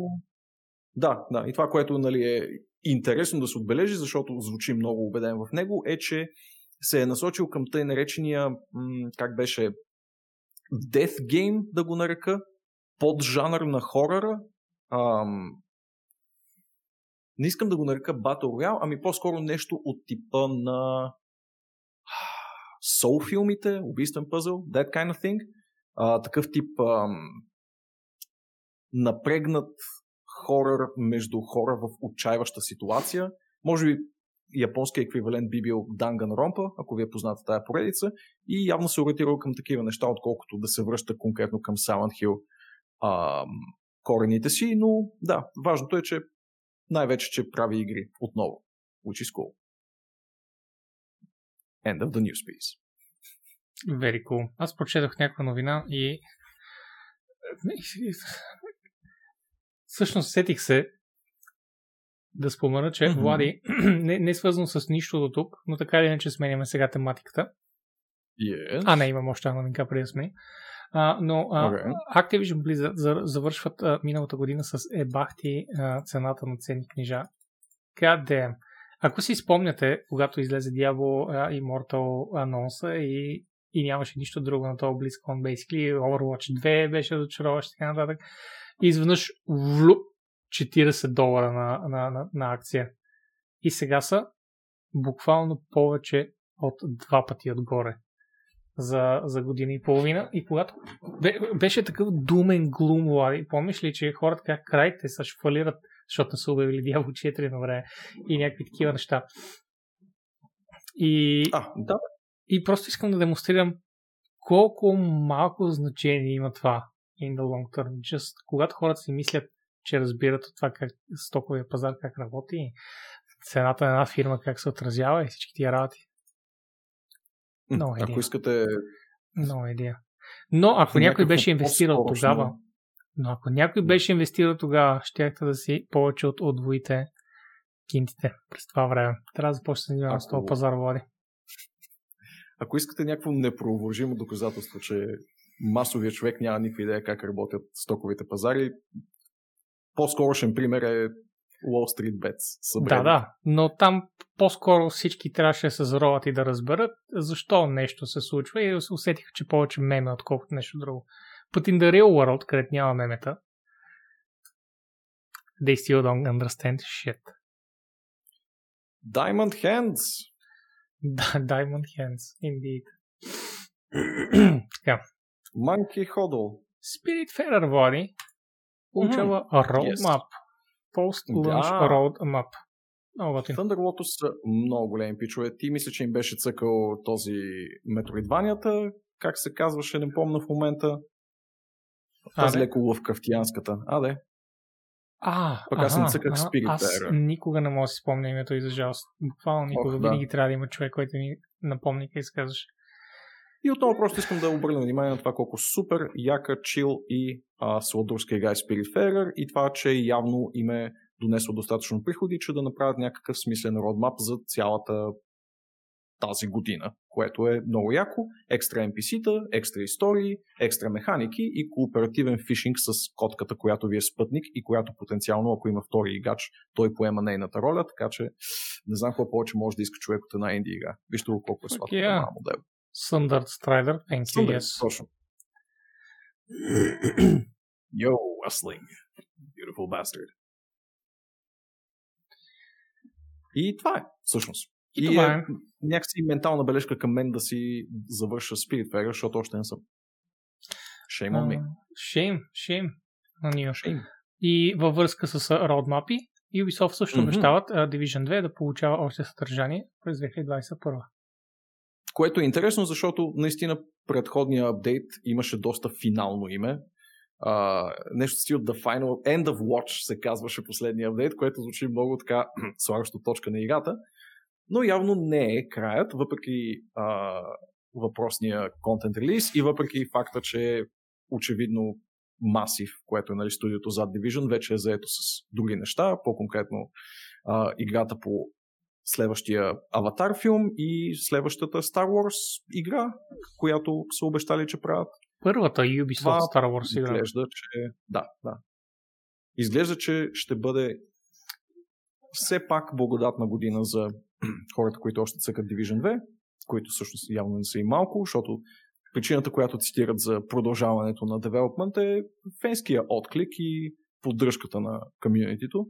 Да, да. И това, което нали, е интересно да се отбележи, защото звучи много убеден в него, е, че се е насочил към тъй наречения, м- как беше, Death Game, да го нарека, поджанър на хорора. Ам, не искам да го нарека Battle Royale, ами по-скоро нещо от типа на Soul филмите, убийствен пъзъл, that kind of thing. А, такъв тип ам, напрегнат хорър между хора в отчаиваща ситуация. Може би японския еквивалент би бил Данган Ромпа, ако ви е позната тая поредица, и явно се ориентирал към такива неща, отколкото да се връща конкретно към Silent Hill ам, корените си, но да, важното е, че най-вече, че прави игри отново, which is cool. End of the news piece. Very cool. Аз прочетох някаква новина и всъщност сетих се да спомена, че Мгм. Влади не, не е свързано с нищо до тук, но така или иначе сменяме сега тематиката. Yes. А, не, имам още една новинка преди да сме. А, но а, Окей. Activision Blizzard за- завършват а, миналата година с ебахти а, цената на ценни книжа. God damn. Ако си спомняте, когато излезе Diablo а, Immortal анонса и, и нямаше нищо друго на този BlizzCon, basically Overwatch 2 беше разочароващ и така нататък. Изведнъж влюп 40 долара на, на, на, на акция. И сега са буквално повече от два пъти отгоре за, за година и половина. И когато бе, беше такъв думен глум, Влади, помниш ли, че хората как крайте са ще фалират, защото не са обявили Diablo 4 на време и някакви такива неща. И, А, да, и просто искам да демонстрирам колко малко значение има това in the long term. Just, когато хората си мислят, че разбират от това как стоковия пазар как работи, цената на една фирма как се отразява и всички тия работи. Много Ако идея. искате Много идея. Но ако някой беше инвестирал тогава, Но ако някой беше инвестирал тогава, щяхте да си повече от отвоите кинтите през това време. Трябва да започне да се занимавам с този пазар, Влади. Ако искате някакво непровържимо доказателство, че масовия човек няма никаква идея как работят стоковите пазари, по-скорошен пример е Wall Street Bets. Събрани. Да, да, но там по-скоро всички трябваше да се зароват и да разберат защо нещо се случва и усетиха, че повече меме, отколкото нещо друго. But in the real world, където няма мемета, they still don't understand shit. Diamond Hands. Diamond Hands, indeed. така. Monkey Hodl. Spirit Fair води. Получава mm-hmm. roadmap. Yes. Post-launch да. roadmap. Много Thunder Lotus са много големи пичове. Ти мисля, че им беше цъкал този метроидванията. Как се казваше, не помня в момента. Тази леко лъвка в тиянската. А, де. А, Пък аз не цъках Spirit Аз никога не мога да си спомня името и за жалост. Буквално никога. Ох, да. Винаги трябва да има човек, който ми напомни как се казваш. И отново просто искам да обърна внимание на това колко супер, яка, чил и а, сладурска игра е Spiritfarer и това, че явно им е донесло достатъчно приходи, че да направят някакъв смислен родмап за цялата тази година, което е много яко. Екстра NPC-та, екстра истории, екстра механики и кооперативен фишинг с котката, която ви е спътник и която потенциално, ако има втори игач, той поема нейната роля, така че не знам какво повече може да иска човек от една инди игра. Вижте колко е сладко yeah. модел. Thunder Strider, thank you, Thunder, yes. Точно. Yo, Wrestling. Beautiful bastard. И това е, всъщност. И, и това е. е някакси ментална бележка към мен да си завърша Spiritfarer, защото още не съм. Shame on me. Shame, shame. Shame. И във връзка с roadmap Ubisoft също mm-hmm. обещават uh, Division 2 да получава още съдържание през 2021. Което е интересно, защото наистина предходния апдейт имаше доста финално име. Uh, нещо си от The Final End of Watch се казваше последния апдейт, което звучи много така слагащо точка на играта но явно не е краят, въпреки а, въпросния контент релиз и въпреки факта, че очевидно Масив, което е нали, студиото зад Division, вече е заето с други неща, по-конкретно а, играта по следващия Аватар филм и следващата Star Wars игра, която са обещали, че правят. Първата Ubisoft Това Star Wars игра. Изглежда, че... Да, да. Изглежда, че ще бъде все пак благодатна година за хората, които още цъкат Division 2, които всъщност явно не са и малко, защото причината, която цитират за продължаването на девелопмент е фенския отклик и поддръжката на комьюнитито.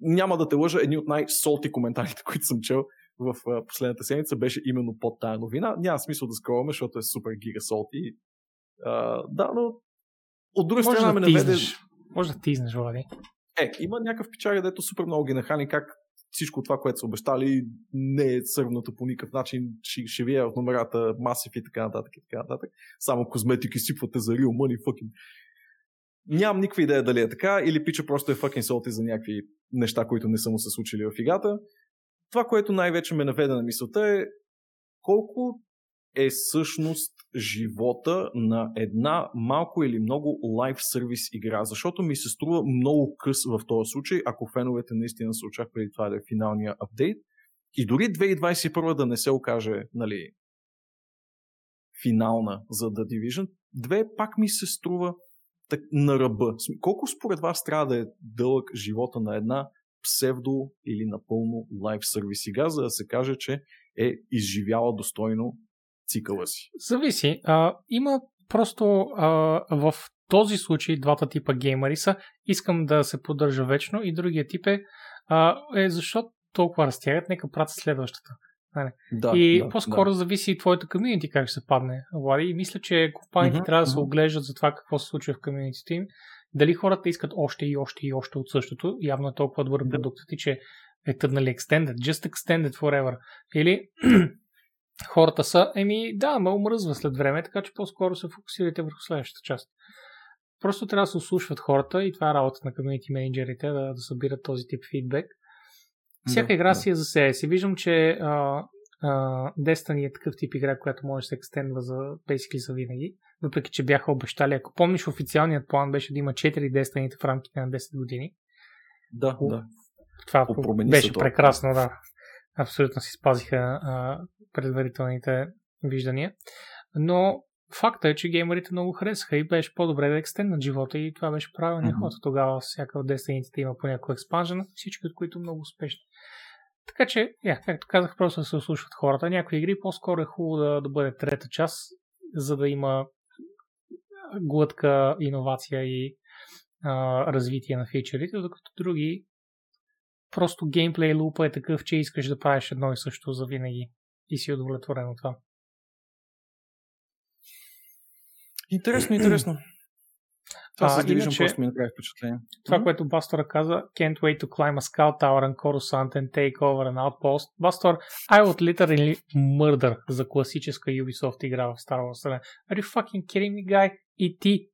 Няма да те лъжа, едни от най-солти коментарите, които съм чел в последната седмица, беше именно под тая новина. Няма смисъл да скроваме, защото е супер гига солти. да, но от друга страна да ме наведе... Може да тизнеш, Влади. Е, има някакъв печар, дето супер много ги нахани как всичко това, което са обещали, не е сървнато по никакъв начин, ще, ще вие в номерата масив и така нататък и така нататък. Само козметики сипвате за real money, fucking. Нямам никаква идея дали е така, или пича просто е fucking солти за някакви неща, които не са му се случили в играта. Това, което най-вече ме наведе на мисълта е колко е всъщност живота на една малко или много лайв сервис игра, защото ми се струва много къс в този случай, ако феновете наистина се очаквали това да е финалния апдейт. И дори 2021 да не се окаже нали, финална за The Division, 2 пак ми се струва так, на ръба. Колко според вас трябва да е дълъг живота на една псевдо или напълно лайв сервис игра, за да се каже, че е изживяла достойно цикъла си? Зависи. А, има просто а, в този случай двата типа геймери са искам да се поддържа вечно и другия тип е, а, е защо толкова разтягат, нека правят следващата. Нали? Да, и да, по-скоро да. зависи и твоето комьюнити как ще се падне, Влади. И мисля, че компаниите mm-hmm, трябва да се оглеждат за това какво се случва в комьюнитите им. Дали хората искат още и още и още от същото. Явно е толкова добър да. продуктът и че е тъднали extended, just extended forever. Или хората са, еми да, ме омръзва след време, така че по-скоро се фокусирайте върху следващата част. Просто трябва да се ослушват хората и това е работа на комьюнити менеджерите да, да събират този тип фидбек. Всяка да, игра да. си е за себе си. Виждам, че а, а, Destiny е такъв тип игра, която може да се екстендва за basically за винаги. въпреки че бяха обещали. Ако помниш, официалният план беше да има 4 дестаните в рамките на 10 години. Да, да. Това беше прекрасно, да. Абсолютно си спазиха а, предварителните виждания. Но факта е, че геймерите много харесаха и беше по-добре да екстенднат живота и това беше правилният mm-hmm. ход. Тогава всяка от дестините има по някаква експанжен, всички от които много успешни. Така че, я, както казах, просто се ослушват хората. Някои игри по-скоро е хубаво да, да бъде трета част, за да има глътка, иновация и а, развитие на фичерите, докато други просто геймплей лупа е такъв, че искаш да правиш едно и също за винаги и си удовлетворен от това. Интересно, интересно. Това с Division иначе, просто ми направи впечатление. Това, mm-hmm. което Бастора каза, can't wait to climb a scout tower and Coruscant and take over an outpost. Бастор, I would literally murder за класическа Ubisoft игра в Star Wars. Are you fucking kidding me, guy? И ти,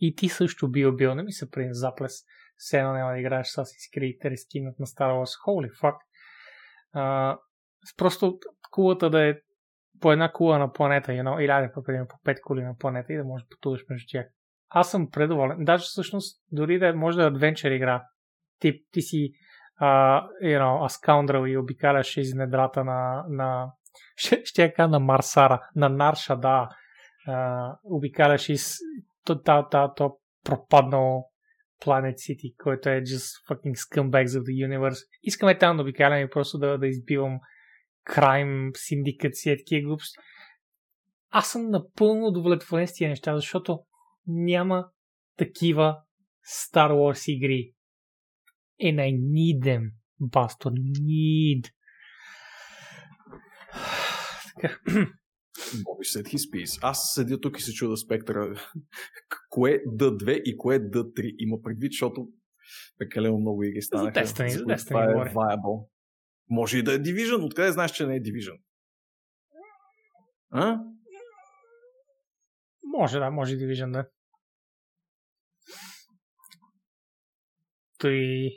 и ти също бил бил, не ми се при заплес. Все едно няма да играеш с Assassin's Creed и рескинат на Star Wars. Holy fuck. Uh, просто кулата да е по една кула на планета, you know, или айде по пет кули на планета и да можеш да пътуваш между тях. Аз съм предоволен. Даже всъщност, дори да е, може да е адвенчър игра, ти, ти си uh, you know, а скаундрал и обикаляш из недрата на, на ще, ще я кажа на Марсара, на Нарша, да, uh, обикаляш из то, то, то, то пропаднал Planet City, който е just fucking scumbags of the universe. Искаме там да обикалям просто да, да избивам крайм, синдикат си, такива глупости. Аз съм напълно удовлетворен с тия неща, защото няма такива Star Wars игри. And I need them. Басто, need. Така. Боби said his piece. Аз седя тук и се чуда спектъра. кое е D2 и кое е D3 има предвид, защото прекалено много игри станаха. За Destiny, за Destiny това е viable. Може и да е Division. Откъде знаеш, че не е Division? А? Може, да, може Division да. Той...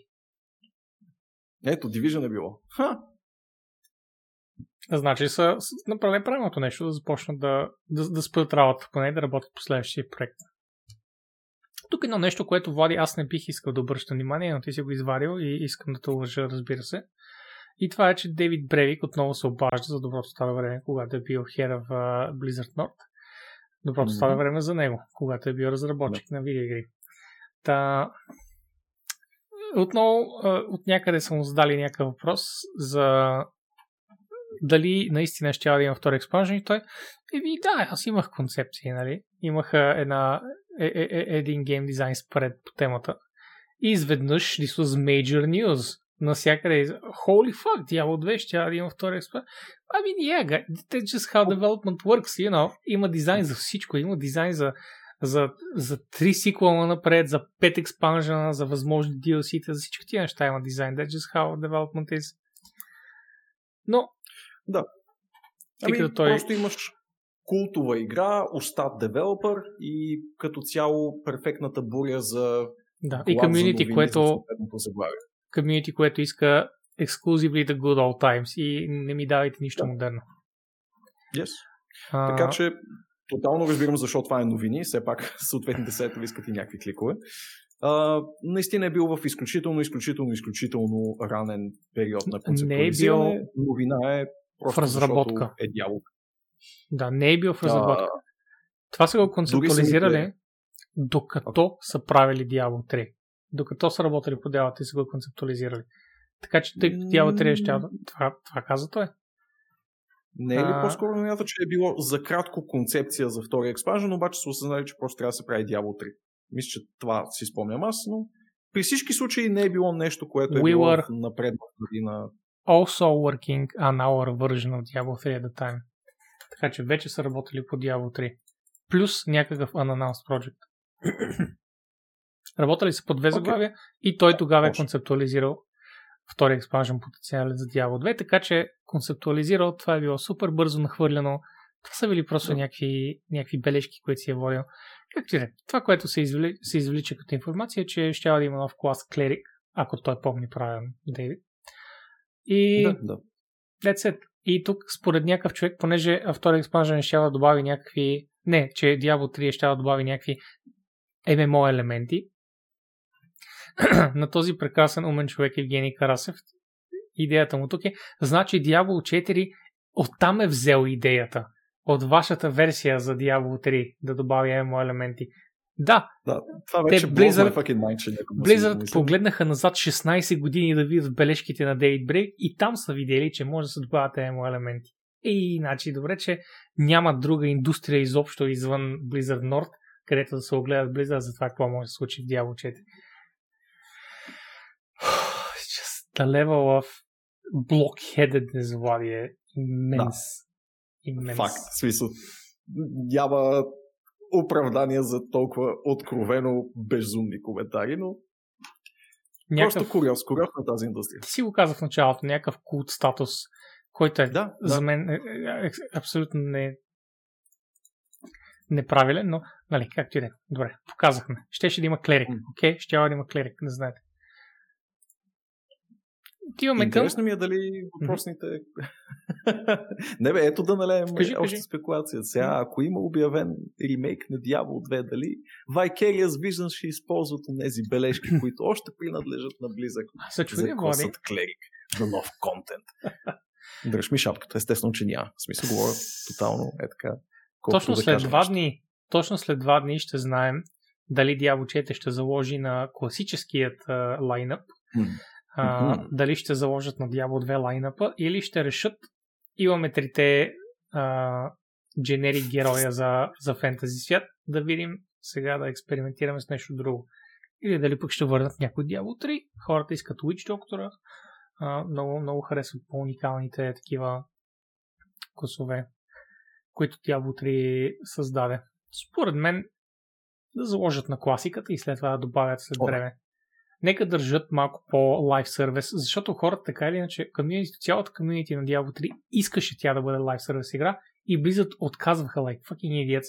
Ето, Division е било. Ха! Значи са направили правилното нещо да започнат да, да, да спрат работа, поне да работят по следващия проект. Тук едно нещо, което Влади аз не бих искал да обръщам внимание, но ти си го извадил и искам да те уважа, разбира се. И това е, че Дейвид Бревик отново се обажда за доброто става време, когато е бил хера в uh, Blizzard North. Доброто mm-hmm. става време за него, когато е бил разработчик mm-hmm. на видеоигри. Та... Отново от някъде са му задали някакъв въпрос за дали наистина ще да има втори експанжен и той Еми да, аз имах концепции, нали? Имах една, е, е, е, един гейм дизайн спред по темата. И изведнъж this was major news навсякъде. Holy fuck, Diablo 2 ще да има втори експерт. I mean, yeah, that's just how development works, you know. Има дизайн за всичко. Има дизайн за, за, за три сиквела напред, за пет експанжена, за възможни DLC-та, за всички тия неща има дизайн. That's just how development is. Но... Да. Ами, той... просто имаш култова игра, остат девелопър и като цяло перфектната буря за да, и комьюнити, което комьюнити, което иска exclusively the good old times и не ми давайте нищо да. модерно. Yes. А... Така че тотално разбирам защо това е новини, все пак съответните сайтове искат и някакви кликове. Uh, наистина е бил в изключително, изключително, изключително ранен период на концептуализиране. Не е бил Новина е просто в разработка. е дявол. Да, не е бил в разработка. Uh, Това са го концептуализирали, докато са правили Diablo 3 докато са работили по дялата и са го концептуализирали. Така че тъй като дяло 3 ще това, това каза той. Не е ли а... по-скоро мята, че е било за кратко концепция за втори експанжен, обаче са осъзнали, че просто трябва да се прави Diablo 3. Мисля, че това си спомням аз, но при всички случаи не е било нещо, което е We било were напред година. Also working on our version of Diablo 3 at the time. Така че вече са работили по Diablo 3. Плюс някакъв unannounced project. Работали са по две заглавия okay. и той тогава е концептуализирал втори експанжен потенциален за Diablo 2, така че концептуализирал, това е било супер бързо нахвърлено. Това са били просто някакви, някакви бележки, които си е водил. Както и да. Това, което се, извли, се извлича като информация, е, че ще да има нов клас клерик, ако той помни правилно, Дейвид. И да, да. That's it. И тук, според някакъв човек, понеже втори експанжен ще да добави някакви... Не, че Diablo 3 ще да добави някакви MMO елементи. на този прекрасен умен човек Евгений Карасев, идеята му тук е, значи Diablo 4 оттам е взел идеята. От вашата версия за Diablo 3 да добави MMO елементи. Да, да това вече те Blizzard, че Blizzard погледнаха назад 16 години да видят бележките на Daybreak и там са видели, че може да се добавят MMO елементи. И, значи, добре, че няма друга индустрия изобщо извън Blizzard North, където да се огледат Blizzard за това какво може да се случи в Diablo 4. Just the level of blockheadedness, Влади, е именс. Да. Факт. В смисъл, няма оправдания за толкова откровено безумни коментари, но някакъв... просто куриоз, куриоз на тази индустрия. Ти си го казах в началото, някакъв култ статус, който е да, за да. мен е, е, е, абсолютно не неправилен, но, нали, както и да е. Добре, показахме. Щеше да има клерик, окей? Okay? Ще да има клерик, не знаете. Отиваме Интересно към... ми е дали въпросните... не бе, ето да налеем кажи, още кажи. спекулация. Сега, ако има обявен ремейк на Diablo 2, дали Vicarious Vision ще използват тези бележки, които още принадлежат на близък за косът клерик на нов контент. Дръж ми шапката, естествено, че няма. В смисъл, говоря тотално е така. Точно да след два дни, точно след два дни ще знаем дали Diablo 4 ще заложи на класическият uh, лайнъп, а, mm-hmm. дали ще заложат на Diablo 2 лайнапа или ще решат имаме трите а, дженерик героя за, за фентази свят, да видим сега да експериментираме с нещо друго. Или дали пък ще върнат някой Diablo 3. Хората искат Witch Doctor. А, много, много харесват по-уникалните такива косове, които Diablo 3 създаде. Според мен да заложат на класиката и след това да добавят след време нека държат малко по-лайв сервис, защото хората така или иначе, комьюнити, цялата комьюнити на Diablo 3 искаше тя да бъде лайв сервис игра и Blizzard отказваха, like fucking idiots,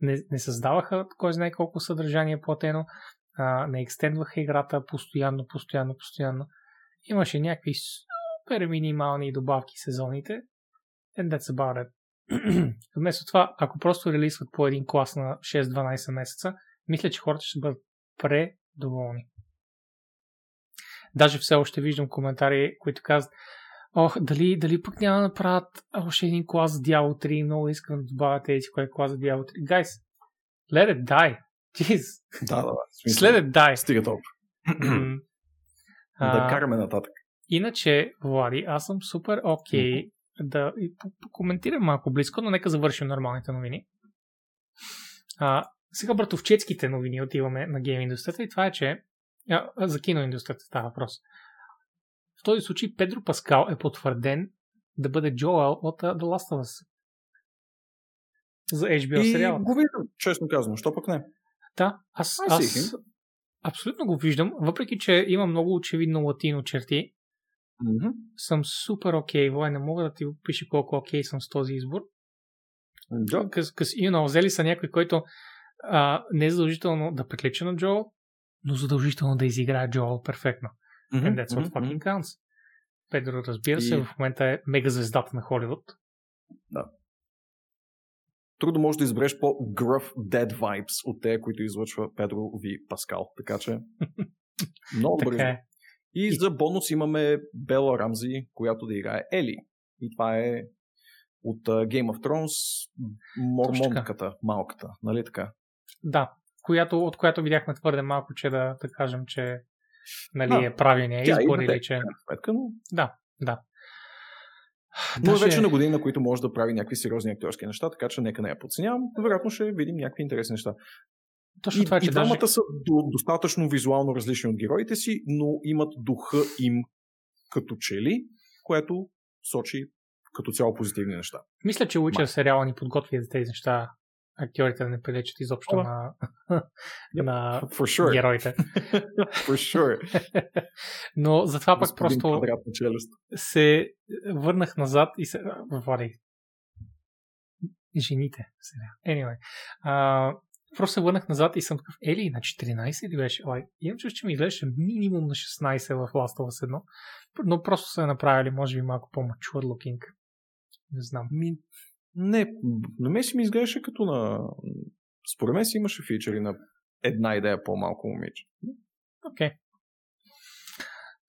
не, не създаваха кой знае колко съдържание платено, а, не екстендваха играта постоянно, постоянно, постоянно. Имаше някакви супер минимални добавки сезоните and that's about it. Вместо това, ако просто релизват по един клас на 6-12 месеца, мисля, че хората ще бъдат предоволни. Даже все още виждам коментари, които казват, ох, дали, дали пък няма да направят още един клас за Diablo 3, много искам да добавя тези, кой е клас за Diablo 3. Guys, let it die. Jeez. Да, да, Смисъл, let it die. Стига толкова. да караме нататък. Иначе, Влади, аз съм супер окей okay mm-hmm. да коментирам малко близко, но нека завършим нормалните новини. А, сега братовчетските новини отиваме на гейм индустрията и това е, че а, за киноиндустрията става въпрос. В този случай Педро Паскал е потвърден да бъде Джоел от The Last of Us. За HBO и сериала. го виждам, честно казвам. Що пък не? Да, аз, аз абсолютно го виждам, въпреки че има много очевидно латино черти. Mm-hmm. Съм супер окей, okay, не мога да ти опиша колко окей okay съм с този избор. Да. Къс, къс, you know, взели са някой, който а, не е задължително да приклича на Джоел, но задължително да изиграе Джоел перфектно. Mm-hmm. And that's what mm-hmm. fucking counts. Педро, разбира се, и... в момента е мега звездата на Холивуд. Да. Трудно може да избереш по-гръв dead vibes от те, които излъчва Педро Ви Паскал. Така че много добре. Е. И, и за бонус имаме Бела Рамзи, която да играе Ели. И това е от Game of Thrones мормонката, малката, нали така? Да, която, от която видяхме твърде малко, че да, да кажем, че нали, да. е правилният избор или че... Сметка, но... Да, да. Но Даже... вече на години, на които може да прави някакви сериозни актьорски неща, така че нека не я подценявам. Вероятно ще видим някакви интересни неща. Точно и, това, че и двамата даже... са до, достатъчно визуално различни от героите си, но имат духа им като чели, което сочи като цяло позитивни неща. Мисля, че Witcher сериала ни подготви за тези неща актьорите да не приличат изобщо oh. на, на For sure. героите. For sure. Но затова пък просто се върнах назад и се... Влади. Жените. Сега. Anyway. Uh, просто се върнах назад и съм такъв, ели, на 14 ли беше? Like, имам чувство, че ми изглеждаше минимум на 16 в Last of Us 1, но просто са направили, може би, малко по-mature looking Не знам. Ми, не, на мен си ми изглеждаше като на... Според мен си имаше фичери на една идея по-малко момиче. Окей. Okay.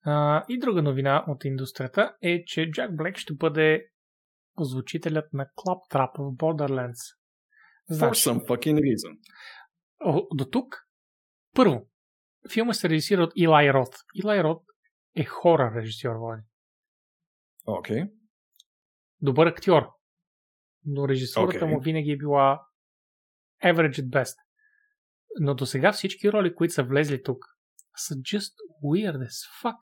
Uh, и друга новина от индустрията е, че Джак Блек ще бъде озвучителят на Claptrap в Borderlands. Значи, For some fucking reason. До тук, първо, филма се режисира от Илай Рот. Илай Рот е хора режисьор, Влади. Окей. Okay. Добър актьор. Но режисурата okay. му винаги е била average at best. Но до сега всички роли, които са влезли тук, са just weird as fuck.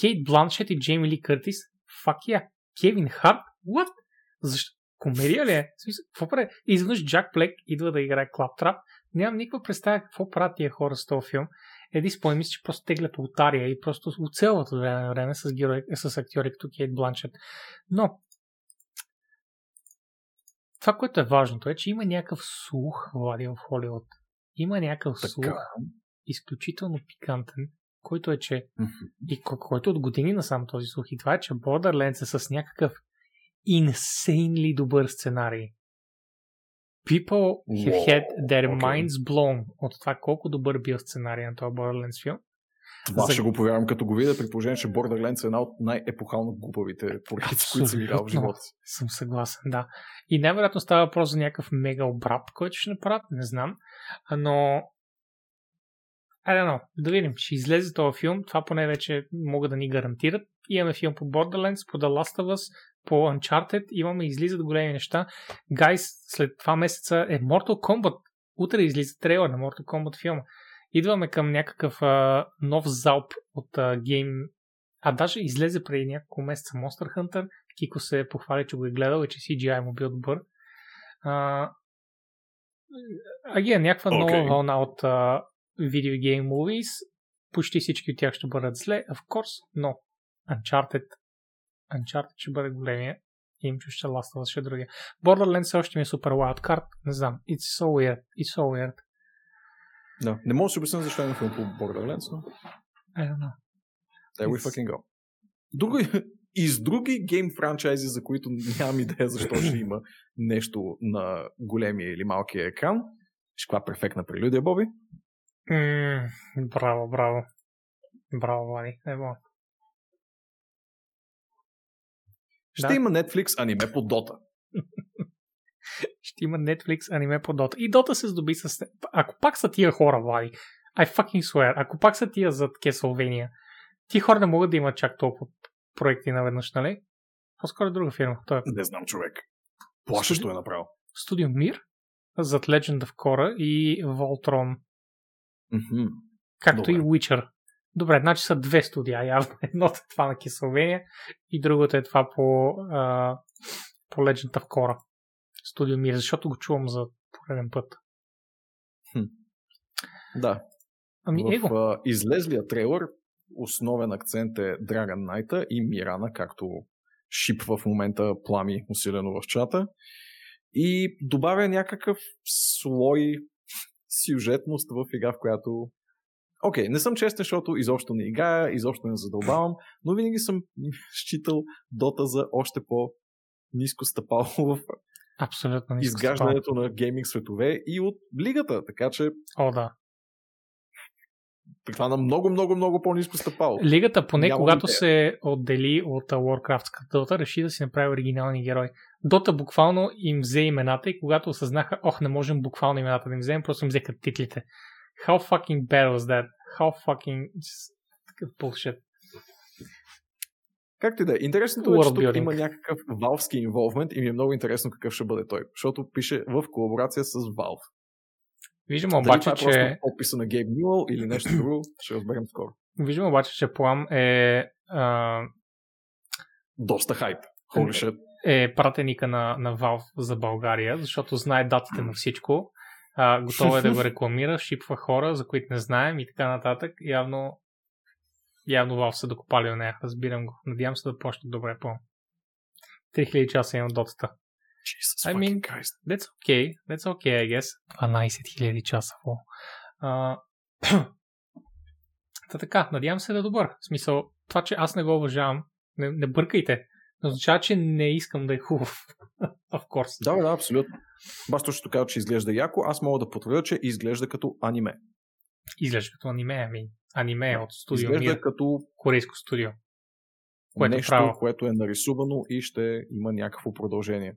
Кейт Бланшет и Джейми Ли Къртис, fuck yeah. Кевин Харт, what? Защо? Комедия ли е? Какво прави? Изведнъж Джак Плек идва да играе Клаптрап. Нямам никаква представа какво правят тия хора с този филм. Еди спомни мисля, че просто теглят лотария и просто оцелват от време на време с, герой, с актьори като Кейт Бланшет. Но, това, което е важното е, че има някакъв слух, Влади, в Холивуд. Има някакъв така. слух, изключително пикантен, който е, че mm-hmm. и който от години насам този слух и това е, че Borderlands е с някакъв insanely добър сценарий. People have had their okay. minds blown от това колко добър бил сценарий на този Borderlands филм. Това За... ще го повярвам като го видя, при положение, че Borderlands е една от най-епохално глупавите поредици, които съм видял в живота си. Съм съгласен, да. И най-вероятно става въпрос за някакъв мега обрат, който ще направят, не знам. Но I don't know. Да видим. Ще излезе този филм. Това поне вече могат да ни гарантират. Имаме филм по Borderlands, по The Last of Us, по Uncharted. Имаме, излизат големи неща. Гайс, след два месеца е Mortal Kombat. Утре излиза трейлър на Mortal Kombat филма. Идваме към някакъв а, нов залп от а, гейм. А даже излезе преди няколко месеца Monster Hunter. Кико се похвали, че го е гледал и че CGI му бил добър. А, Аген, някаква okay. нова вълна от а, видеогейм movies. Почти всички от тях ще бъдат зле, of course, но Uncharted, Uncharted ще бъде големия и им ще Last of Us ще е другия. Borderlands още ми е супер wildcard, не знам. It's so weird. It's so weird. Да, не мога да се обясня защо има филм по Borderlands, но... I don't know. There we fucking go. Други, и с други гейм франчайзи, за които нямам идея защо ще има нещо на големия или малкия екран. Каква перфектна прелюдия, Боби? Mm, браво, браво. Браво, Вали. Ево. Ще да. има Netflix аниме по Дота. Ще има Netflix аниме по Дота. И Дота се здоби с... Ако пак са тия хора, Влади, I fucking swear, ако пак са тия зад Castlevania, ти хора не могат да имат чак толкова проекти наведнъж, нали? По-скоро е друга фирма. Той е... Не знам, човек. Плашещо е направил. Студио Мир, зад Legend of Korra и Voltron Mm-hmm. Както Добре. и Witcher. Добре, значи са две студия. Явно едното е това на Киселвения и другото е това по, а, по Legend of Korra. Студио Мир, защото го чувам за пореден път. Хм. Да. Ами, в его. Излезлия трейлър основен акцент е Dragon Knight и Мирана, както шип в момента плами усилено в чата. И добавя някакъв слой сюжетност в игра, в която Окей, okay, не съм честен, защото изобщо не играя, изобщо не задълбавам, но винаги съм считал Дота за още по-низко стъпало в Абсолютно изграждането на гейминг светове и от лигата, така че О, да. Това на много, много, много по-низко стъпало. Лигата, поне Няма когато идея. се отдели от Warcraft Дота, реши да си направи оригинални герои. Дота буквално им взе имената и когато осъзнаха, ох, не можем буквално имената да им вземем, просто им взеха титлите. How fucking bad was that? How fucking... Bullshit. Както и да е. Интересното е, че тук има някакъв валвски инволвмент и ми е много интересно какъв ще бъде той. Защото пише в колаборация с Valve. Виждам обаче, че... Е подписа на Гейб Нюел или нещо друго, ще разберем скоро. Виждам обаче, че Плам е... А... Доста хайп. Holy shit. Е пратеника на, на Valve за България, защото знае датите на всичко. А, готова е да го рекламира, шипва хора, за които не знаем и така нататък. Явно явно Valve са докопали на нея. Разбирам го. Надявам се да почнат добре по 3000 часа има дотата. Jesus I mean, Christ. That's okay. That's okay, I guess. 12 000 часа. Uh, Та така, надявам се да е добър. В смисъл, това, че аз не го уважавам, не, не бъркайте. не означава, че не искам да е хубав. of course. Да, да, абсолютно. Бас точно казва, че изглежда яко, аз мога да потвърдя, че изглежда като аниме. Изглежда като аниме, ами. Аниме е от студио Изглежда Мир, като корейско студио. Което нещо, право. което е нарисувано и ще има някакво продължение.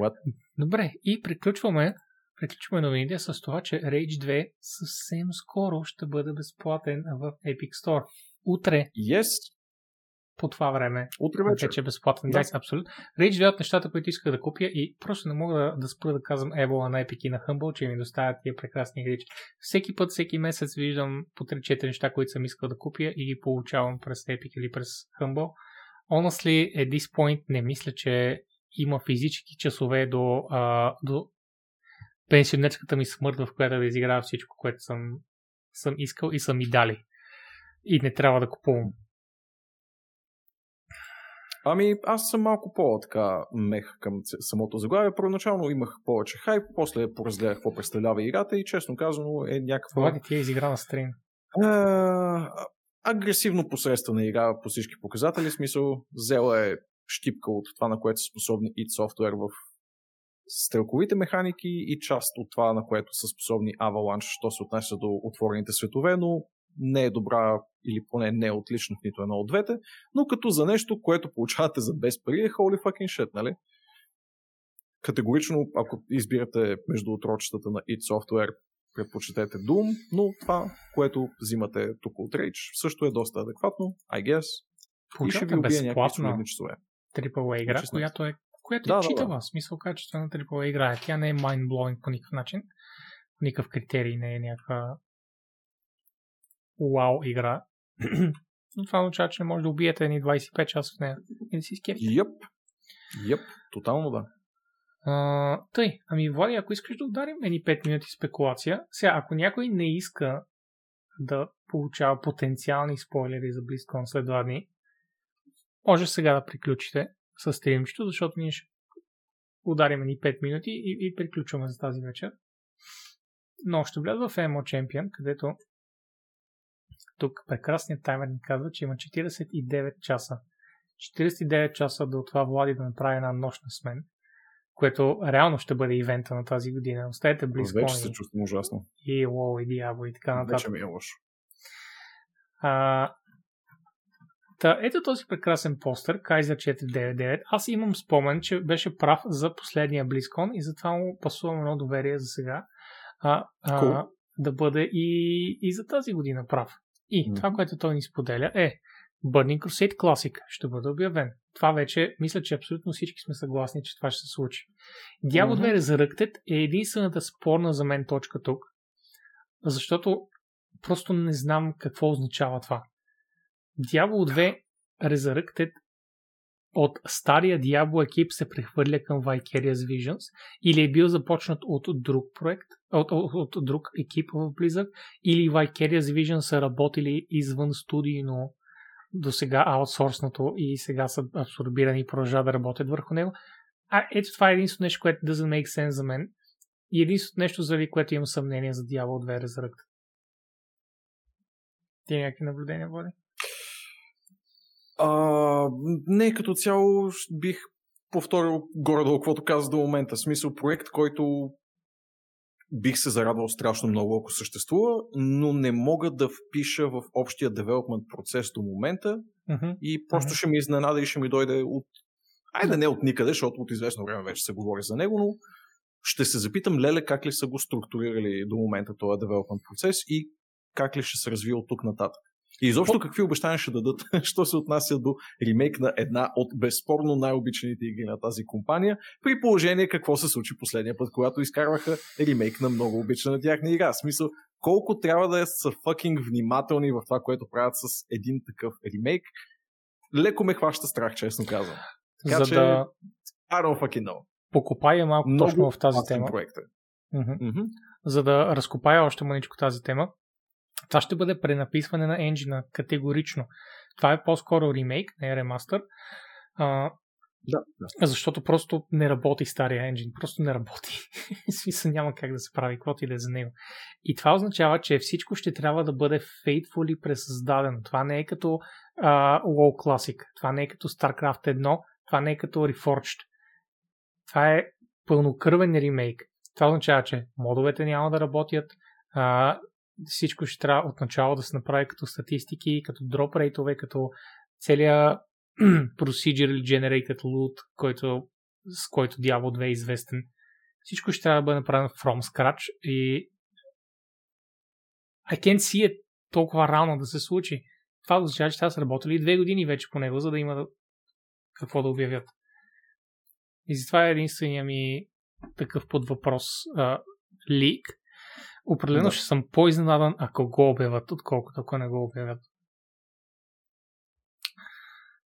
What? Добре, и приключваме, приключваме новините с това, че Rage 2 съвсем скоро ще бъде безплатен в Epic Store. Утре, Yes, по това време, утре вечер. вече е безплатен. Да. Абсолютно. Rage 2 е от нещата, които исках да купя и просто не мога да, да спра да казвам Ebola на Epic и на Humble, че ми доставят тия прекрасни игрички. Всеки път, всеки месец виждам по 3-4 неща, които съм искал да купя и ги получавам през Epic или през Humble. Honestly, at this point не мисля, че има физически часове до, а, до пенсионерската ми смърт, в която да изиграя всичко, което съм, съм искал и са ми дали. И не трябва да купувам. Ами, аз съм малко по-така мех към самото заглавие. Първоначално имах повече хайп, после поразгледах какво представлява играта и честно казано е някаква Влади, ти е изигра на стрим. а, агресивно посредствена игра по всички показатели. Смисъл, взела е щипка от това, на което са способни id Software в стрелковите механики и част от това, на което са способни Avalanche, що се отнася до отворените светове, но не е добра или поне не е отлична в нито едно от двете, но като за нещо, което получавате за без пари е holy fucking shit, нали? Категорично, ако избирате между отрочетата на id Software, предпочитете Doom, но това, което взимате тук от Rage, също е доста адекватно, I guess. И ще ви Получавате убие някакви безплатна солидни часове. AAA игра, 16. която е, която Да, е да, читава. В смисъл качествена AAA игра. е. Тя не е mind-blowing по никакъв начин. По никакъв критерий не е някаква вау игра. Но това означава, че не може да убиете ни 25 часа в нея. И да си скефти. Йъп. Йъп. Тотално да. А, тъй, ами Влади, ако искаш да ударим едни 5 минути спекулация, сега, ако някой не иска да получава потенциални спойлери за BlizzCon след два дни, може сега да приключите с стримчето, защото ние ще ударим едни 5 минути и, и приключваме за тази вечер. Но ще вляза в MO Champion, където тук прекрасният таймер ни казва, че има 49 часа. 49 часа до това Влади да направи една нощна смен, което реално ще бъде ивента на тази година. Оставете Вече близко се чувствам ужасно. и WoW и Diablo и така нататък. Вече ми е лошо. А, та, ето този прекрасен постър, Kaiser 499. Аз имам спомен, че беше прав за последния BlizzCon и затова му пасувам едно доверие за сега. А, а, Cool. Да бъде и, и за тази година прав. И това, което той ни споделя е Burning Crusade Classic ще бъде обявен. Това вече, мисля, че абсолютно всички сме съгласни, че това ще се случи. Diablo Мгм. 2 Resurrected е единствената спорна за мен точка тук, защото просто не знам какво означава това. Diablo 2 Resurrected от стария Diablo екип се прехвърля към Vicarious Visions или е бил започнат от друг проект, от, от, от друг екип в Blizzard, или Vicarious Visions са работили извън студийно до сега аутсорснато и сега са абсорбирани и продължават да работят върху него. А ето това е единственото нещо, което doesn't make sense за мен. И единственото нещо, заради което имам съмнение за Diablo 2 Resurrected. Ти някакви наблюдения, Води? А, не, като цяло бих повторил горе-долу, каквото каза до момента. В смисъл проект, който бих се зарадвал страшно много, ако съществува, но не мога да впиша в общия девелопмент процес до момента Мгм. и просто Мгм. ще ми изненада и ще ми дойде от... Айде не от никъде, защото от известно време вече се говори за него, но ще се запитам леле как ли са го структурирали до момента този девелопмент процес и как ли ще се развие от тук нататък. И изобщо какви обещания ще дадат, що се отнася до ремейк на една от безспорно най-обичаните игри на тази компания, при положение какво се случи последния път, когато изкарваха ремейк на много обичана тяхна игра. В смисъл, колко трябва да са fucking внимателни в това, което правят с един такъв ремейк, леко ме хваща страх, честно казвам. Така За че- да I don't fucking know. покопая малко Много точно в тази тема. проект е. Мгм. Мгм. за да разкопая още маничко тази тема. Това ще бъде пренаписване на енджина категорично. Това е по-скоро ремейк, не е ремастър. А, Да, да. Защото просто не работи стария енджин. Просто не работи. Смисъл няма как да се прави каквото и да е за него. И това означава, че всичко ще трябва да бъде faithfully пресъздадено. Това не е като uh, WoW Classic. Това не е като StarCraft 1. Това не е като Reforged. Това е пълнокръвен ремейк. Това означава, че модовете няма да работят, а, всичко ще трябва от начало да се направи като статистики, като дроп рейтове, като целият procedurally generated loot, който, с който Diablo 2 е известен. Всичко ще трябва да бъде направено from scratch и I can't see it толкова рано да се случи. Това означава, че са работили две години вече по него, за да има какво да обявят. И затова е единствения ми такъв под въпрос а, лик. Определено да. ще съм по-изненадан, ако го обявят, отколкото ако не го обявят.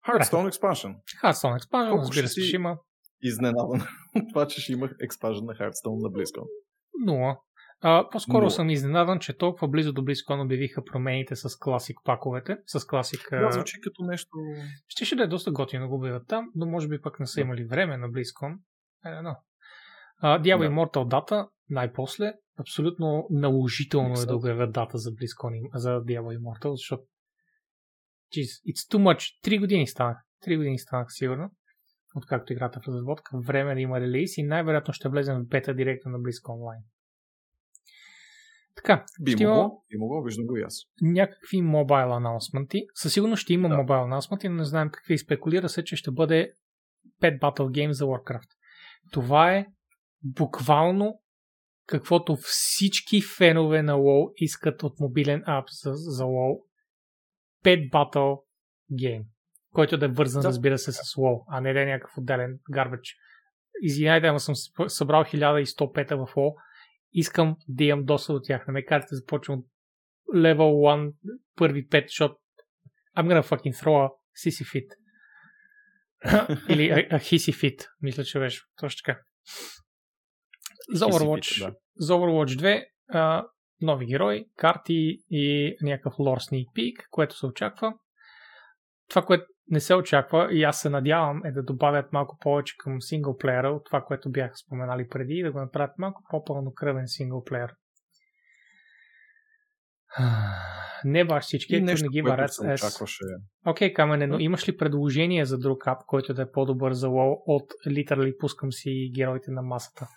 Hearthstone Expansion. Hearthstone Expansion, Колко разбира се, ще има. Изненадан от това, че ще има експанжен на Hearthstone на BlizzCon. Нула. А, по-скоро Но... съм изненадан, че толкова близо до BlizzCon обявиха промените с класик паковете, с класик... Да, звучи като нещо... Ще ще да е доста готино го обявят там, но може би пък не са имали време на BlizzCon. Е, но. Uh, Diablo да. Immortal дата най-после. Абсолютно наложително е да обявят дата за BlizzCon, за Diablo Immortal, защото Jeez, it's too much. Три години станах. Три години станах сигурно. Откакто играта в разработка. Време да има релиз и най-вероятно ще влезем в бета директно на BlizzCon Online. Така, би ще могло, има би могло, виждам го и аз. Някакви мобайл анонсменти. Със сигурност ще има мобайл да. анонсменти, но не знаем какви. Спекулира се, че ще бъде 5 Battle Games за Warcraft. Това е буквално каквото всички фенове на WoW искат от мобилен ап за, за WoW. 5 Battle Game, който да е вързан, да. разбира се, с WoW, а не да е някакъв отделен гарбач. Извинявайте, ама съм събрал 1105 в WoW. Искам да имам доста от тях. Не ме кажете, започвам от level 1, първи 5, защото I'm gonna fucking throw a sissy fit. Или a, a hissy fit, мисля, че беше точно така. За Overwatch, да. за Overwatch 2 а, нови герои, карти и някакъв лор sneak peek, което се очаква. Това, което не се очаква и аз се надявам е да добавят малко повече към синглплеера от това, което бяха споменали преди и да го направят малко по-пълнокръвен синглплеер. Не баш всички, нещо, не ги варят с очакваше. Окей, okay, Камене, но имаш ли предложение за друг ап, който да е по-добър за WoW от литерали пускам си героите на масата?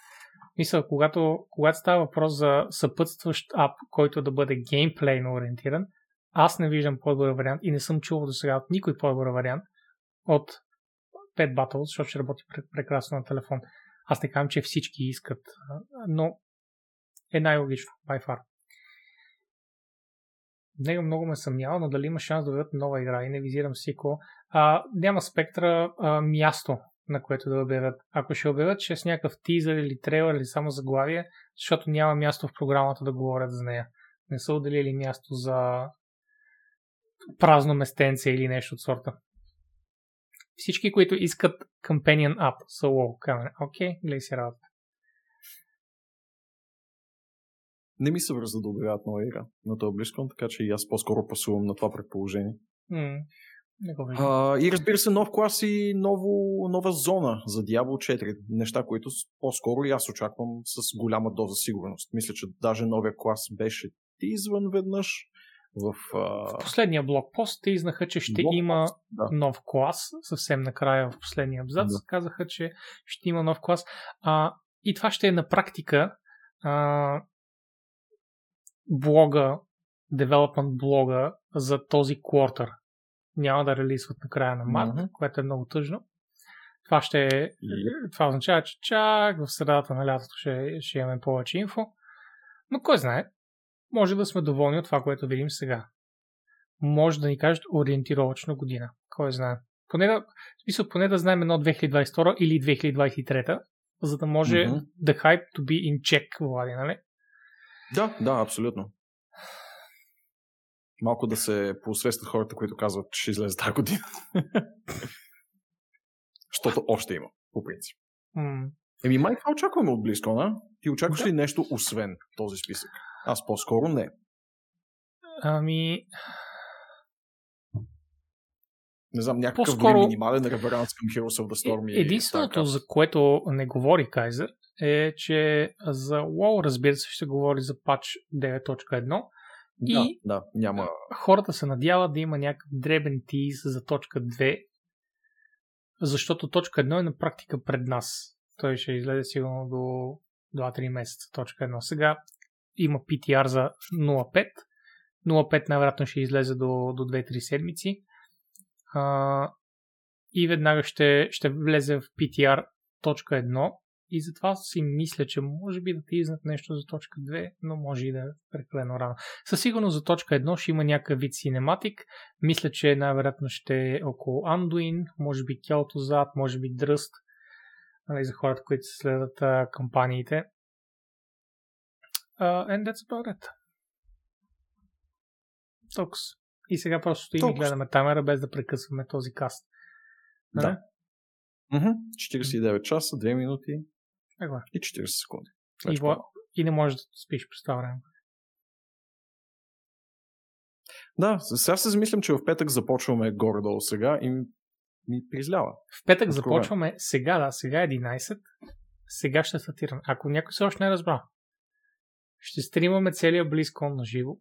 Мисля, когато, когато става въпрос за съпътстващ ап, който да бъде геймплейно ориентиран, аз не виждам по-добър вариант и не съм чувал до сега от никой по-добър вариант от Pet Battles, защото ще работи прекрасно на телефон. Аз не казвам, че всички искат, но е най-логично, by far. Него много ме съмнява, но дали има шанс да дадат нова игра и не визирам Сико. А, няма спектра а, място на което да обявят. Ако ще обявят, е с някакъв тизър или трейлер или само заглавие, защото няма място в програмата да говорят за нея. Не са отделили място за празно местенце или нещо от сорта. Всички, които искат Companion App са лоу камера. Окей, гледай си работа. Не ми се връза да обявяват нова игра на този BlizzCon, така че и аз по-скоро пасувам на това предположение. Mm. А, и разбира се, нов клас и ново, нова зона за Diablo 4. Неща, които по-скоро и аз очаквам с голяма доза сигурност. Мисля, че даже новия клас беше извън веднъж. В, а... в последния блокпост те изнаха, че ще блокпост, има да. нов клас. Съвсем накрая в последния абзац да. казаха, че ще има нов клас. А, и това ще е на практика а, блога, девелопмент блога за този квартър няма да релизват на края на март, mm-hmm. което е много тъжно. Това ще е, yep. това означава, че чак в средата на лятото ще, ще имаме повече инфо. Но кой знае, може да сме доволни от това, което видим сега. Може да ни кажат ориентировачно година. Кой знае. Поне да, смисъл, поне да знаем едно 2022 или 2023, за да може mm-hmm. the hype to be in check, Влади, нали? Да, да, абсолютно малко да се поосвестят хората, които казват, че ще излезе тази година. Защото още има, по принцип. Mm. Еми, май, това очакваме от Близкона. Ти очакваш да. ли нещо освен този списък? Аз по-скоро не. Ами... не знам, някакъв По-скоро- дори минимален реверанс към Heroes of the Storm и Единственото, за което не говори Кайзер, е, че за WoW, разбира се, ще говори за патч 9.1 и Да, да, няма... хората се надяват да има някакъв дребен тиз за точка 2, защото точка 1 е на практика пред нас. Той ще излезе сигурно до 2-3 месеца точка 1. Сега има PTR за 0.5. 0.5 най-вероятно ще излезе до, до 2-3 седмици. А, и веднага ще, ще влезе в PTR точка 1 и затова си мисля, че може би да ти изнат нещо за точка 2, но може и да е прекалено рано. Със сигурност за точка 1 ще има някакъв вид синематик. Мисля, че най-вероятно ще е около Anduin, може би Келтозад, може би Дръст, нали, за хората, които следят а, кампаниите. Uh, and that's about it. Токс. И сега просто стоим и гледаме таймера, без да прекъсваме този каст. Нали? Да. Мгм. 49 часа, 2 минути Така. и 40 секунди. И, во... и не можеш да спиш през това време. Да, сега се замислям, че в петък започваме горе-долу сега и ми, призлява. В петък Откровено. започваме сега, да, сега е 11. Сега ще стартираме. Ако някой все още не е разбрал, ще стримаме целия BlizzCon на живо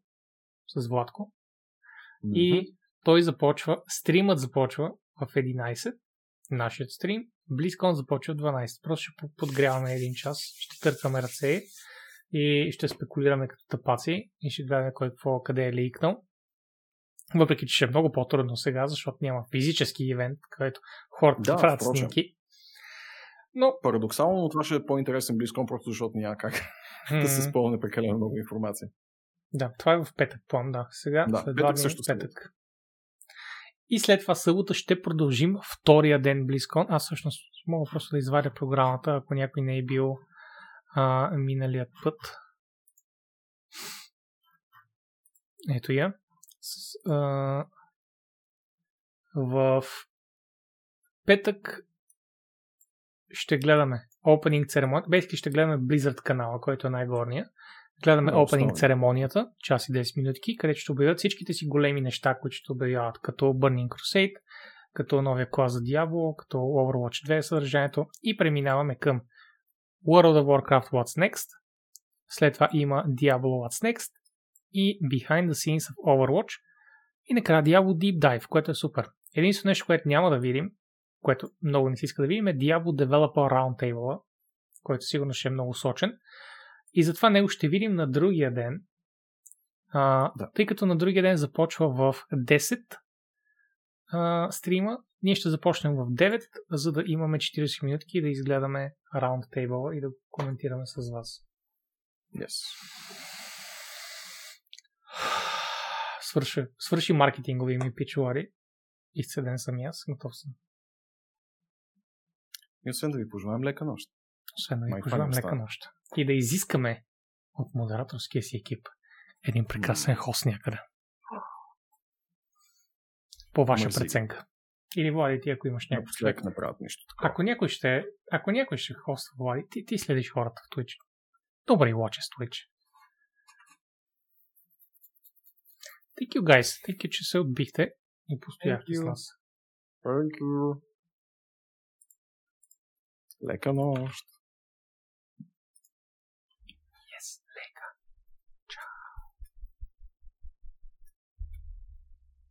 с Владко Мгм. и той започва, стримът започва в 11, нашият стрим, BlizzCon започва в 12. Просто ще по- подгряваме един час, ще търкаме ръце и ще спекулираме като тъпаци и ще гледаме кой какво къде е ликнал. Въпреки, че ще е много по-трудно сега, защото няма физически ивент, където хората Да, правят впрочем. снимки. Но Парадоксално, но това ще е по-интересен близкон, просто защото няма как м, да се спълне прекалено много информация. да, това е в петък план, да. Сега, Да, след петък два дни, също петък. И след това събота ще продължим втория ден BlizzCon. Аз всъщност мога просто да извадя програмата, ако някой не е бил а, миналият път. Ето я. С, а, в петък ще гледаме Opening церемония. Бейски ще гледаме Blizzard канала, който е най-горния. Гледаме Много Opening церемонията, час и 10 минутки, където ще обявят всичките си големи неща, които ще обявяват, като Burning Crusade, като новия клас за Diablo, като Overwatch 2 съдържанието и преминаваме към World of Warcraft What's Next, след това има Diablo What's Next и Behind the Scenes of Overwatch и накрая Diablo Deep Dive, което е супер. Единственото нещо, което няма да видим, което много не си иска да видим, е Diablo Developer Roundtable, който сигурно ще е много сочен. И затова него ще видим на другия ден, а, Да. тъй като на другия ден започва в 10 а, стрима, ние ще започнем в 9, за да имаме 40 минутки да изгледаме Roundtable и да коментираме с вас. Yes. Свърши, свърши маркетингови ми пичуари. Изцеден съм и аз, готов съм. И освен да ви пожелаем лека нощ. Освен да ви Май, не лека нощ. И да изискаме от модераторския си екип един прекрасен хост някъде. По ваша Мерси. преценка. Или Влади, ти ако имаш някакъв човек. Напоследък не правят нищо такова. Ако някой ще, ако някой ще хоства Влади, ти, ти следиш хората в Twitch. Добре, лоче с Twitch. Thank you, guys. Thank you, че се отбихте и постояхте с нас. Thank you. Лека нощ.